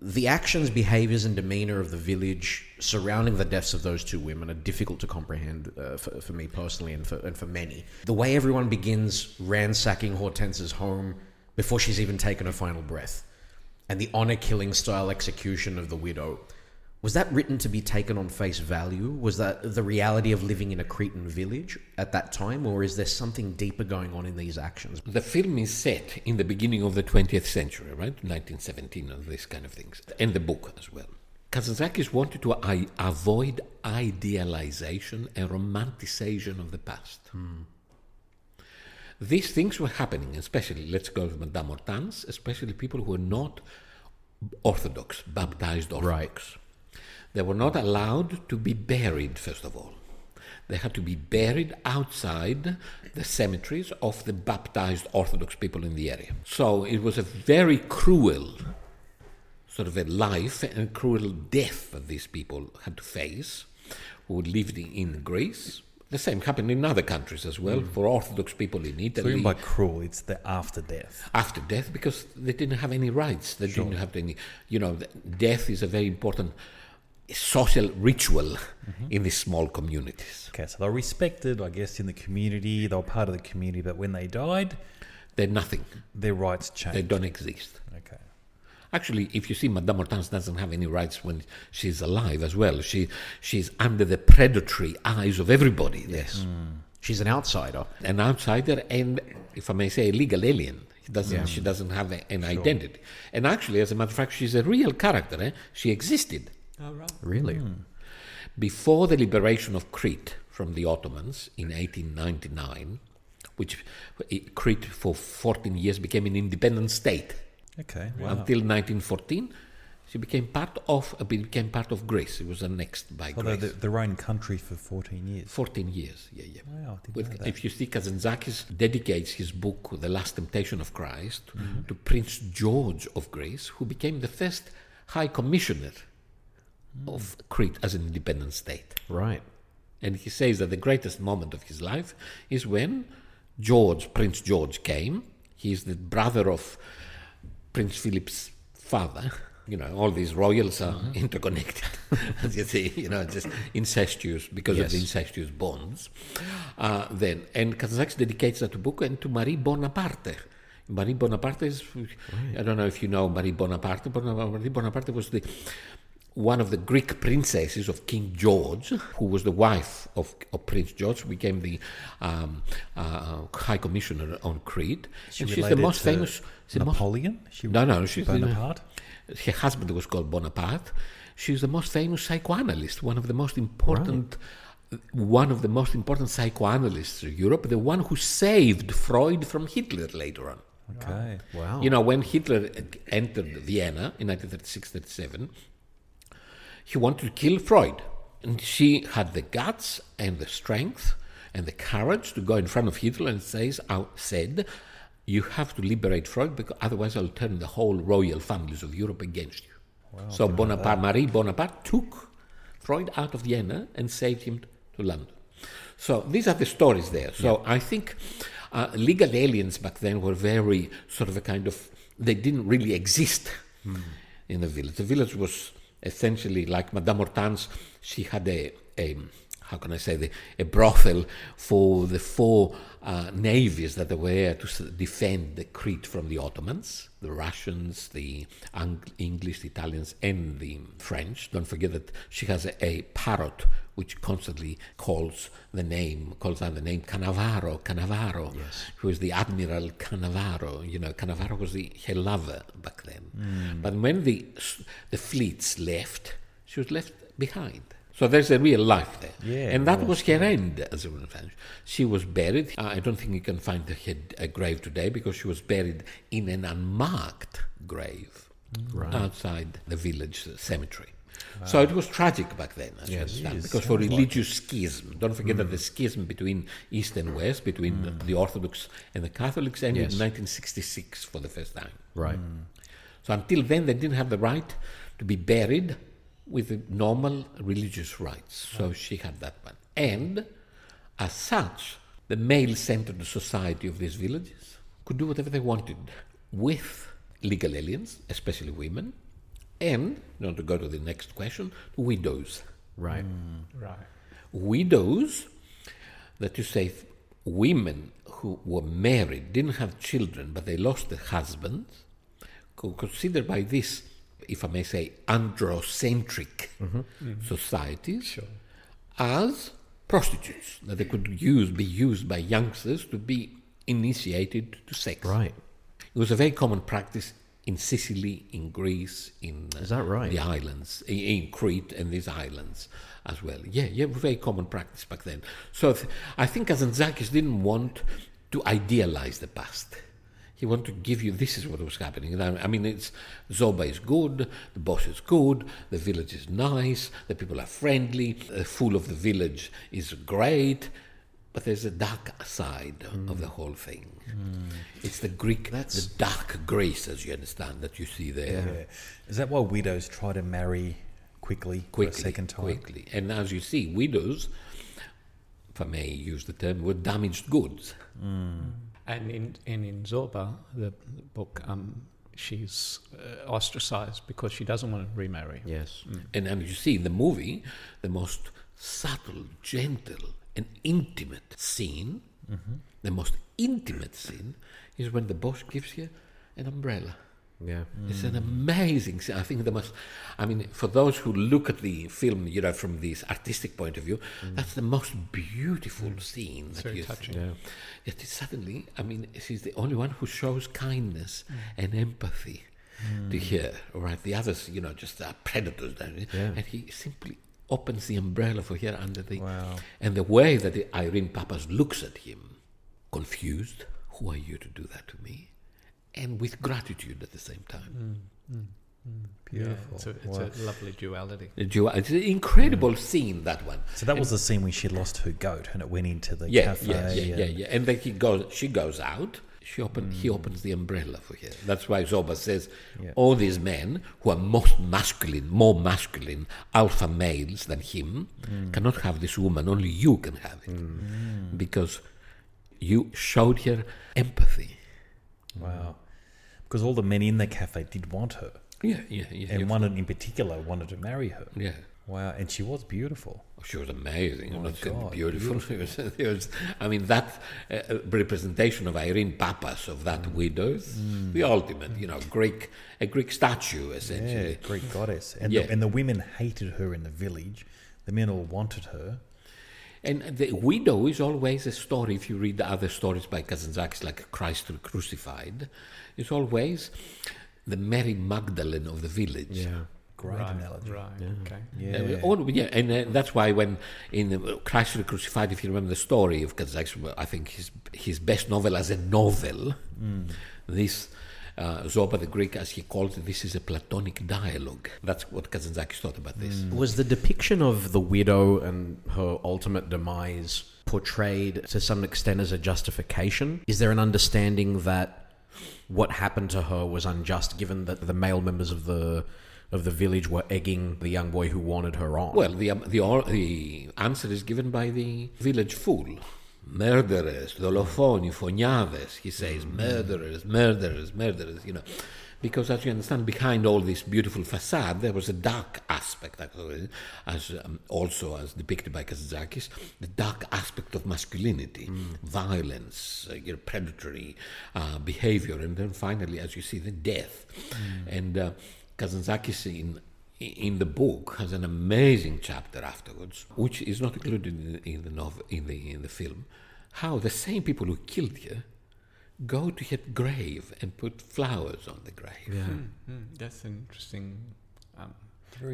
the actions, behaviors, and demeanor of the village surrounding the deaths of those two women are difficult to comprehend uh, for, for, me personally and for, and for many. The way everyone begins ransacking Hortense's home before she's even taken her final breath, and the honor killing style execution of the widow was that written to be taken on face value? Was that the reality of living in a Cretan village at that time, or is there something deeper going on in these actions? The film is set in the beginning of the 20th century, right? 1917, and these kind of things, and the book as well. Kazantzakis wanted to I- avoid idealization and romanticization of the past. Hmm. These things were happening, especially, let's go to Madame Hortense, especially people who were not Orthodox, baptized Orthodox. Right they were not allowed to be buried, first of all. They had to be buried outside the cemeteries of the baptized Orthodox people in the area. So it was a very cruel sort of a life and cruel death that these people had to face who lived in Greece. The same happened in other countries as well mm. for Orthodox people in Italy. So by cruel, it's the after death. After death, because they didn't have any rights. They sure. didn't have any. You know, death is a very important social ritual mm-hmm. in these small communities. Okay, so they're respected, I guess, in the community. They were part of the community, but when they died, they're nothing. Their rights changed. They don't exist. Okay. Actually, if you see, Madame Hortense doesn't have any rights when she's alive as well. She she's under the predatory eyes of everybody. there. Yes. She's an outsider. An outsider and, if I may say, a legal alien. She doesn't, she doesn't have a- an identity. And actually, as a matter of fact, she's a real character. Eh? She existed. Oh, right. Really? Before the liberation of Crete from the Ottomans in 1899, which Crete for 14 years became an independent state Okay. Wow. until 1914, she became part of uh, became part of Greece. It was annexed by Although Greece. the, their own country for 14 years. 14 years, yeah, yeah. Wow, With, if you see, Kazantzakis dedicates his book, The Last Temptation of Christ, Mm-hmm. to Prince George of Greece, who became the first High Commissioner Mm. Of Crete as an independent state. Right. And he says that the greatest moment of his life is when George, Prince George, came. He is the brother of Prince Philip's father. [LAUGHS] You know, all these royals are interconnected, [LAUGHS] as you see, you know, just incestuous because of the incestuous bonds. Uh, then, and Kazakh dedicates that book and to Marie Bonaparte. Marie Bonaparte is, I don't know if you know Marie Bonaparte, but Marie Bonaparte was the one of the Greek princesses of King George, who was the wife of, of Prince George, who became the um, uh, High Commissioner on Crete. She and she's the most to famous. she's most- Napoleon? She no, no, she's the- Bonaparte? her husband was called Bonaparte. She's the most famous psychoanalyst, one of the most important, one of the most important psychoanalysts of Europe, the one who saved Freud from Hitler later on. Okay. Wow. You know, when Hitler entered Vienna in 1936-37, he wanted to kill Freud. And she had the guts and the strength and the courage to go in front of Hitler and says, out, said, you have to liberate Freud because otherwise I'll turn the whole royal families of Europe against you. so Bonaparte, Marie Bonaparte took Freud out of Vienna and saved him to London. So these are the stories there. So I think uh, legal aliens back then were very sort of a kind of, they didn't really exist in the village. The village was essentially like Madame Hortense, she had a, a how can I say, the, a brothel for the four uh, navies that were there to defend the Crete from the Ottomans, the Russians, the Ang- English, the Italians, and the French. Don't forget that she has a, a parrot which constantly calls the name, calls out the name Canavaro, Canavaro, Cannavaro, who is the Admiral Canavaro. You know, Canavaro was the, her lover back then. But when the, the fleets left, she was left behind. So there's a real life there. Yeah, and that of was her end as a revenge. She was buried. uh, I don't think you can find her a grave today because she was buried in an unmarked grave outside the village cemetery. So it was tragic back then, as you understand, because for religious schism, don't forget that the schism between East and West, between the, the Orthodox and the Catholics, ended Yes. in 1966 for the first time. Right. So until then, they didn't have the right to be buried with the normal religious rites. So she had that one. And as such, the male centered society of these villages could do whatever they wanted with legal aliens, especially women, and, now to go to the next question, widows. Right. Hmm. Right. Widows, that you say women who were married, didn't have children, but they lost their husbands, co- considered by this, if I may say, androcentric societies as prostitutes, that they could use, be used by youngsters to be initiated to sex. Right. It was a very common practice in Sicily, in Greece, in uh, Is that right? the islands, in, in Crete and these islands as well. Yeah, yeah, very common practice back then. So th- I think Kazantzakis didn't want to idealize the past. He wanted to give you this is what was happening. I mean, it's Zorba is good, the boss is good, the village is nice, the people are friendly, the fool of the village is great, but there's a dark side of the whole thing. Hmm. It's the Greek, That's... the dark grace, as you understand, that you see there. Yeah. Is that why widows try to marry quickly, quickly, a second time? quickly. And as you see, widows, if I may use the term, were damaged goods. Hmm. And in and in Zorba, the, the book, um, she's uh, ostracized because she doesn't want to remarry. Yes. And, and you see in the movie, the most subtle, gentle, and intimate scene, the most intimate scene, is when the boss gives you an umbrella. Yeah. It's an amazing. scene. I think the most. I mean, for those who look at the film, you know, from this artistic point of view, mm. that's the most beautiful scene. that very you touching. Yeah. Yet it suddenly, I mean, she's the only one who shows kindness mm. and empathy to mm. her. Right, the others, you know, just are predators. don't they? Yeah. And he simply opens the umbrella for her under the. Wow. And the way that the Irene Papas looks at him, confused, who are you to do that to me? And with gratitude at the same time. Beautiful. Yeah, it's a, it's Wow. a lovely duality. The dual- It's an incredible scene, that one. So that was the scene when she lost her goat and it went into the Yeah, cafe. yeah, yeah, and- yeah, yeah. And then he goes, she goes out. She open, He opens the umbrella for her. That's why Zorba says Yeah. all these men who are most masculine, more masculine, alpha males than him, cannot have this woman. Only you can have it because you showed her empathy. Wow. Because all the men in the cafe did want her. Yeah, yeah, yeah. And one in particular wanted to marry her. yeah. Wow. And she was beautiful. Oh, she was amazing. I'm my not saying God, beautiful. [LAUGHS] She was, I mean, that uh, uh, representation of Irene Papas, of that mm. widow, is mm. the ultimate, you know, Greek, a Greek statue, Yeah, essentially. Greek goddess. And, Yeah. the, and the women hated her in the village. The men all wanted her. And the widow is always a story, if you read the other stories by Kazantzakis, like Christ Crucified, it's always the Mary Magdalene of the village. Yeah. Great right, analogy. Right. Okay. Yeah. Uh, all- yeah, and uh, that's why when in uh, Christ the Crucified, if you remember the story of Kazakh, I think his his best novel as a novel, this uh, Zorba the Greek, as he calls it, this is a Platonic dialogue. That's what Kazantzakis thought about this. Was the depiction of the widow and her ultimate demise portrayed to some extent as a justification? Is there an understanding that what happened to her was unjust, given that the male members of the of the village were egging the young boy who wanted her on? Well, the, um, the, all- the answer is given by the village fool. Murderers, dolofoni, fognades, he says, murderers, murderers, murderers, you know. Because as you understand, behind all this beautiful facade, there was a dark aspect, as um, also as depicted by Kazantzakis, the dark aspect of masculinity, violence, uh, you know, predatory uh, behavior, and then finally, as you see, the death. And uh, Kazantzakis in in the book has an amazing chapter afterwards, which is not included in the, in the novel in the in the film. How the same people who killed her go to her grave and put flowers on the grave. yeah. Mm, that's an interesting um,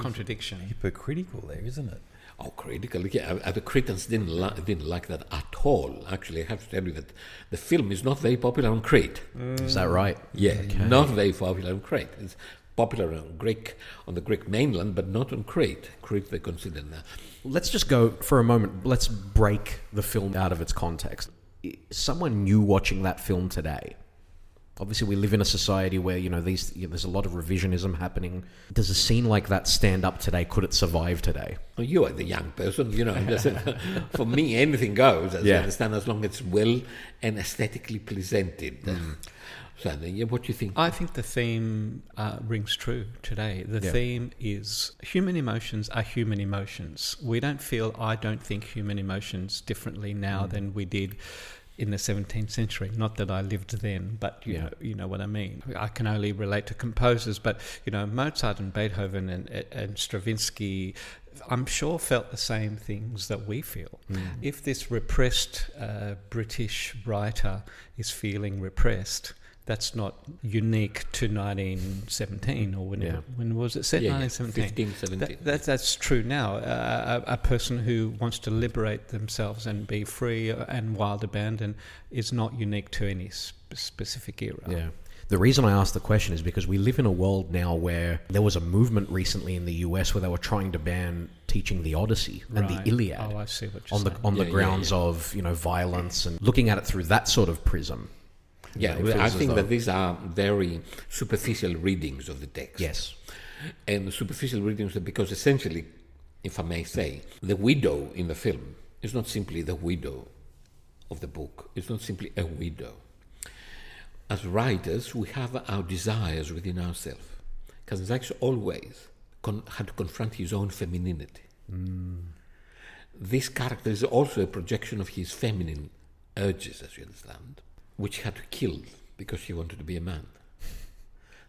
contradiction. hypocritical there, isn't it? Oh, critical! Yeah, uh, the Cretans didn't li- didn't like that at all. Actually, I have to tell you that the film is not very popular on Crete. Is that right? Yeah, not very popular on Crete. It's popular on Greek on the Greek mainland, but not on Crete. Crete they consider that. Let's just go for a moment. Let's break the film out of its context. Someone new watching that film today. Obviously, we live in a society where you know these. You know, there's a lot of revisionism happening. Does a scene like that stand up today? Could it survive today? Well, you are the young person, you know. just- [LAUGHS] for me, anything goes, as Yeah. I understand, as long as it's well and aesthetically presented. So, yeah, what do you think? I think the theme uh, rings true today. The Yeah. theme is human emotions are human emotions. We don't feel, I don't think human emotions differently now than we did in the 17th century. Not that I lived then, but you, Yeah. know, you know what I mean. I can only relate to composers, but you know, Mozart and Beethoven and, and Stravinsky, I'm sure felt the same things that we feel. If this repressed uh, British writer is feeling repressed, that's not unique to 1917 or when, Yeah. when was it set? Yeah, yeah, 1917. 15, 17. That, that, that's true now. Uh, a, a person who wants to liberate themselves and be free and wild abandon is not unique to any sp- specific era. Yeah. The reason I asked the question is because we live in a world now where there was a movement recently in the US where they were trying to ban teaching the Odyssey and Right. the Iliad Oh, I see what you're on the saying. on the Yeah, yeah, grounds yeah. of you know violence and looking at it through that sort of prism. Yeah, well, I think that these are very superficial readings of the text. Yes. And superficial readings because essentially, if I may say, the widow in the film is not simply the widow of the book, it's not simply a widow. As writers, we have our desires within ourselves. Kazantzakis always con- had to confront his own femininity. This character is also a projection of his feminine urges, as you understand, which he had to kill because he wanted to be a man.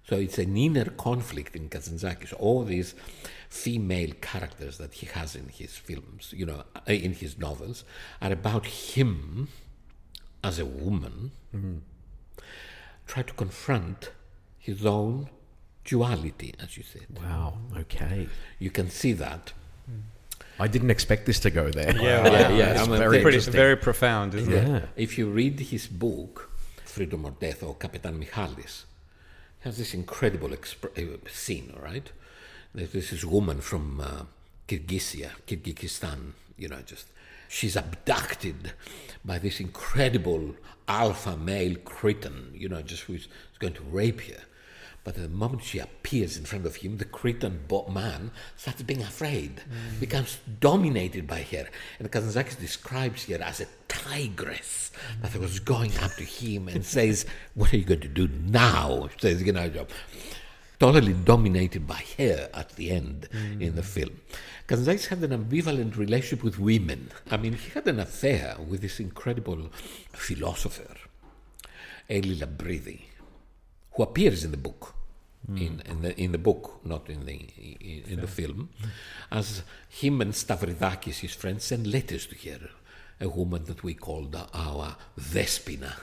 So it's an inner conflict in Kazantzakis. All these female characters that he has in his films, you know, uh, in his novels, are about him as a woman, try to confront his own duality, as you said. Wow. Okay. You can see that. I didn't expect this to go there. Yeah, yeah, yeah. It's I mean, very pretty- Pretty, very profound, isn't it? If you read his book, Freedom or Death, or Kapitan Michalis, he has this incredible exp- uh, scene, all right? There's this this woman from uh, Kyrgyzia, Kyrgyzstan, you know, just she's abducted by this incredible alpha male Cretan, you know, just who's who's going to rape her. But the moment she appears in front of him, the Cretan man starts being afraid, mm. becomes dominated by her. And Kazantzakis describes her as a tigress that mm. was going up to him and says, What are you going to do now? She says, You know, totally dominated by her at the end in the mm. film. Kazantzakis had an ambivalent relationship with women. I mean, he had an affair with this incredible philosopher, Elli Lambridi who appears in the book, in, mm. in the in the book, not in the in, in the film, as him and Stavridakis, his friend, send letters to her, a woman that we called our Despina,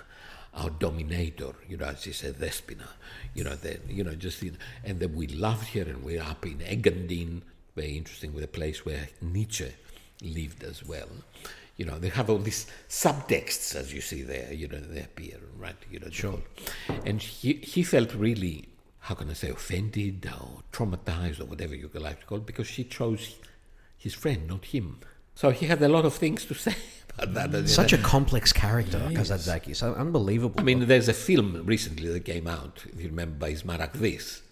our dominator. You know, she's a Despina. You know, the, you know, just in, and then we loved her, and we're up in Engadin, very interesting, with a place where Nietzsche lived as well. You know, they have all these subtexts, as you see there. You know, they appear, right? You know, sure. And he he felt really, how can I say, offended or traumatized or whatever you like to call it, because she chose his friend, not him. So he had a lot of things to [LAUGHS] say about that. you Such a complex character, Kazantzakis. So unbelievable. I mean, there's a film recently that came out, if you remember, by Smaragdis,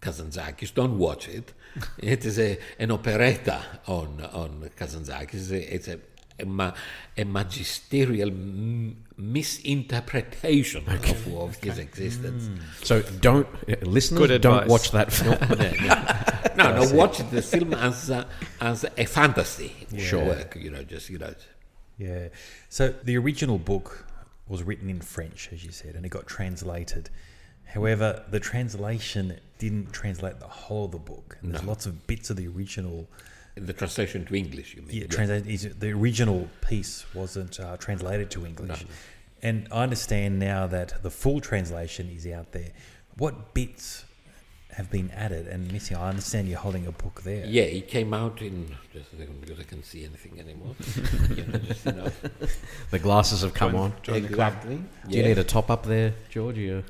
Kazantzakis. Don't watch it. [LAUGHS] it is a, an operetta on, on Kazantzakis. It's a, ma, a magisterial m- misinterpretation of, of his existence. so don't uh, listeners Good don't advice. watch that [LAUGHS] film. No, no, [LAUGHS] watch the film as a, as a fantasy Sure. work, you know, just, you know. Yeah. So the original book was written in French, as you said, and it got translated. However, the translation didn't translate the whole of the book. And there's lots of bits of the original. The translation to English, you mean? Yeah, Yes. translate, is, the original piece wasn't uh, translated to English. And I understand now that the full translation is out there. What bits have been added and missing? I understand you're holding a book there. Yeah, it came out in just a second because I can't see anything anymore. [LAUGHS] you know, just, you know. [LAUGHS] the glasses have come on. Join exactly. Do you need a top up there, George? You-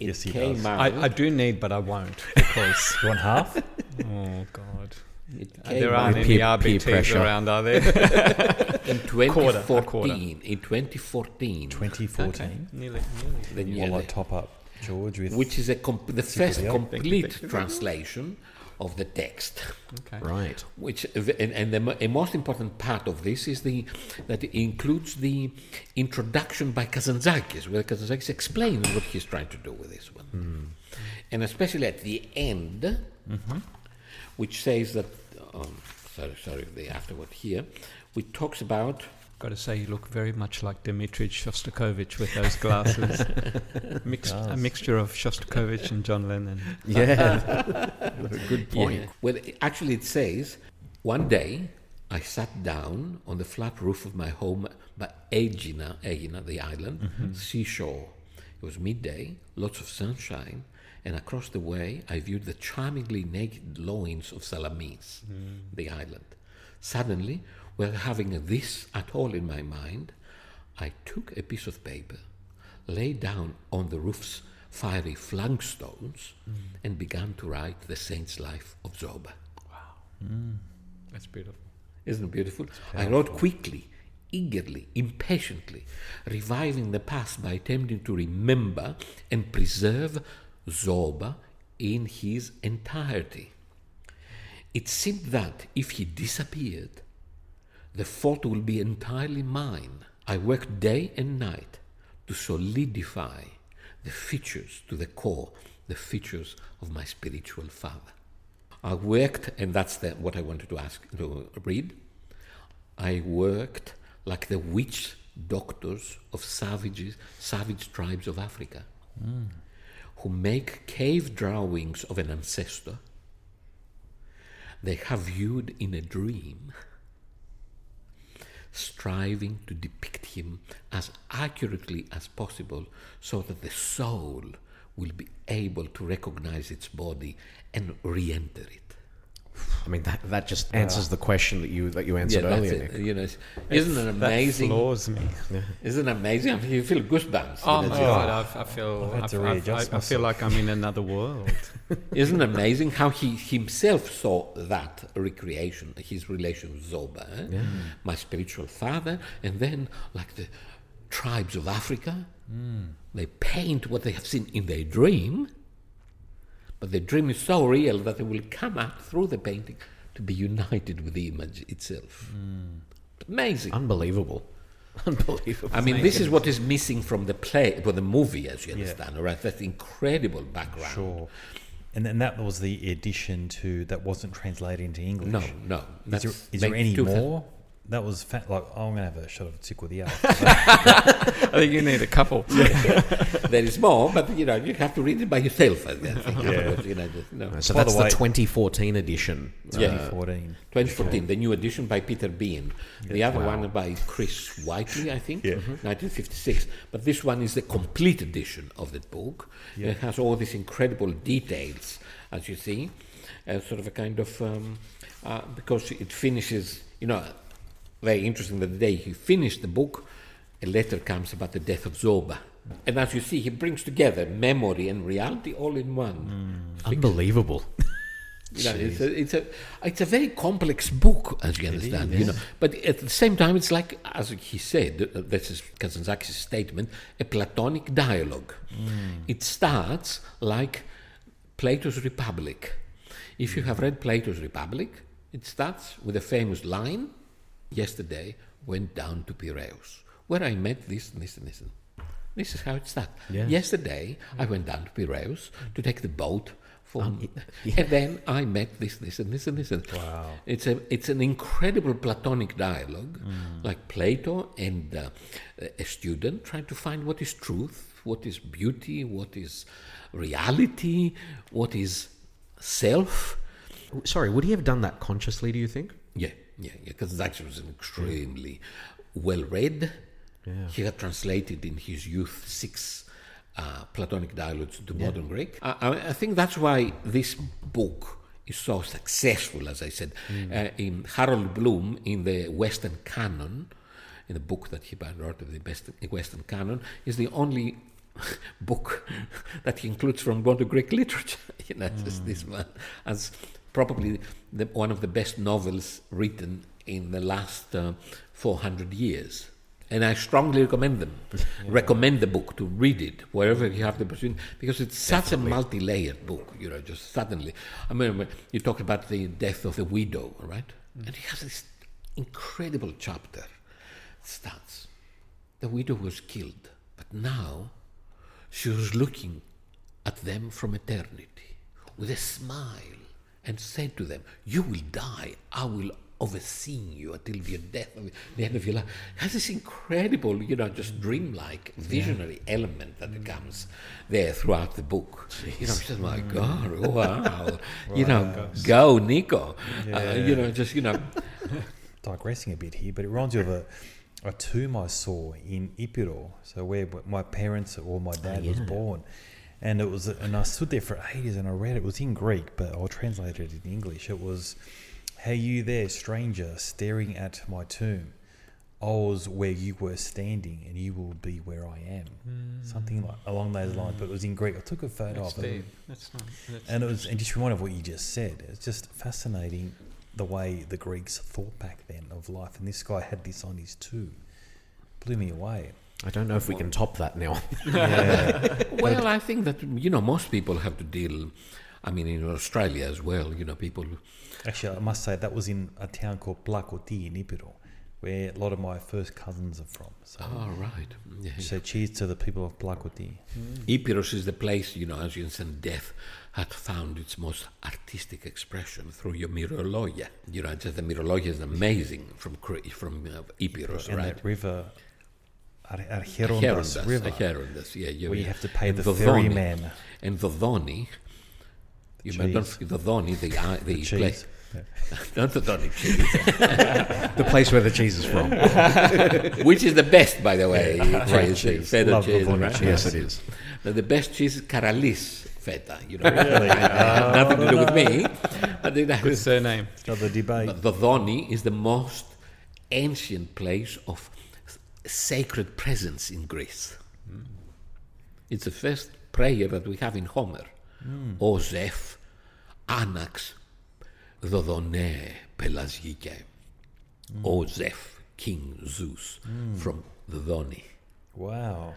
It Yes, he came does. out. I, I do need, but I won't [LAUGHS] because You want half? oh god, it came Uh, there aren't any Peer- peer RBTs pressure. around, are there? [LAUGHS] in [LAUGHS] 2014. quarter. In 2014, 2014. nearly, nearly. the, You yeah, want top up, George, with which is a comp- the first Thank you, complete thank you. translation of the text. Okay. right. Which and, and the a most important part of this is the that it includes the introduction by Kazantzakis, where Kazantzakis explains what he's trying to do with this one, hmm. and especially at the end, mm-hmm. Which says that. Um, sorry, sorry, the afterword here, which talks about Got to say, you look very much like Dmitri Shostakovich with those glasses. [LAUGHS] Mix, a mixture of Shostakovich and John Lennon. Yeah. Good point. Yeah. Well, actually, it says, one day I sat down on the flat roof of my home by Aegina, Aegina the island, seashore. It was midday, lots of sunshine, and across the way I viewed the charmingly naked loins of Salamis, mm. the island. Suddenly, without having this at all in my mind, I took a piece of paper, lay down on the roof's fiery flagstones, mm. and began to write the saint's life of Zorba. Wow. Mm. That's beautiful. Isn't it beautiful? I wrote quickly, eagerly, impatiently, reviving the past by attempting to remember and preserve Zorba in his entirety. It seemed that if he disappeared, the fault will be entirely mine. I worked day and night to solidify the features to the core, the features of my spiritual father. I worked, and that's the, what I wanted to ask to read. I worked like the witch doctors of savages, savage tribes of Africa. Hmm. Who make cave drawings of an ancestor they have viewed in a dream, striving to depict him as accurately as possible so that the soul will be able to recognize its body and re enter it. I mean, that, that just answers the question that you that you answered that's earlier. Nick. You know, isn't it amazing? That floors me. Isn't it amazing? I mean, you feel goosebumps. Oh my know, god, I've, I feel I've had to I've- I've- readjust I, I feel like I'm in another world. [LAUGHS] Isn't it amazing how he himself saw that recreation, his relation with Zorba, eh? my spiritual father, and then like the tribes of Africa, they paint what they have seen in their dream, but the dream is so real that they will come out through the painting to be united with the image itself. Hmm. Amazing. Unbelievable. [LAUGHS] Unbelievable. I mean, this is what is missing from the play, well, the movie, as you understand, right? That incredible background. Sure. And then that was the addition to that wasn't translated into English. No, no. Is there, is there any more? That was fa- like I'm gonna have a shot of tick with the elf. [LAUGHS] I think you need a couple. [LAUGHS] there is more, but you know you have to read it by yourself. I think. Yeah. [LAUGHS] you know, just, no. so By that's the the, 2014 edition. Yeah. 2014. 2014, the new edition by Peter Bien. The other Wow. one by Chris Whiteley, I think, Yeah. 1956. But this one is the complete edition of the book. Yeah. It has all these incredible details, as you see, uh, sort of a kind of um, uh, because it finishes, you know, very interesting that the day he finished the book, a letter comes about the death of Zorba. And as you see, he brings together memory and reality all in one. Unbelievable. You know, it's a, it's a it's a very complex book, as you understand. You know, but at the same time, it's like as he said, uh, this is Kazantzakis' statement, a Platonic dialogue. It starts like Plato's Republic. If you have read Plato's Republic, it starts with a famous line: "Yesterday went down to Piraeus, where I met this, and this, and this." And this is how it starts. Yeah. Yesterday, I went down to Piraeus to take the boat for, [LAUGHS] and then I met this, this, and this, and this. And Wow. It's a, it's an incredible Platonic dialogue, like Plato and uh, a student trying to find what is truth, what is beauty, what is reality, what is self. Sorry, would he have done that consciously, do you think? Yeah, yeah, yeah. Because Zaxxon was extremely well read. Yeah. He had translated in his youth six uh, Platonic dialogues to modern Greek. I, I, think that's why this book is so successful, as I said. Uh, in Harold Bloom, in the Western Canon, in the book that he wrote, the best Western Canon, is the only [LAUGHS] book [LAUGHS] that he includes from modern Greek literature. [LAUGHS] you know, just this one as probably the, one of the best novels written in the last uh, 400 years. And I strongly recommend them. Recommend the book to read it wherever you have the opportunity because it's such a multi-layered book. You know, just suddenly. I mean, you talked about the death of the widow, right? And he has this incredible chapter. It starts. The widow was killed, but now she was looking at them from eternity with a smile and said to them, You will die. I will oversee you until your death, the end of your life. It has this incredible, you know, just dreamlike, visionary element that comes there throughout the book. You know, just my God, wow. [LAUGHS] You know, go, Nico. Uh, you know, just, you know, [LAUGHS] digressing a bit here, but it reminds you of a, a tomb I saw in Ipiro, so where my parents or my dad was born. And it was, and I stood there for ages and I read it. It was in Greek, but I'll translate it in English. It was, "Hey, you there, stranger, staring at my tomb. I was where you were standing, and you will be where I am." Hmm. Something like along those lines. But it was in Greek. I took a photo That's of it. deep. That's not. That's And it was, and just reminded of what you just said. It's just fascinating the way the Greeks thought back then of life, and this guy had this on his tomb. Blew me away. I don't know if we can top that now. [LAUGHS] well, I think that, you know, most people have to deal, I mean, in Australia as well, you know, people. Actually, I must say that was in a town called Plakoti in Ipiro, where a lot of my first cousins are from. So, Oh, right. Yeah. so cheers to the people of Plakoti. Epirus is the place, you know, as you said, death had found its most artistic expression through your Mirologia. You know, just the Mirologia is amazing from Cre- from uh, Epirus, And right? that river Ar- Archerondas Herondas, River, Herondas, yeah. You, where you have to pay and the Dodoni. ferryman. And Dodoni, you may don't Cheese. forget Dodoni, the, uh, the, The place. [LAUGHS] cheese. Not Dodoni cheese, The place where the cheese is from. [LAUGHS] which is the best, by the way. Great cheese, cheese. Feta Love cheese, Dodoni right? cheese. yes, it is. Now, the best cheese is Caralis feta. You know, [LAUGHS] nothing to do with me. I think that Good surname. Another debate. But Dodoni is the most ancient place of s- sacred presence in Greece. Hmm. It's the first prayer that we have in Homer. Hmm. O Zeph, Anax, Dodone, Pelasgike. Hmm. O Zeph, King Zeus, from Dodoni. Wow.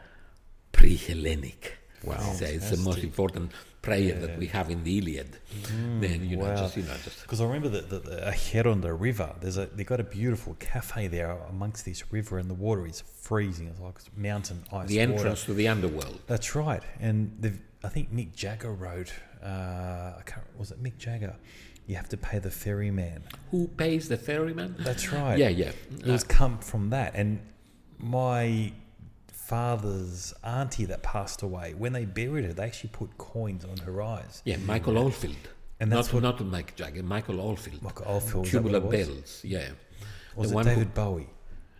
Pre-Hellenic. Wow. So it's the most important prayer that we have in the Iliad. Mm, then, you know, wow. just, you know, just Because I remember that uh, the, the Acheronda River, there's a they got a beautiful cafe there amongst this river, and the water is freezing. It's like mountain ice. the water. entrance to the underworld. That's right, and I think Mick Jagger wrote. Uh, I can't, was it Mick Jagger? You have to pay the ferryman. Who pays the ferryman? That's right. Yeah, yeah. It was uh, come from that, and my father's auntie that passed away when they buried her, they actually put coins on her eyes. Yeah, Michael Oldfield. And that's not, what- not Mike Jagger, Michael Oldfield. Michael Oldfield, is that what Tubular was? bells, yeah. Was The it one who- David Bowie?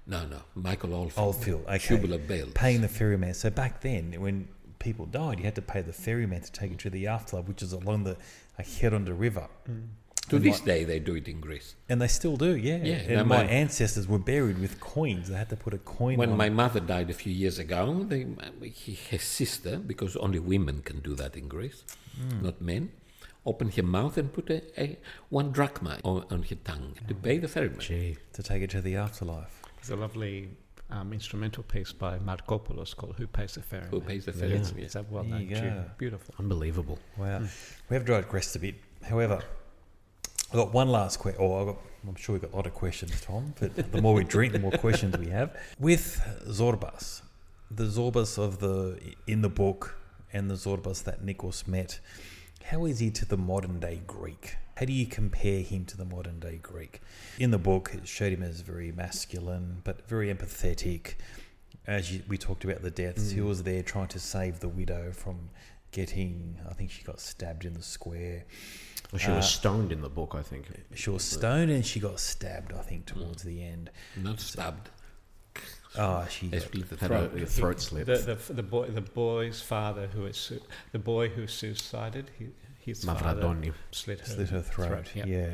No, no, Michael Oldfield. Oldfield, okay. Tubular bells. Paying the ferryman. So back then, when people died, you had to pay the ferryman to take it to the afterlife, which is along the Acheronda River. Mm. To And this my- day, they do it in Greece. And they still do, yeah. Yeah, and no, my my- ancestors were buried with coins. They had to put a coin When on. my mother died a few years ago, they, he, his sister, because only women can do that in Greece, Hmm. not men, opened her mouth and put a, a one drachma on, on her tongue to pay the ferryman. Gee. to take it to the afterlife. There's a lovely um, instrumental piece by Markopoulos called "Who Pays the Ferryman." Who pays the It's, ferryman? it's a There well-known you go. tune. Beautiful. Unbelievable. Wow. Hmm. We have digressed a bit. However, I've got one last question. Or got, I'm sure we've got a lot of questions, Tom. But the more we drink, the more [LAUGHS] questions we have. With Zorbas, the Zorbas of the in the book and the Zorbas that Nikos met, how is he to the modern day Greek? How do you compare him to the modern day Greek? In the book, it showed him as very masculine, but very empathetic. As you, we talked about the deaths, he mm. was there trying to save the widow from getting. I think she got stabbed in the square. Well, she Uh, was stoned in the book, I think. She was stoned and she got stabbed. I think towards Hmm. the end. Not stabbed. Oh, she They got, split the Had throat. a, a throat slit. The, the, the boy, the boy's father, who is su- the boy who suicided, he, his father Mavrandoni. slit her, slit her throat. yeah. yeah.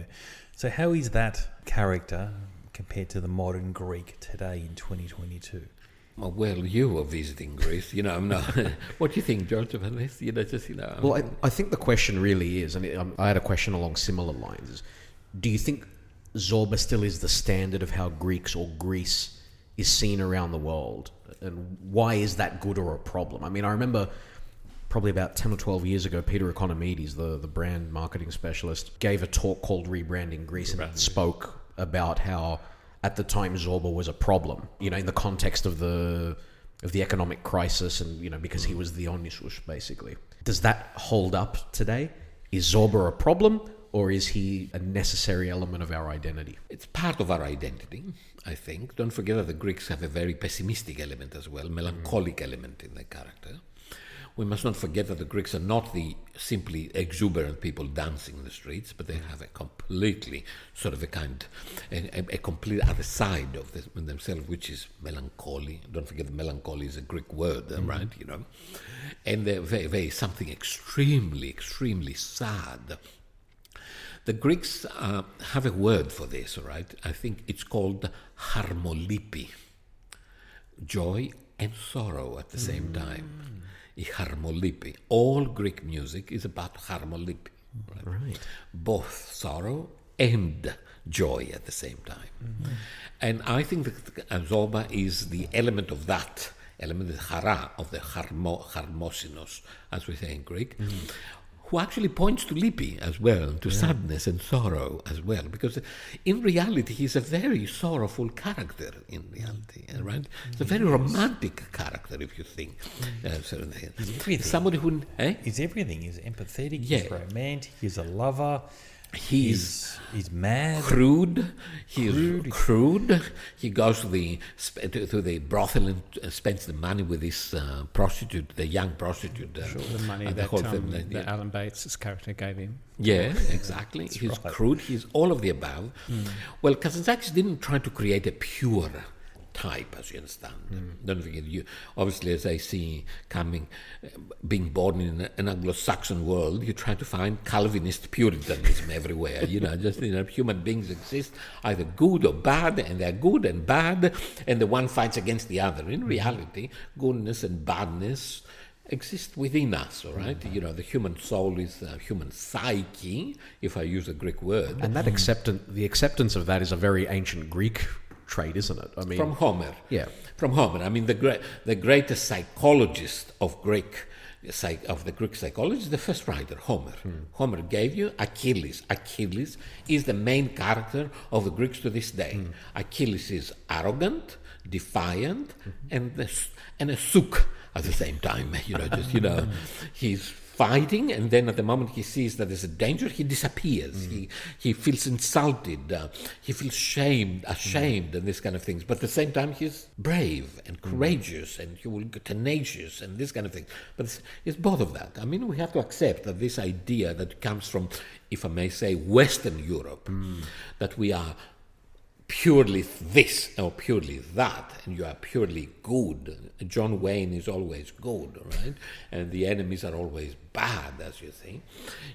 So how is that character compared to the modern Greek today in 2022? Well, you were visiting Greece. You know, I'm not. [LAUGHS] what do you think, George, about this? You know, just, you know. Well, I, I think the question really is, and um, I had a question along similar lines: is, Do you think Zorba still is the standard of how Greeks or Greece is seen around the world, and why is that good or a problem? I mean, I remember probably about ten or twelve years ago, Peter Economides, the the brand marketing specialist, gave a talk called "Rebranding Greece" and spoke about how at the time Zorba was a problem. You know, in the context of the of the economic crisis, and you know, because he was the Onisus, basically. Does that hold up today? Is Zorba a problem, or is he a necessary element of our identity? It's part of our identity, I think. Don't forget that the Greeks have a very pessimistic element as well, melancholic element in their character. We must not forget that the Greeks are not the simply exuberant people dancing in the streets, but they have a completely sort of a kind, a, a, a complete other side of this, themselves, which is melancholy. Don't forget that melancholy is a Greek word, uh, right? You know, and they're very, very something extremely, extremely sad. The Greeks uh, have a word for this, all right? I think it's called harmolipi, joy and sorrow at the same time. I harmolipi. All Greek music is about harmolipi, right? Right. Both sorrow and joy at the same time. Mm-hmm. And I think that Zorba is the element of that element, the hara, of the harmo, harmosinos, as we say in Greek, mm-hmm. Who actually points to Lippi as well, to sadness and sorrow as well, because in reality he's a very sorrowful character in reality, uh, right? It's a very romantic character if you think. Uh, so, everything. somebody who, eh? He's everything. He's empathetic. Yeah. He's romantic. He's a lover. He's He's mad. crude. He's crude. He goes to the sp- to, to the brothel and uh, spends the money with this uh, prostitute, the young prostitute. Uh, the money and the that, um, thing, that yeah. Alan Bates' character gave him. Yeah, exactly. he's crude. He's all of the above. Well, Kazantzakis didn't try to create a pure type, as you understand. Don't forget, you obviously, as I see coming, being born in an Anglo-Saxon world, you try to find Calvinist Puritanism everywhere. You know, just you know, human beings exist either good or bad, and they're good and bad, and the one fights against the other. In reality, goodness and badness exist within us, all right? You know, the human soul is the human psyche, if I use a Greek word, And that acceptance, the acceptance of that is a very ancient Greek trait, isn't it? I mean, from Homer. Yeah. From Homer. I mean, the, great, the greatest psychologist of Greek psych, of the Greek psychologist, the first writer, Homer. Hmm. Homer gave you Achilles. Achilles is the main character of the Greeks to this day. Hmm. Achilles is arrogant, defiant, hmm. and the, and a souk at the same time. [LAUGHS] You know, just you know, [LAUGHS] he's fighting, and then at the moment he sees that there's a danger, he disappears. He he feels insulted. Uh, he feels shamed, ashamed, and this kind of things. But at the same time, he's brave and courageous, and he will get tenacious, and this kind of thing. But it's, it's both of that. I mean, we have to accept that this idea that comes from, if I may say, Western Europe, that we are purely this or purely that, and you are purely good. John Wayne is always good, right? And the enemies are always bad, as you say.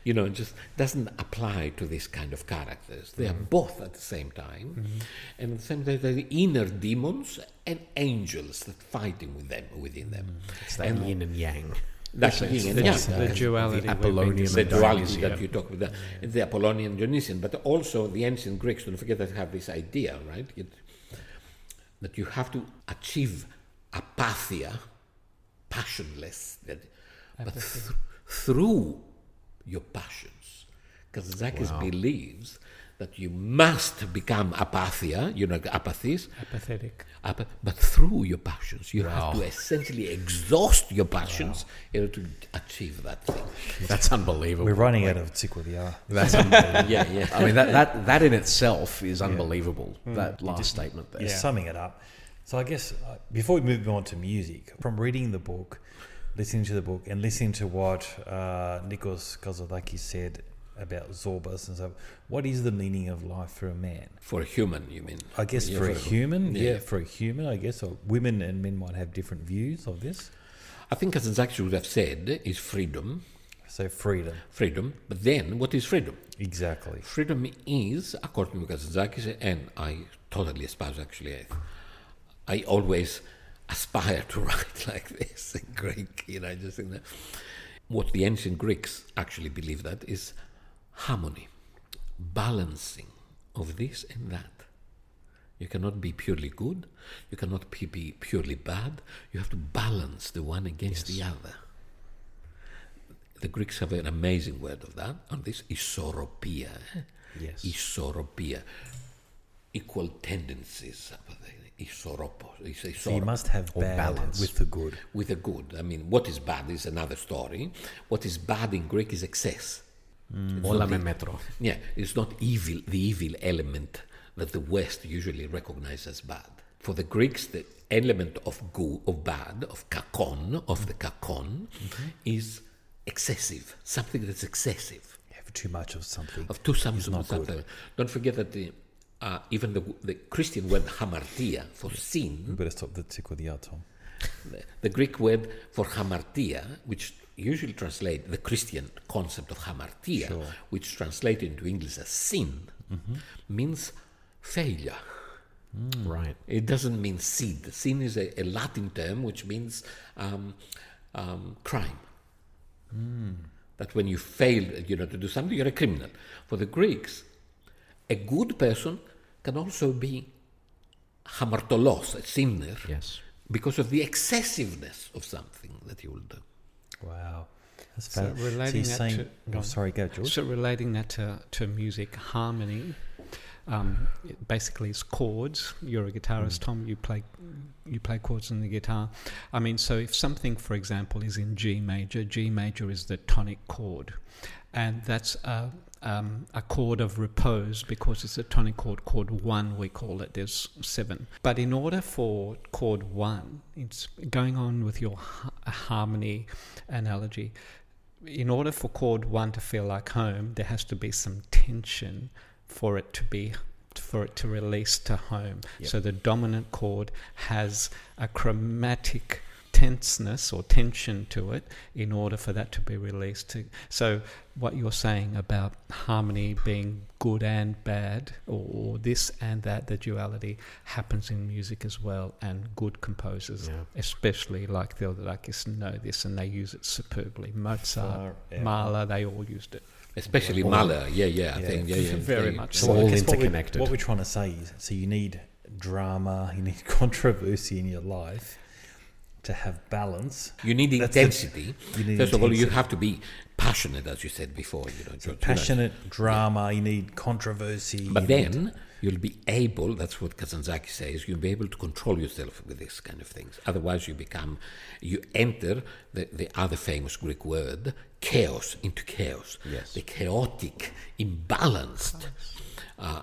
You know, it just doesn't apply to this kind of characters. They are mm-hmm. both at the same time, mm-hmm. and at the same time, they're the inner demons and angels that fighting with them within them. Mm-hmm. it's that yin and yang. That's the yin and The, the duality. the Apollonian The duality that you talk about, the, the Apollonian Dionysian, but also the ancient Greeks. Don't forget that have this idea, right? It, that you have to achieve apathia, passionless, that, but th- through your passions. Because Zakis believes that you must become apathia, you know, apathies, Apathetic. apa- but through your passions. You have to essentially exhaust your passions in order to achieve that thing. That's unbelievable. We're running out of Tsikoudia. That's [LAUGHS] unbelievable. Yeah, yeah. I mean, that, that, that in itself is unbelievable, that last statement there. You're summing it up. So I guess uh, before we move on to music, from reading the book, listening to the book, and listening to what uh, Nikos Kazantzakis said about Zorbas and so. what is the meaning of life for a man? For a human, you mean? I guess Yeah, for a human, yeah. yeah. for a human, I guess, or women and men might have different views of this. I think as Zach would have said, is freedom. So freedom, Freedom. But then, what is freedom? exactly. Freedom is, according to Kazantzakis, and I totally espouse actually, I, I always aspire to [LAUGHS] write like this in Greek, you know, just in the, what the ancient Greeks actually believed that is harmony, balancing of this and that. You cannot be purely good, you cannot be, purely bad, you have to balance the one against the other. The Greeks have an amazing word of that, on this, isoropia. eh? Yes. Isoropia. Equal tendencies. Isoropos. So you must have bad balance. with the good. With the good. I mean, what is bad is another story. What is bad in Greek is excess. Όλα με μέτρο. Yeah, it's not evil, the evil element that the West usually recognizes as bad. For the Greeks, the element of good, of bad, of kakon, of the kakon, is excessive, something that's excessive. You have too much of something. Of two something. It's not good. something. Don't forget that the, uh, even the, the Christian word hamartia for You sin, better stop the Tsikwadia, Tom. the, the Greek word for hamartia, which usually translate the Christian concept of hamartia, Sure. which translated into English as sin, means failure. Right. It doesn't mean seed. Sin is a, a Latin term which means um, um, crime. That when you fail, you know, to do something, you're a criminal. For the Greeks, a good person can also be hamartolos, a sinner, Yes. because of the excessiveness of something that you will do. Wow. That's So fa- so relating you're that saying, to- oh, sorry, go, George. So relating that to, to music, harmony, um, basically is chords. You're a guitarist, Tom. You play you play chords on the guitar. I mean, so if something, for example, is in G major, G major is the tonic chord, and that's a, um, a chord of repose because it's a tonic chord, chord one, we call it. There's seven. But in order for chord one, it's going on with your ha- harmony analogy. In order for chord one to feel like home, there has to be some tension for it to be for it to release to home. Yep. So the dominant chord has a chromatic tenseness or tension to it in order for that to be released to so what you're saying about harmony being good and bad or, or this and that the duality happens in music as well and good composers Yeah. especially like Theodorakis know this and they use it superbly Mozart Far out. Mahler they all used it Especially All- Mahler, yeah, yeah, I Yeah. think, yeah, yeah. Very much So so. all I what we're- interconnected. What we're, trying to say is, so you need drama, you need [LAUGHS] controversy in your life to have balance. You need That's the- intensity. you need First of all, you have to be passionate, as you said before. You know, So George, you know. passionate drama, you need controversy. But you need- then you'll be able, that's what Kazantzaki says, you'll be able to control yourself with this kind of things. Otherwise, you become, you enter the, the other famous Greek word, chaos, into chaos. Yes. The chaotic, imbalanced. Uh,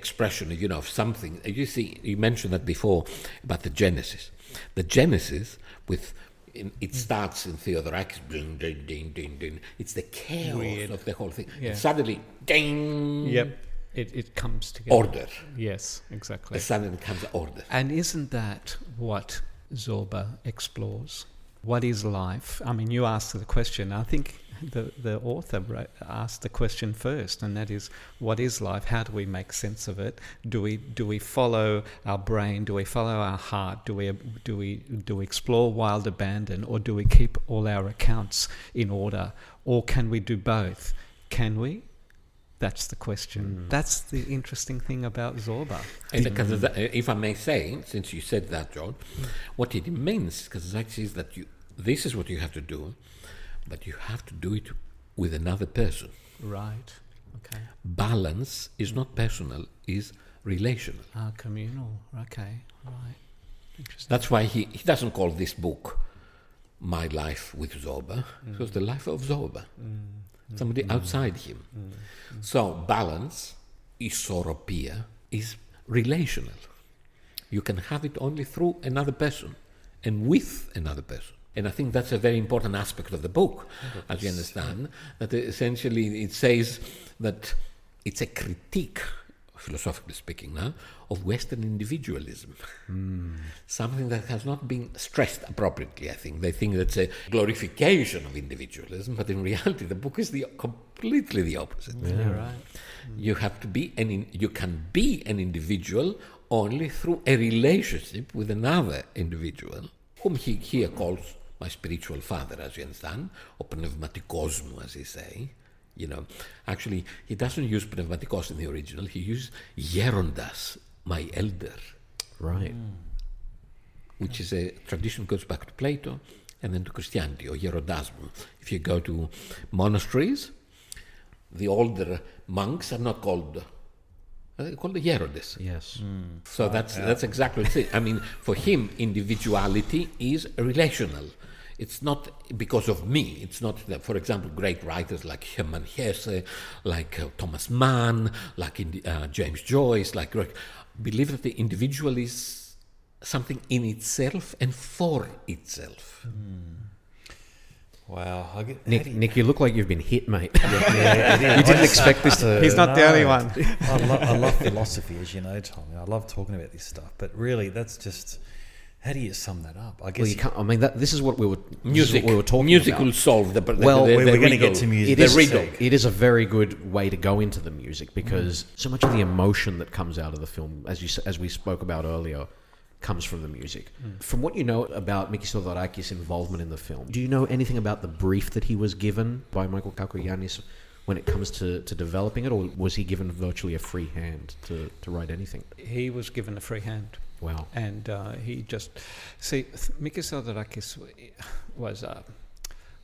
expression, you know, of something. You see, you mentioned that before about the Genesis. The Genesis, with in, it starts in Theodorakis, ding, ding, ding, ding, ding. It's the chaos Weird. of the whole thing. Yeah. And suddenly, ding, yep it, it comes together order. yes exactly The suddenly comes order. And isn't that what Zorba explores? What is life? I mean, you asked the question. I think the, the author wrote, asked the question first, and that is, what is life? How do we make sense of it? Do we do we follow our brain? Do we follow our heart? Do we do we do we explore wild abandon, or do we keep all our accounts in order, or can we do both? Can we? That's the question. Hmm. That's the interesting thing about Zorba. And because hmm. if I may say, since you said that, John, hmm. what it means, because actually is that you, this is what you have to do, but you have to do it with another person. Right. Okay. Balance is not personal, is relational. Ah, communal. Okay, right. Interesting. That's why he, he doesn't call this book My Life with Zorba. It was the life of Zorba. Mm, mm, Somebody mm, outside him. So balance, isoropia, is relational. You can have it only through another person and with another person. And I think that's a very important aspect of the book, as you understand, that essentially it says that it's a critique, philosophically speaking now, of Western individualism. Hmm. Something that has not been stressed appropriately, I think. They think that's a glorification of individualism, but in reality, the book is the completely the opposite. Yeah, right. Hmm. You have to be an in, you can be an individual only through a relationship with another individual, whom he here calls my spiritual father, as you understand, or pneumatikos mu, as he say. You know, actually, he doesn't use pneumatikos in the original. He uses gerondas, my elder, Right. Hmm. which is a tradition goes back to Plato and then to Christianity or Gerodasm. If you go to monasteries, the older monks are not called. They're called the Gerodes. Yes. Hmm. So that's that's exactly it. I mean, for him, individuality is relational. It's not because of me. It's not that, for example, great writers like Hermann Hesse, like uh, Thomas Mann, like in, uh, James Joyce, like Greg, believe that the individual is something in itself and for itself. Wow. I get, Nick, you- Nick, you look like you've been hit, mate. [LAUGHS] Yeah, it is. [LAUGHS] you didn't expect this to. He's not the only one. I, lo- I love philosophy, as you know, Tommy. I love talking about this stuff. But really, that's just how do you sum that up? I guess Well, you can't. I mean, that, this is what we were. this is Music, what we were talking music about. will solve the. the Well, the, we're- we're gonna get to music. It The is, riddle. it is a very good way to go into the music because so much of the emotion that comes out of the film, as you as we spoke about earlier, comes from the music. Hmm. From what you know about Mikis Theodorakis' involvement in the film, do you know anything about the brief that he was given by Michael Cacoyannis when it comes to, to developing it, or was he given virtually a free hand to, to write anything? He was given a free hand. Wow. and uh, he just see Mikis Theodorakis was uh,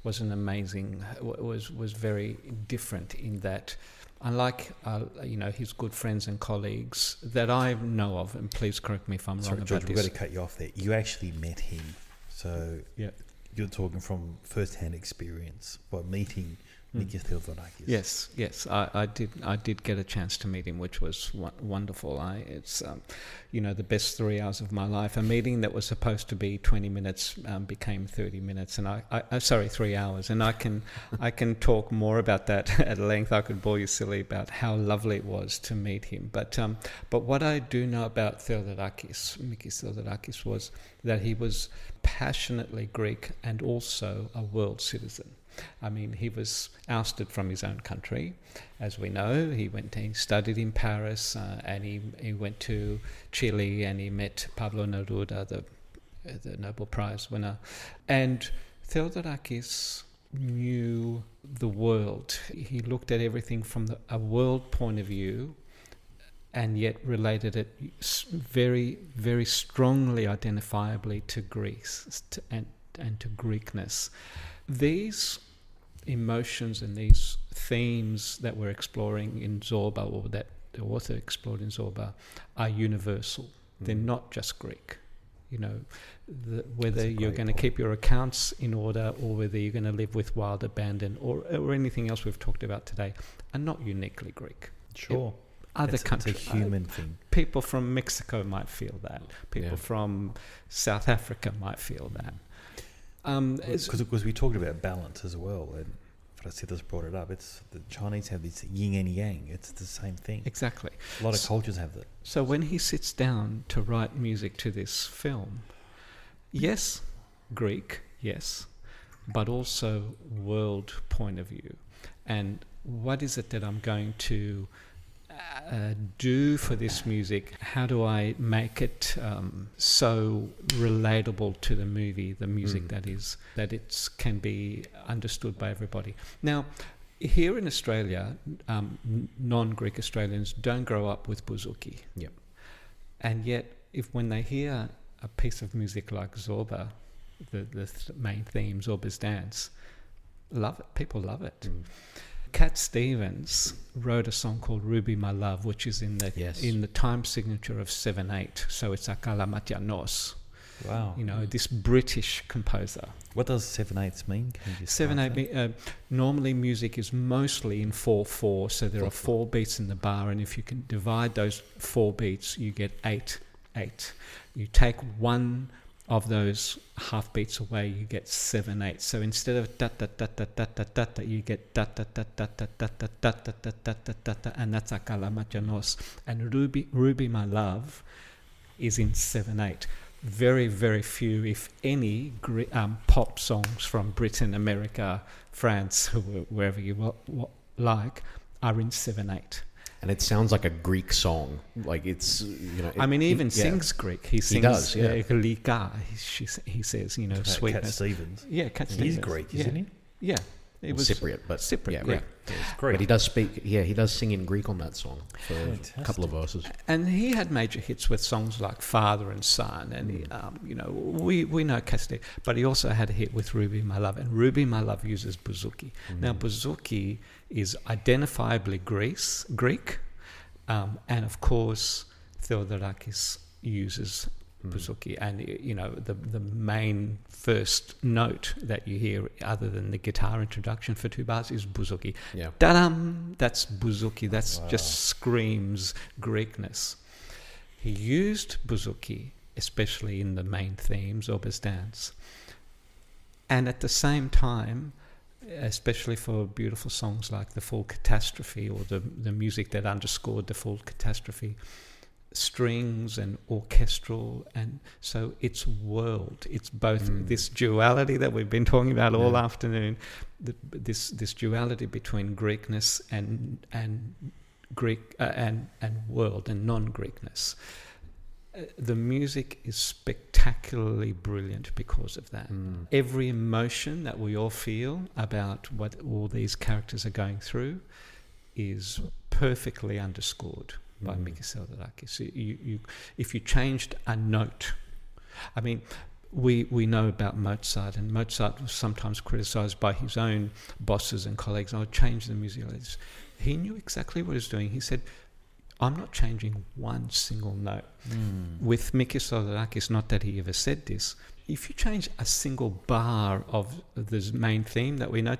was an amazing was was very different in that unlike uh, you know his good friends and colleagues that I know of and please correct me if I'm Sorry, wrong George, about we've got to cut you off there. You actually met him, so yeah you're talking from first-hand experience by meeting Mikis Theodorakis. Yes, yes, I, I did. I did get a chance to meet him, which was wonderful. I, it's, um, you know, the best three hours of my life. A meeting that was supposed to be twenty minutes um, became thirty minutes, and I, I, uh, sorry, three hours. And I can, [LAUGHS] I can talk more about that [LAUGHS] at length. I could bore you silly about how lovely it was to meet him. But, um, but what I do know about Theodorakis, Mikis Theodorakis, was that he was passionately Greek and also a world citizen. I mean, he was ousted from his own country, as we know. He went, he studied in Paris, uh, and he, he went to Chile, and he met Pablo Neruda, the the Nobel Prize winner, and Theodorakis knew the world. He looked at everything from the, a world point of view, and yet related it very, very strongly, identifiably to Greece and and to Greekness. These emotions and these themes that we're exploring in Zorba, or that the author explored in Zorba, are universal. Mm. They're not just Greek. You know, the, whether you're going to keep your accounts in order or whether you're going to live with wild abandon or, or anything else we've talked about today are not uniquely Greek. Sure. It, other countries, it's a human uh, thing. People from Mexico might feel that. People yeah. from South Africa might feel that. Um, because we talked about balance as well, and Vrasidas brought it up. It's the Chinese have this yin and yang. It's the same thing. Exactly. A lot of so, cultures have that. So when he sits down to write music to this film, yes, Greek, yes, but also world point of view, and what is it that I'm going to uh, do for this music? How do I make it um, so relatable to the movie, the music mm. that is, that it can be understood by everybody? Now, here in Australia, um, non-Greek Australians don't grow up with bouzouki. Yep. And yet, if when they hear a piece of music like Zorba, the, the th- main theme, Zorba's dance, love it. People love it. Mm. Cat Stevens wrote a song called "Ruby My Love," which is in the yes. in the time signature of seven eight. So it's a Kalamatianos. Wow. You know, this British composer. What does seven eighths mean? Seven eight. Uh, normally, music is mostly in four four. So there four, are four beats in the bar, and if you can divide those four beats, you get eight eight. You take one of those half beats away, you get seven eight. So instead of da da da da da da da da, you get da da da da da da da da da da da da da da, and that's a Kalamatianos. And Ruby, Ruby, my love, is in seven eight. Very, very few, if any, um, pop songs from Britain, America, France, wherever you like, are in seven eight and it sounds like a Greek song. Like it's you know. It, I mean, he even sings Greek. He sings. He does. Yeah. Uh, he, he says, you know, sweetness. Cat Stevens. Yeah, Cat Stevens. He's Greek, isn't he? Yeah. It was Cypriot, but Cypriot, yeah, Greek. Yeah. Greek. But he does speak. Yeah, he does sing in Greek on that song for Fantastic. a couple of verses. And he had major hits with songs like "Father and Son," and he, um, you know, we we know Castile, but he also had a hit with "Ruby My Love," and "Ruby My Love" uses bouzouki. Mm. Now, bouzouki is identifiably Greece, Greek, um, and of course, Theodorakis uses mm. bouzouki, and you know the the main first note that you hear, other than the guitar introduction for two bars, is bouzouki. Yeah, da-dum, that's bouzouki. That's wow. just screams Greekness. He used bouzouki, especially in the main themes of his dance, and at the same time especially for beautiful songs like The Full Catastrophe or the, the music that underscored The Full Catastrophe, strings and orchestral. And so it's world. It's both mm. this duality that we've been talking about all yeah. afternoon, the, this, this duality between Greekness and, and Greek uh, and, and world and non Greekness the music is spectacularly brilliant because of that. Mm. Every emotion that we all feel about what all these characters are going through is perfectly underscored by mm. Mikis Theodorakis. So you, you, if you changed a note, I mean, we, we know about Mozart, and Mozart was sometimes criticized by his own bosses and colleagues. I would change the music. He knew exactly what he was doing. He said, I'm not changing one single note. Mm. With Mikis Theodorakis, not that he ever said this, if you change a single bar of the main theme that we know,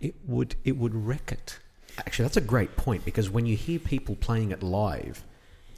it would it would wreck it. Actually, that's a great point because when you hear people playing it live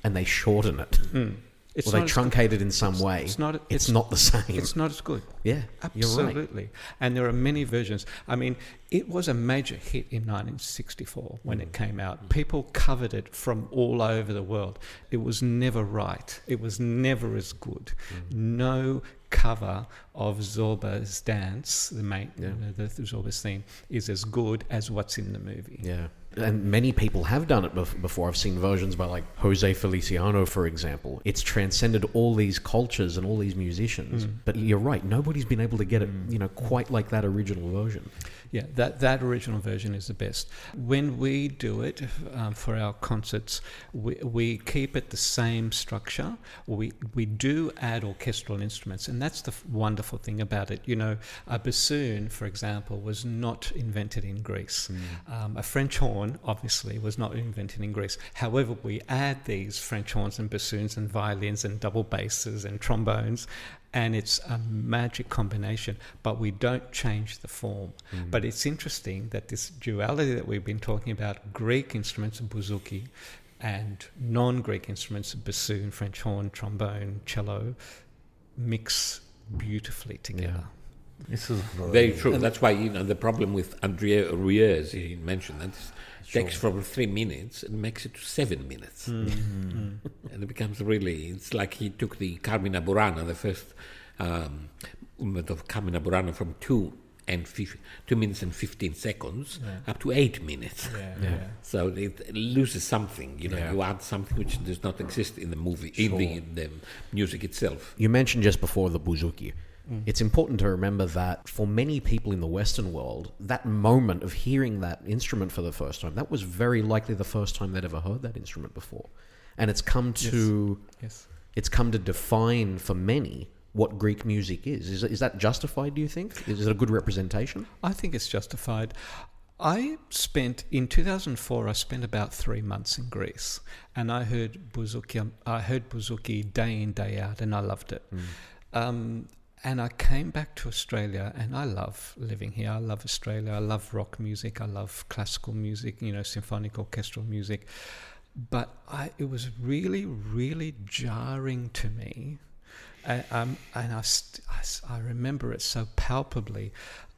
and they shorten it, mm. It's or they truncated good. in some way, It's not. it's, not the same. It's not as good. yeah, you're right. Absolutely. And there are many versions. I mean, it was a major hit in 1964 when Mm. it came out. People covered it from all over the world. It was never right. It was never as good. Mm. No cover of Zorba's dance, the main, Yeah. the, the Zorba's theme, is as good as what's in the movie. Yeah. And many people have done it bef- before. I've seen versions by like Jose Feliciano, for example. It's transcended all these cultures and all these musicians. Mm. But you're right, nobody's been able to get it, you know, quite like that original version. Yeah, that, that original version is the best. When we do it um, for our concerts, we, we keep it the same structure. We, we do add orchestral instruments, and that's the f- wonderful thing about it. You know, a bassoon, for example, was not invented in Greece. Um, a French horn, obviously, was not invented in Greece. However, we add these French horns and bassoons and violins and double basses and trombones, and it's a magic combination, but we don't change the form. Mm. But it's interesting that this duality that we've been talking about Greek instruments, bouzouki, and non Greek instruments, bassoon, French horn, trombone, cello, mix beautifully together. This is Very true. That's why you know the problem with André Rieu. He mentioned that is takes from three minutes and makes it to seven minutes, and it becomes really. It's like he took the Carmina Burana, the first um, movement of Carmina Burana, from two and fif- two minutes and fifteen seconds up to eight minutes. Yeah, Yeah. yeah. So it loses something. You know, Yeah. you add something which does not exist in the movie, in the, in the music itself. You mentioned just before the bouzouki. It's important to remember that for many people in the Western world, that moment of hearing that instrument for the first time, that was very likely the first time they'd ever heard that instrument before. And it's come to Yes. it's come to define for many what Greek music is. Is, is that justified, do you think? Is it a good representation? I think it's justified. I spent in 2004. I spent about three months in Greece, and I heard bouzouki. I heard bouzouki day in day out, and I loved it. Um, and I came back to Australia, and I love living here. I love Australia. I love rock music. I love classical music. You know, symphonic orchestral music. But I, it was really, really jarring to me and, um, and I, st- I, I remember it so palpably.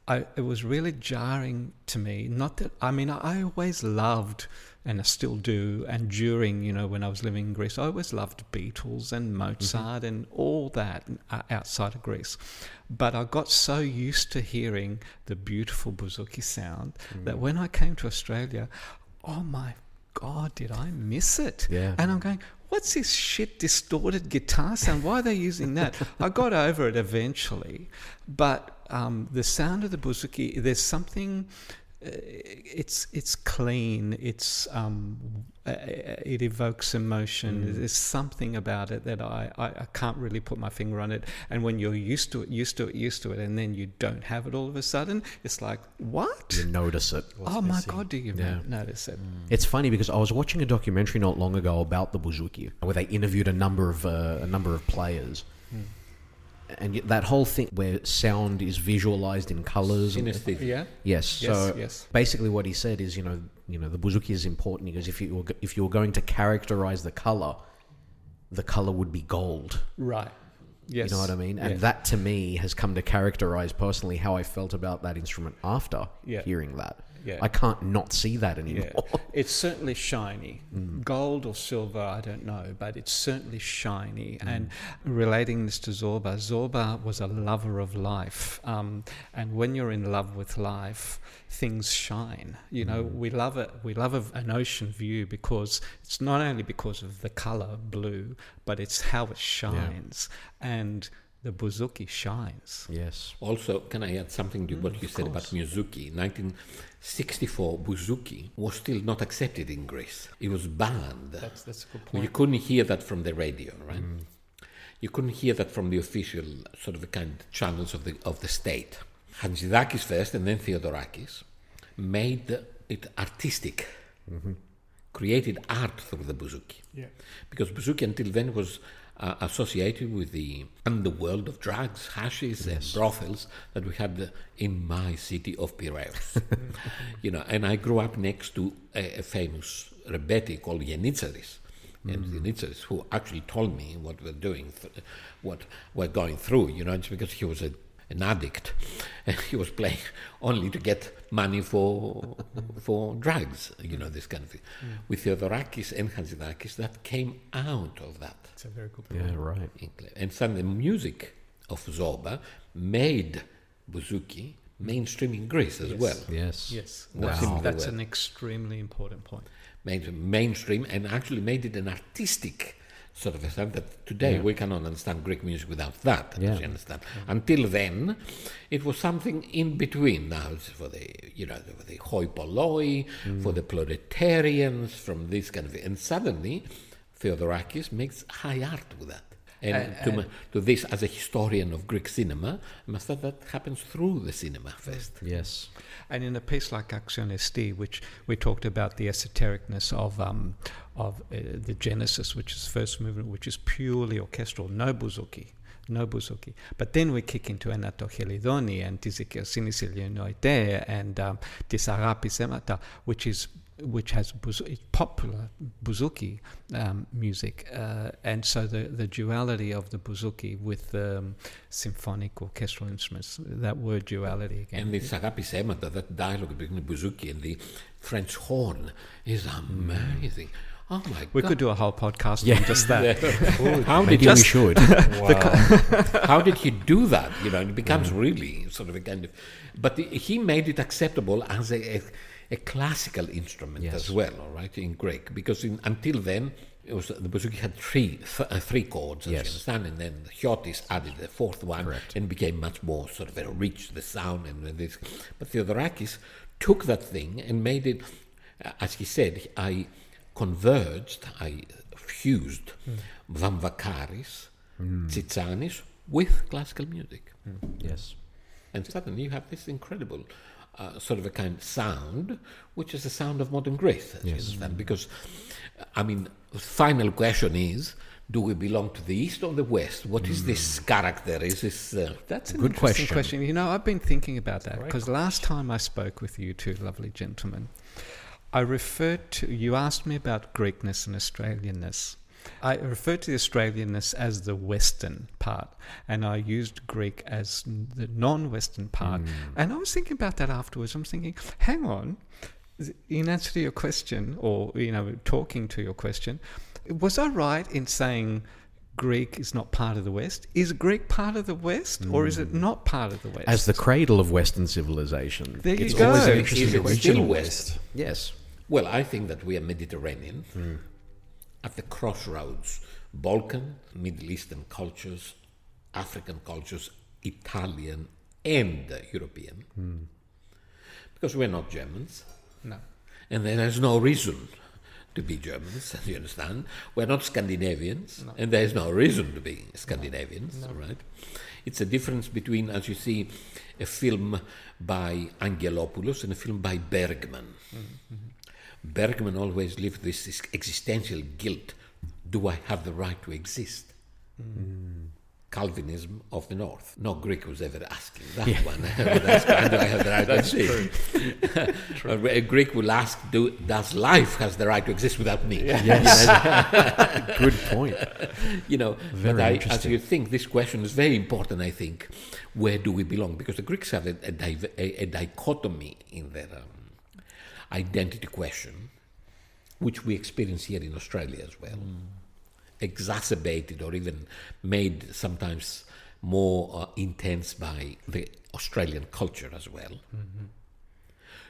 I, it was really jarring to me. Not that I mean, I always loved, and I still do. And during, you know, when I was living in Greece, I always loved Beatles and Mozart and all that uh, outside of Greece. But I got so used to hearing the beautiful bouzouki sound that when I came to Australia, oh my God, did I miss it? Yeah. And I'm going, what's this shit distorted guitar sound? Why are they using that? [LAUGHS] I got over it eventually, but um, the sound of the bouzouki, there's something. It's it's clean. It's um, it evokes emotion. There's something about it that I, I, I can't really put my finger on it. And when you're used to it, used to it, used to it, and then you don't have it all of a sudden, it's like what? You notice it. oh my god, do you Yeah. notice it? It's funny because I was watching a documentary not long ago about the bouzouki, where they interviewed a number of uh, a number of players, and that whole thing where sound is visualized in colors. and- Synesthesia. Yeah. Yes. Yes, So yes. basically, what he said is, you know, you know, the bouzouki is important because if you were, if you were going to characterize the color, the color would be gold. Right. Yes. You know what I mean? And Yeah. that to me has come to characterize personally how I felt about that instrument after Yeah. hearing that. Yeah. I can't not see that anymore. Yeah. [LAUGHS] It's certainly shiny. Mm. Gold or silver, I don't know, but it's certainly shiny. Mm. And relating this to Zorba, Zorba was a lover of life. Um, and when you're in love with life, things shine. You know, mm. we love it. We love an ocean view because it's not only because of the color blue, but it's how it shines. Yeah. And the Buzuki shines. Yes. Also, can I add something to mm, what you said course. about Miyazuki? 19, 64 buzuki was still not accepted in Greece. It was banned. That's, that's a good point. You couldn't hear that from the radio, right? Mm. You couldn't hear that from the official sort of kind of channels of the of the state. Hatzidakis first, and then Theodorakis made it artistic. Mm-hmm created art through the buzuki. Yeah. Because buzuki until then was uh, associated with the underworld of drugs, hashes, and brothels that we had uh, in my city of Piraeus. [LAUGHS] you know, and I grew up next to a, a famous rebeti called Yenitsaris. And Yenitsaris, who actually told me what we're doing, th- what we're going through, you know, it's because he was a an addict, and he was playing only to get money for for drugs, you know, this kind of thing. Hmm. With Theodorakis and Hatzidakis, that came out of that. It's a very good point. Yeah, right. And some the music of Zorba made bouzouki mainstream in Greece as Yes. well. Yes. Yes, Wow. that's, Wow. that's an extremely important point. Made mainstream and actually made it an artistic sort of a thing that today we cannot understand Greek music without that, Yeah. you understand. Until then, it was something in between. Now it's for the, you know, for the hoi polloi, mm. for the proletarians, from this kind of And suddenly, Theodorakis makes high art with that. And, And- to, uh, ma- to this, as a historian of Greek cinema, I must say that happens through the cinema first. Yes. And in a piece like Axion Esti, which we talked about the esotericness of um, of uh, the Genesis, which is first movement, which is purely orchestral, no buzuki, no bouzouki. But then we kick into Anatochelidoni and Tizikosini Ilionoide and um, Tisarapi Semata, which is which has it's popular buzuki um, music, uh, and so the, the duality of the buzuki with um, symphonic orchestral instruments, that word duality again. And the Agapi Semata, that dialogue between the bouzouki and the French horn is amazing. Oh my We God. could do a whole podcast Yeah. on just that. how, did Maybe you, we should. [LAUGHS] Wow. how did he do that? You know, it becomes really sort of a kind of. But the, he made it acceptable as a, a, a classical instrument Yes. as well, all right, in Greek. Because in, until then, it was the bouzouki had three th- uh, three chords, as Yes. you understand, and then the Chiotis added the fourth one Correct. and became much more sort of a rich the sound and this. But Theodorakis took that thing and made it, uh, as he said, I converged, I fused Vamvakaris, Tsitsanis with classical music. yes. And suddenly you have this incredible uh, sort of a kind of sound, which is the sound of modern Greece, as you. Because, uh, I mean, the final question is, do we belong to the east or the west? What is this character? Is this... Uh, That's a Good question. question. You know, I've been thinking about that because last time I spoke with you two lovely gentlemen, I referred to, you asked me about Greekness and Australianness. I referred to the Australianness as the Western part, and I used Greek as the non Western part. Hmm. And I was thinking about that afterwards. I'm thinking, hang on, in answer to your question, or, you know, talking to your question, was I right in saying Greek is not part of the West? Is Greek part of the West, or is it hmm. not part of the West? As the cradle of Western civilization. There you it's go. always an Is interesting it question. still west? Yes. Well, I think that we are Mediterranean hmm. at the crossroads Balkan, Middle Eastern cultures, African cultures, Italian and European. Hmm. Because we're not Germans, no. and there is no reason to be Germans, as [LAUGHS] you understand? We're not Scandinavians, and there is no reason to be Scandinavians, right? It's a difference between, as you see, a film by Angelopoulos and a film by Bergman. Mm-hmm. Bergman always lived this ex- existential guilt. Do I have the right to exist? Calvinism of the North. No Greek was ever asking that one. [LAUGHS] Would do I have the right to exist? Or [LAUGHS] A Greek will ask, do, does life has the right to exist without me? [LAUGHS] Yes. Good point. you know, Very but I, as you think, this question is very important. I think, where do we belong? Because the Greeks have a, a, div- a, a dichotomy in their um, identity question, which we experience here in Australia as well, exacerbated or even made sometimes more uh, intense by the Australian culture as well.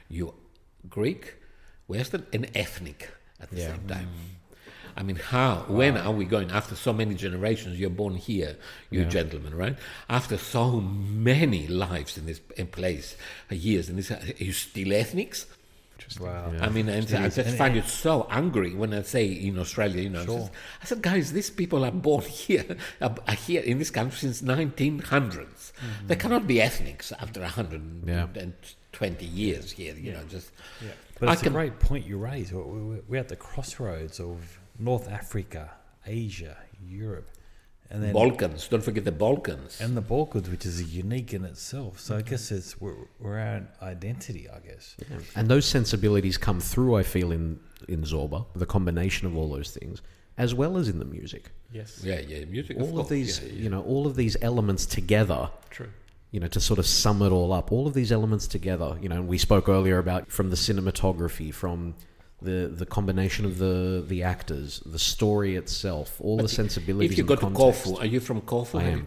You Greek, Western, and ethnic at the Yeah. same time. I mean, how, when are we going? After so many generations, you're born here, you gentlemen, right? After so many lives in this in place, uh, years in this, are you still ethnics? Wow. I mean, and I just find it so angry when I say in Australia, you know, I says- I said, guys, these people are born [LAUGHS] here, are are here in this country since 1900s. Mm-hmm. They cannot be ethnics after 120 years here, you know, just. But I it's can- a great point you raise. We- we- We're at the crossroads of North Africa, Asia, Europe. And then Balkans. Don't forget the Balkans. and the Balkans, which is unique in itself. So I guess it's we're, we're our identity, I guess. And those sensibilities come through, I feel, in, in Zorba, the combination of all those things, as well as in the music. Yes. yeah, yeah, music. all of, of, these, yeah, yeah. you know, all of these elements together, True. you know, to sort of sum it all up, all of these elements together, you know, and we spoke earlier about from the cinematography, from the, the combination of the, the actors, the story itself, all the sensibilities. If you and go to context. Corfu, are you from Corfu? I am.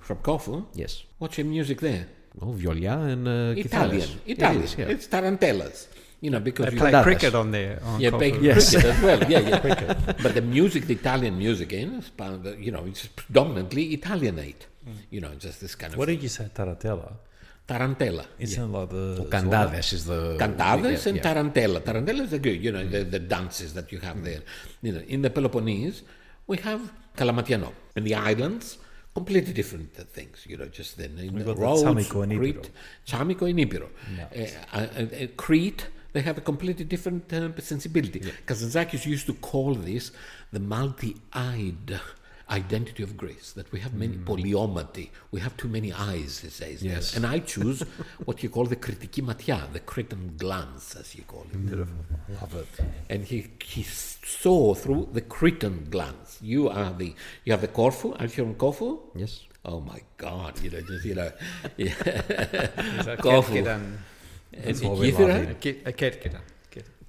From Corfu? Yes. What's your music there? Well, viola and uh, Italian. guitars. Italian. It is, yeah. It's tarantellas. You know, because They you play Cantades. cricket on there. On yeah, Corfu. big Yes. cricket as well. Yeah, yeah. [LAUGHS] but the music, the Italian music, in, is part of the- you know, it's predominantly Italianate. You know, just this kind of What did you say, Tarantella? Tarantella. Isn't it like the Cantades is the Cantades yeah, and yeah. tarantella. Tarantella is the good, you know, the, the dances that you have there. You know, in the Peloponnese, we have Kalamatiano. In the islands, completely different uh, things. You know, just then in the Rhodes, and Crete, Tsamiko and Epiro. Uh, uh, uh, Crete, they have a completely different uh, sensibility. Kazantzakis used to call this the multi-eyed identity of Greece, that we have many hmm. polyomati, we have too many eyes, he says. Yes. And I choose what you call the kritiki matia, ah, the Cretan glance, as you call it. Beautiful. Love it. And he, he saw through the Cretan glance. You are the, you have the Corfu, are you from Corfu? Yes. Oh my God, you know, just, you know, [LAUGHS] yeah. So [LAUGHS] Corfu. Kerkedan. And what we Kythera? love here. Ke- uh, Kerkedan.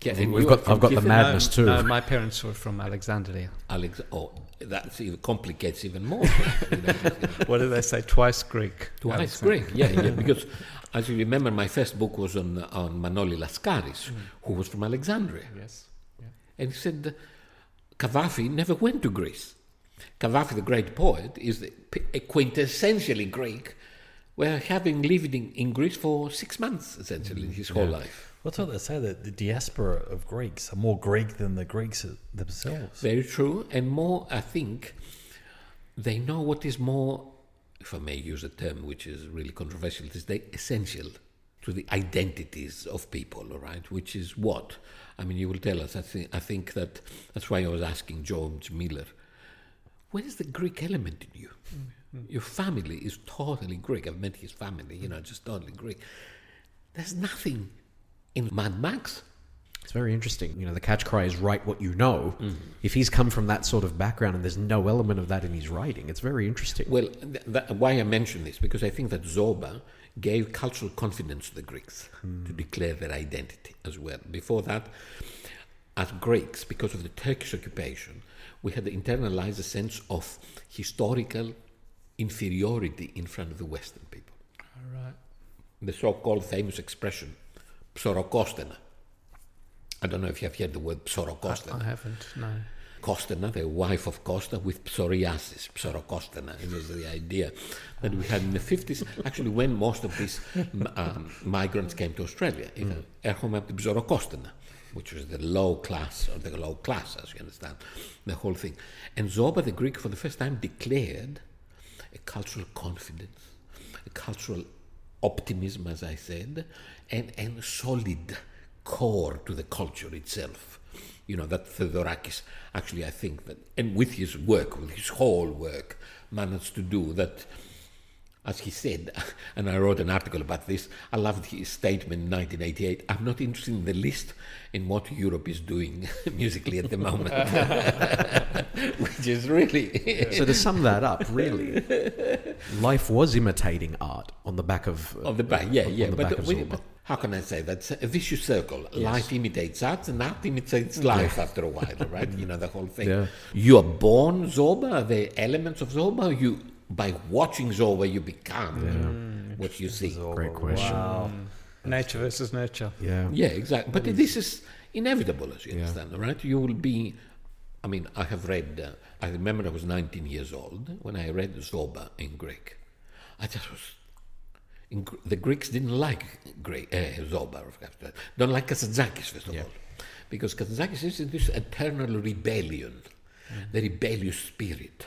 Ker- Yeah, We've got- I've got the Kythera? madness too. No, my parents were from Alexandria. Alex, oh, that even complicates even more. [LAUGHS] [LAUGHS] What do they say? Twice Greek. Twice Greek, yeah, yeah. [LAUGHS] Because as you remember, my first book was on on Manoli Laskaris, mm. who was from Alexandria, Yes. and he said Cavafy never went to Greece. Cavafy, the great poet, is the, p- quintessentially Greek, where having lived in, in Greece for six months, essentially, his whole life. What's what they say that the diaspora of Greeks are more Greek than the Greeks themselves. Very true, and more, I think, they know what is more, if I may use a term which is really controversial, is they essential to the identities of people, all right? Which is what? I mean, you will tell us. I think, I think that that's why I was asking George Miller, where is the Greek element in you? Mm-hmm. Your family is totally Greek. I've met his family, you know, just totally Greek. There's nothing in Mad Max. It's very interesting. You know, the catch cry is write what you know. Mm. If he's come from that sort of background and there's no element of that in his writing, it's very interesting. Well, th- that, why I mention this because I think that Zorba gave cultural confidence to the Greeks hmm. to declare their identity as well. Before that, as Greeks, because of the Turkish occupation, we had internalized a sense of historical inferiority in front of the Western people. All right. The so-called famous expression, psorokostena. I don't know if you have heard the word psorokostena. I haven't. No. Kostena, the wife of Costa, with psoriasis, psorokostena. It was the idea that we had in the 50s, actually when most of these m- um, migrants came to Australia. You know, έρχομαι από την ψωροκόστενα, which was the low class, or the low class, as you understand, the whole thing. And Zoba, the Greek, for the first time declared a cultural confidence, a cultural optimism, as I said, and, and solid core to the culture itself. You know, that Theodorakis actually, I think that, and with his work, with his whole work, managed to do that. As he said, [LAUGHS] and I wrote an article about this, I loved his statement in 1988 I'm not interested in the least in what Europe is doing [LAUGHS] musically at the moment. [LAUGHS] Which is really. so to sum that up, really, life was imitating art on the back of Of the back, yeah, on yeah. the But, we- but how can I say that? It's a vicious circle. Life imitates art, and art imitates life after a while, right? you know the whole thing. Yeah. You are born. Are the elements of Zorba? You by watching Zorba, you become what you see. Great question. Wow. Nature versus nurture. Yeah. Yeah, exactly. But this is inevitable, as you understand, right? You will be. I mean, I have read. Uh, I remember I was 19 years old when I read Zorba in Greek. I just was. In, the Greeks didn't like Greek, uh, Zorba, of course. Don't like Kazantzakis, first of all. Because Kazantzakis is this eternal rebellion, the rebellious spirit.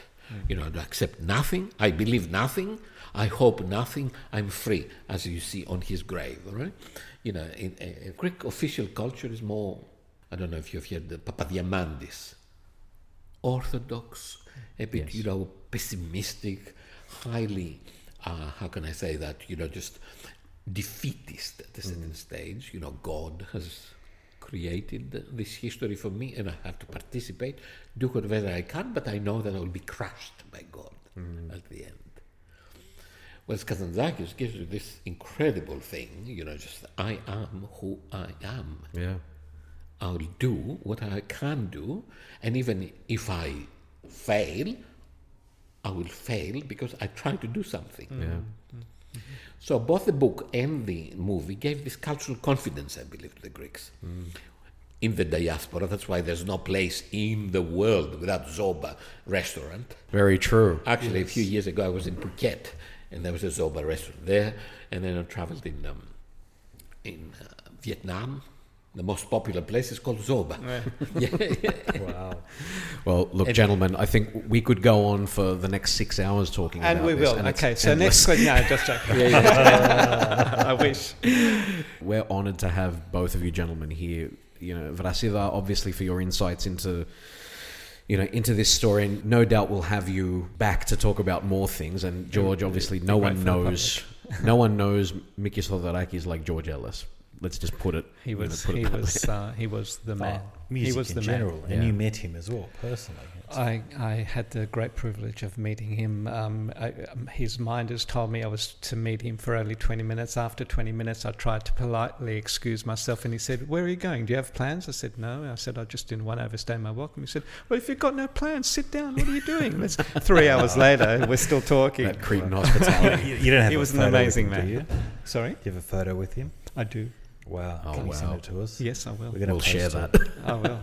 You know, to accept nothing, I believe nothing, I hope nothing, I'm free, as you see on his grave, all right? You know, in, uh, Greek official culture is more, I don't know if you've heard the Papadiamantis, orthodox, a bit, you know, pessimistic, highly, uh, how can I say that, you know, just defeatist at a certain stage. You know, God has created this history for me and I have to participate, do whatever I can, but I know that I will be crushed by God mm. at the end. Whereas Kazantzakis gives you this incredible thing, you know, just I am who I am. Yeah. I'll do what I can do, and even if I fail, I will fail because I try to do something. Yeah. Mm-hmm. So both the book and the movie gave this cultural confidence, I believe, to the Greeks. In the diaspora, that's why there's no place in the world without Zorba restaurant. Very true. Actually, a few years ago, I was in Phuket, and there was a Zorba restaurant there. And then I traveled in um, in uh, Vietnam. The most popular place is called Zorba. Yeah. [LAUGHS] [LAUGHS] Wow. Well, look, And- gentlemen, I think we could go on for the next six hours talking And about we will. and okay, so endless. next question. No, just [LAUGHS] joking. I wish. We're honoured to have both of you gentlemen here. You know, Vrasida, obviously for your insights into, you know, into this story, and no doubt we'll have you back to talk about more things. And George, obviously, no one knows, no one knows Mikis Theodorakis like George Ellis. Let's just put it. He was. it He was. Uh, he was the man. Music he was in the general, man. and Yeah. you met him as well personally. It's- I, I had the great privilege of meeting him. Um, I, um, his minders told me I was to meet him for only 20 minutes. After 20 minutes, I tried to politely excuse myself, and he said, Where are you going? Do you have plans? I said, No. I said, I just didn't want to overstay my welcome. He said, Well, if you've got no plans, sit down. What are you doing? [LAUGHS] Three hours later, we're still talking. that Cretan hospitality. you, [LAUGHS] you don't have He was an amazing him, man. Do you? Sorry? Do you have a photo with him? I do. Wow. Oh, Can you send wow. it to us? Yes, I will. We're gonna we'll share post that. it. [LAUGHS] I will.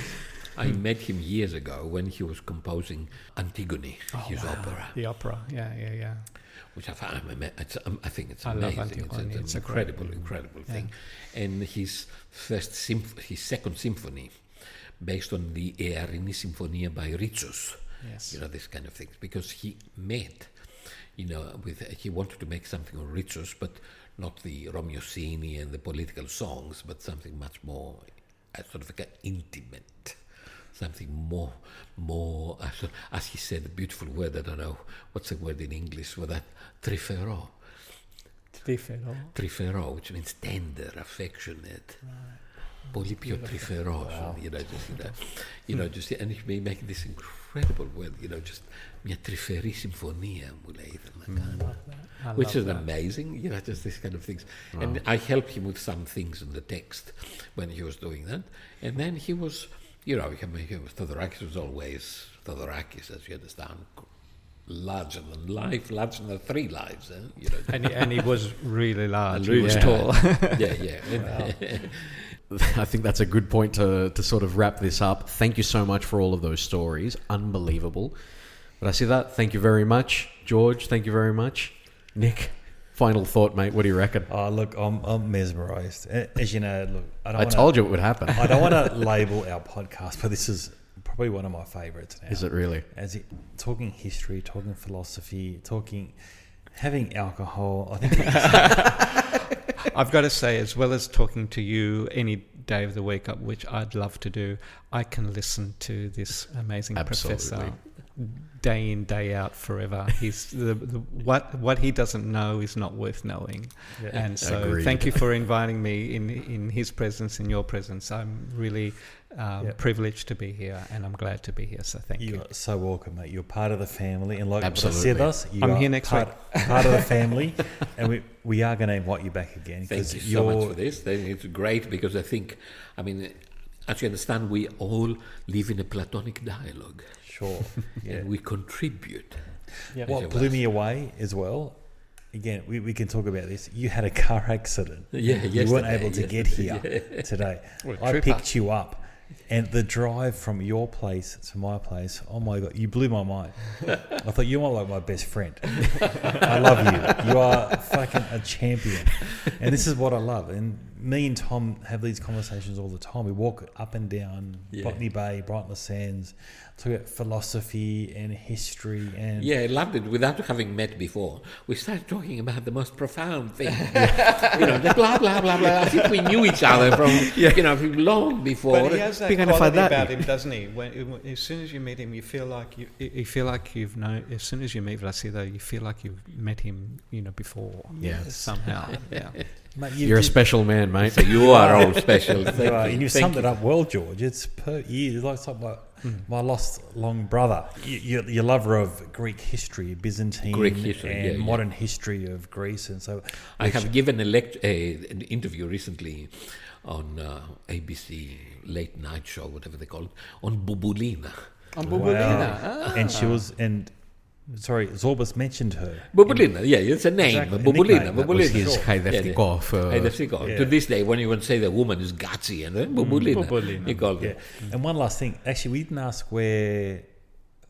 [LAUGHS] I met him years ago when he was composing Antigone, Oh, his wow. opera, The opera. Yeah, yeah, yeah. which I, find, it's, um, I think it's I love amazing. it's, Antigone. it's It's an a great- incredible, incredible Yeah. thing. And his first symph- his second symphony, based on the Earini Sinfonia by Ritsos, Yes. you know, this kind of things, because he met, you know, with he wanted to make something on Ritsos, but not the Romeosini and the political songs, but something much more, uh, sort of like intimate, something more, more, uh, so- as he said, a beautiful word. I don't know what's the word in English for that, trifero, Trifero. trifero, which means tender, affectionate. Πολύ πιο τρυφερό, wow. you know, just, you know, you know, just, and he may make this incredible world, you know, just μια τρυφερή συμφωνία μου λέει ήθελα να κάνω. Which is that. amazing, you know, just these kind of things. Wow. And I helped him with some things in the text when he was doing that. And then he was, you know, he, he was, Theodorakis was always Theodorakis, as you understand, larger than life, larger than three lives, eh? you know. And he, and he was really [LAUGHS] large. And He was yeah. tall. [LAUGHS] yeah, yeah. And- [LAUGHS] I think that's a good point to, to sort of wrap this up. Thank you so much for all of those stories. Unbelievable. But I see that. Thank you very much. George, thank you very much. Nick, final thought, mate. What do you reckon? Oh, look, I'm, I'm mesmerised. As you know, look, I don't I wanna, told you it would happen. I don't want to label our podcast, but this is probably one of my favourites now. Is it really? As it, talking history, talking philosophy, talking having alcohol. I think [LAUGHS] I've got to say, as well as talking to you any day of the week, uh, which I'd love to do, I can listen to this amazing Absolutely. professor day in day out forever. He's the, the what what he doesn't know is not worth knowing. And so, Agreed. thank you for inviting me in in his presence, in your presence. I'm really um, Yeah. privileged to be here, and I'm glad to be here. So, thank you. you are so welcome, mate. You're part of the family, and like Absolutely. I said, us, you I'm are here next part, [LAUGHS] part of the family, and we we are going to invite you back again Thank you so you're much for this. It's great because I think, I mean, as you understand, we all live in a Platonic dialogue sure. [LAUGHS] Yeah. and we contribute. Yeah. What blew me away as well. Again, we, we can talk about this. You had a car accident. Yeah, you weren't able to get here [LAUGHS] today. I picked you up, and the drive from your place to my place. Oh my god, you blew my mind. [LAUGHS] I thought you were like my best friend. I love you. You are fucking a champion, and this is what I love. And me and Tom have these conversations all the time. We walk up and down Yeah. Botany Bay, Brighton Sands, talk about philosophy and history and Yeah, I loved it. Without having met before, we started talking about the most profound things. [LAUGHS] you know, the blah blah blah blah. As if we knew each other from [LAUGHS] you know from long before. But he has has that We're gonna quality that. about him, doesn't he? When, when- as soon as you meet him, you feel like you, you feel like you've known. As soon as you meet Vlacido, you feel like you've met him, you know, before. Yeah. somehow. [LAUGHS] Yeah. Mate, you, You're a special man, mate. So you are all special. you are, you. and you Thank summed you. it up well, George. It's per year, like something like Hmm. my lost long brother. You, you, you're a lover of Greek history, Byzantine, Greek history, and yeah, yeah. modern history of Greece, and so I have given a lect- a, an interview recently on uh, ABC late night show, whatever they call it, on Bouboulina. On Wow. and she was and sorry, Zorbas mentioned her. Bouboulina, yeah, it's a name. Exactly, Bouboulina, nickname. Bouboulina. his sure. Haideftikov, Yeah, uh, yeah. Haideftikov. yeah. To this day, when you want to say the woman is gutsy, and then Bouboulina, Bouboulina. you call Yeah. it. And one last thing, actually, we didn't ask where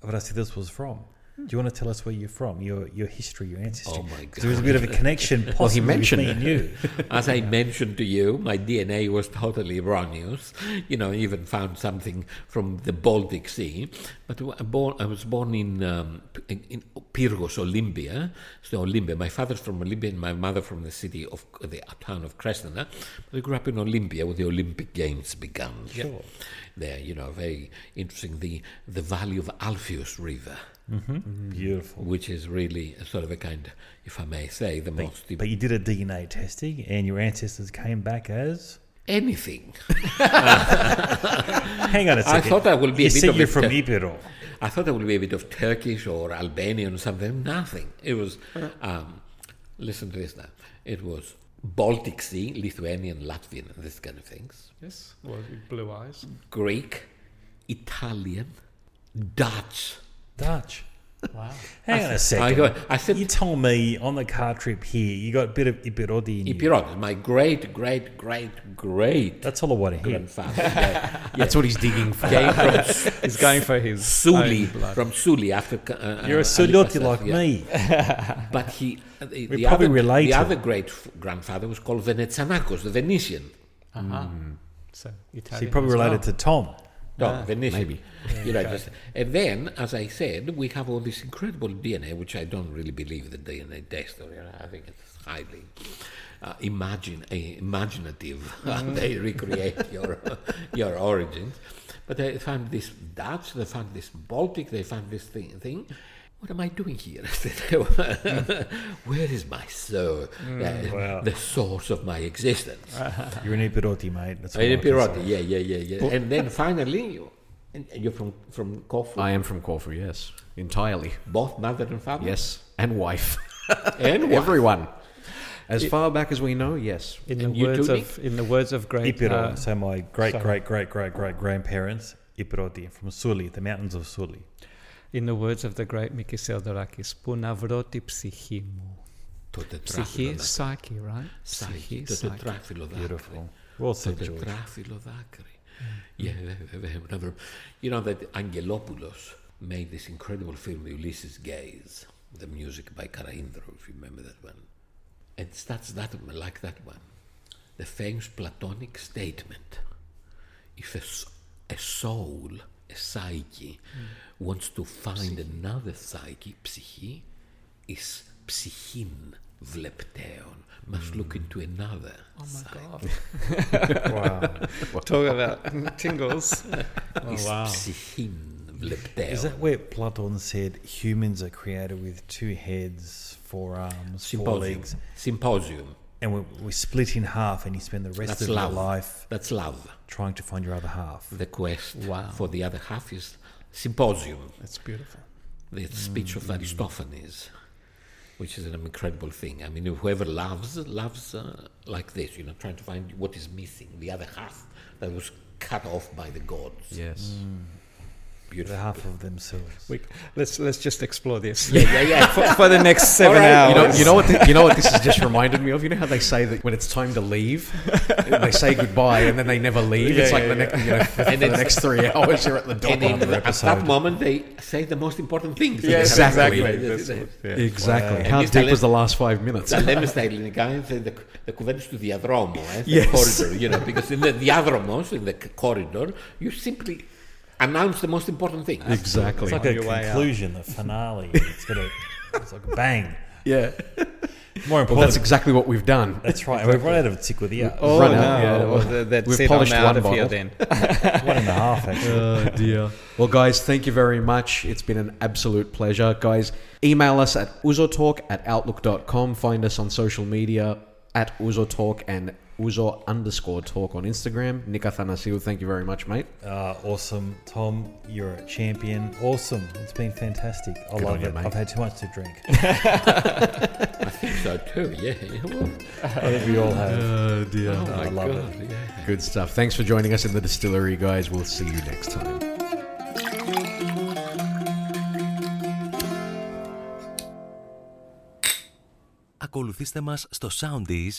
Vrasidas was from. Do you want to tell us where you're from? Your your history, your ancestry. Oh my 'Cause There was a bit of a connection. Possibly mentioned me and you. [LAUGHS] As I mentioned to you, my DNA was totally erroneous. You know, I even found something from the Baltic Sea. But I, was born in, um, in, in Pyrgos, Olympia. So Olympia. My father's from Olympia and my mother from the city of the town of Krestena. But I grew up in Olympia where the Olympic Games began. Sure. There, you know, very interesting. The the valley of Alpheus River, Mm-hmm. Mm-hmm. Beautiful. which is really a sort of a kind, if I may say, the most But you did a DNA testing, and your ancestors came back as. anything. [LAUGHS] Hang on a I second. I thought I would be you a bit of you're a from te- Epiro. I thought there would be a bit of Turkish or Albanian or something. Nothing. It was, uh. um, listen to this now. It was Baltic Sea, Lithuanian, Latvian, and this kind of things. Yes. Well, blue eyes. Greek, Italian, Dutch. Dutch. Wow. Hang on a second. go, I said, you told me on the car trip here you got a bit of Epirodi in you. Epirot, my great, great, great, great That's all I want to hear. grandfather. yeah, [LAUGHS] That's what he's digging for. came from He's going for his Suli, blood. from Suli after. Uh, You're a uh, Suloti Alipasas, like yeah. me. [LAUGHS] But he, uh, the, the probably other, related. The other great grandfather was called Venetsanakos, the Venetian. Uh-huh. So So Italian. you're probably as well. related to Tom. No, Venetian. maybe. You know, just, and then, as I said, we have all this incredible DNA, which I don't really believe the DNA test. Or, you know, I think it's highly uh, imagine, uh, imaginative. [LAUGHS] how they recreate your [LAUGHS] your origins. But they found this Dutch, they found this Baltic, they found this thing. thing. What am I doing here? [LAUGHS] I said, [LAUGHS] [LAUGHS] Where is my soul? Uh, wow. The source of my existence. You're an Epiroti, mate. That's all I can Piroti, say. yeah, yeah, yeah, yeah. and then finally, you, and you're from from Corfu, I am from Corfu, yes. Entirely. both mother and father. Yes. And wife. and wife. Everyone. As far back as we know, yes. In the And you words too, of in the words of great Epiro. uh, so my great, sorry. great, great, great, great grandparents, Epiroti, from Suli, the mountains of Suli in the words of the great Mikis Theodorakis, που να βρω τη psyche, μου. Το ψυχή, psyche, right? Ψυχή, το τετράχθυλο δάκρυ. Το τετράχθυλο δάκρυ. Yeah, you know that Angelopoulos made this incredible film, Ulysses Gaze, the music by Karaindrou, if you remember that one. And it starts that one, like that one. The famous Platonic statement. If a, a soul, a psyche, mm wants to find another psyche, psyche, is psychin vlepteon, must look hmm. into another Oh my psyche. god. [LAUGHS] Wow. [LAUGHS] Talk about [LAUGHS] tingles. oh, is wow. psychin vlepteon. Is that where Platon said humans are created with two heads, four arms, four Symposium. legs, Symposium. and we, we split in half, and you spend the rest That's of love. your life That's love. trying to find your other half? The quest Wow. for the other half is symposium. That's beautiful. the speech of Aristophanes, which is an incredible thing. I mean, whoever loves, loves uh, like this, you know, trying to find what is missing, the other half that was cut off by the gods. Yes. The Beautiful. half of themselves. We, let's let's just explore this Yeah, yeah, yeah. [LAUGHS] for, for the next seven right. You know, hours. you know what? The, you know what this has just reminded me of. You know how they say that when it's time to leave, they say goodbye and then they never leave. it's Yeah, like yeah, the next, you know, for, for the it's- next three hours you're at the door. and in, another at that episode. moment, they say the most important things. Yes, Exactly. exactly. Yes, That's yes, what- yes. yeah. Exactly. Wow. How And deep this was the last five minutes? Τα λέμε στα ελληνικά, είναι the, the κουβέντες του διαδρόμου, eh, the Yes. corridor, you know, because in the διάδρομος, in the corridor, you simply announce the most important thing. Exactly. It's like On a your way out. conclusion, the finale. It's got a, it's like a bang. yeah. More Well, important, that's exactly what we've done. that's right. And we've run out of Tsikoudia. Oh, Run no. yeah. Well, th- that's We've it. I'm polished out one of here bottle. then. [LAUGHS] One and a half, actually. Oh dear. Well, guys, thank you very much. It's been an absolute pleasure. Guys, email us at ouzotalk at outlook.com. Find us on social media at ouzotalk and Ouzo underscore talk on Instagram. Nick Athanasiou, thank you very much, mate. Uh, awesome. Tom, you're a champion. Awesome. It's been fantastic. I Good love you, it. Mate. I've had too much to drink. [LAUGHS] I think so too, yeah. I think we all have. Oh, dear. Oh, I love God. it. Yeah. Good stuff. Thanks for joining us in the distillery, guys. We'll see you next time. Ακολουθήστε μας στο Soundees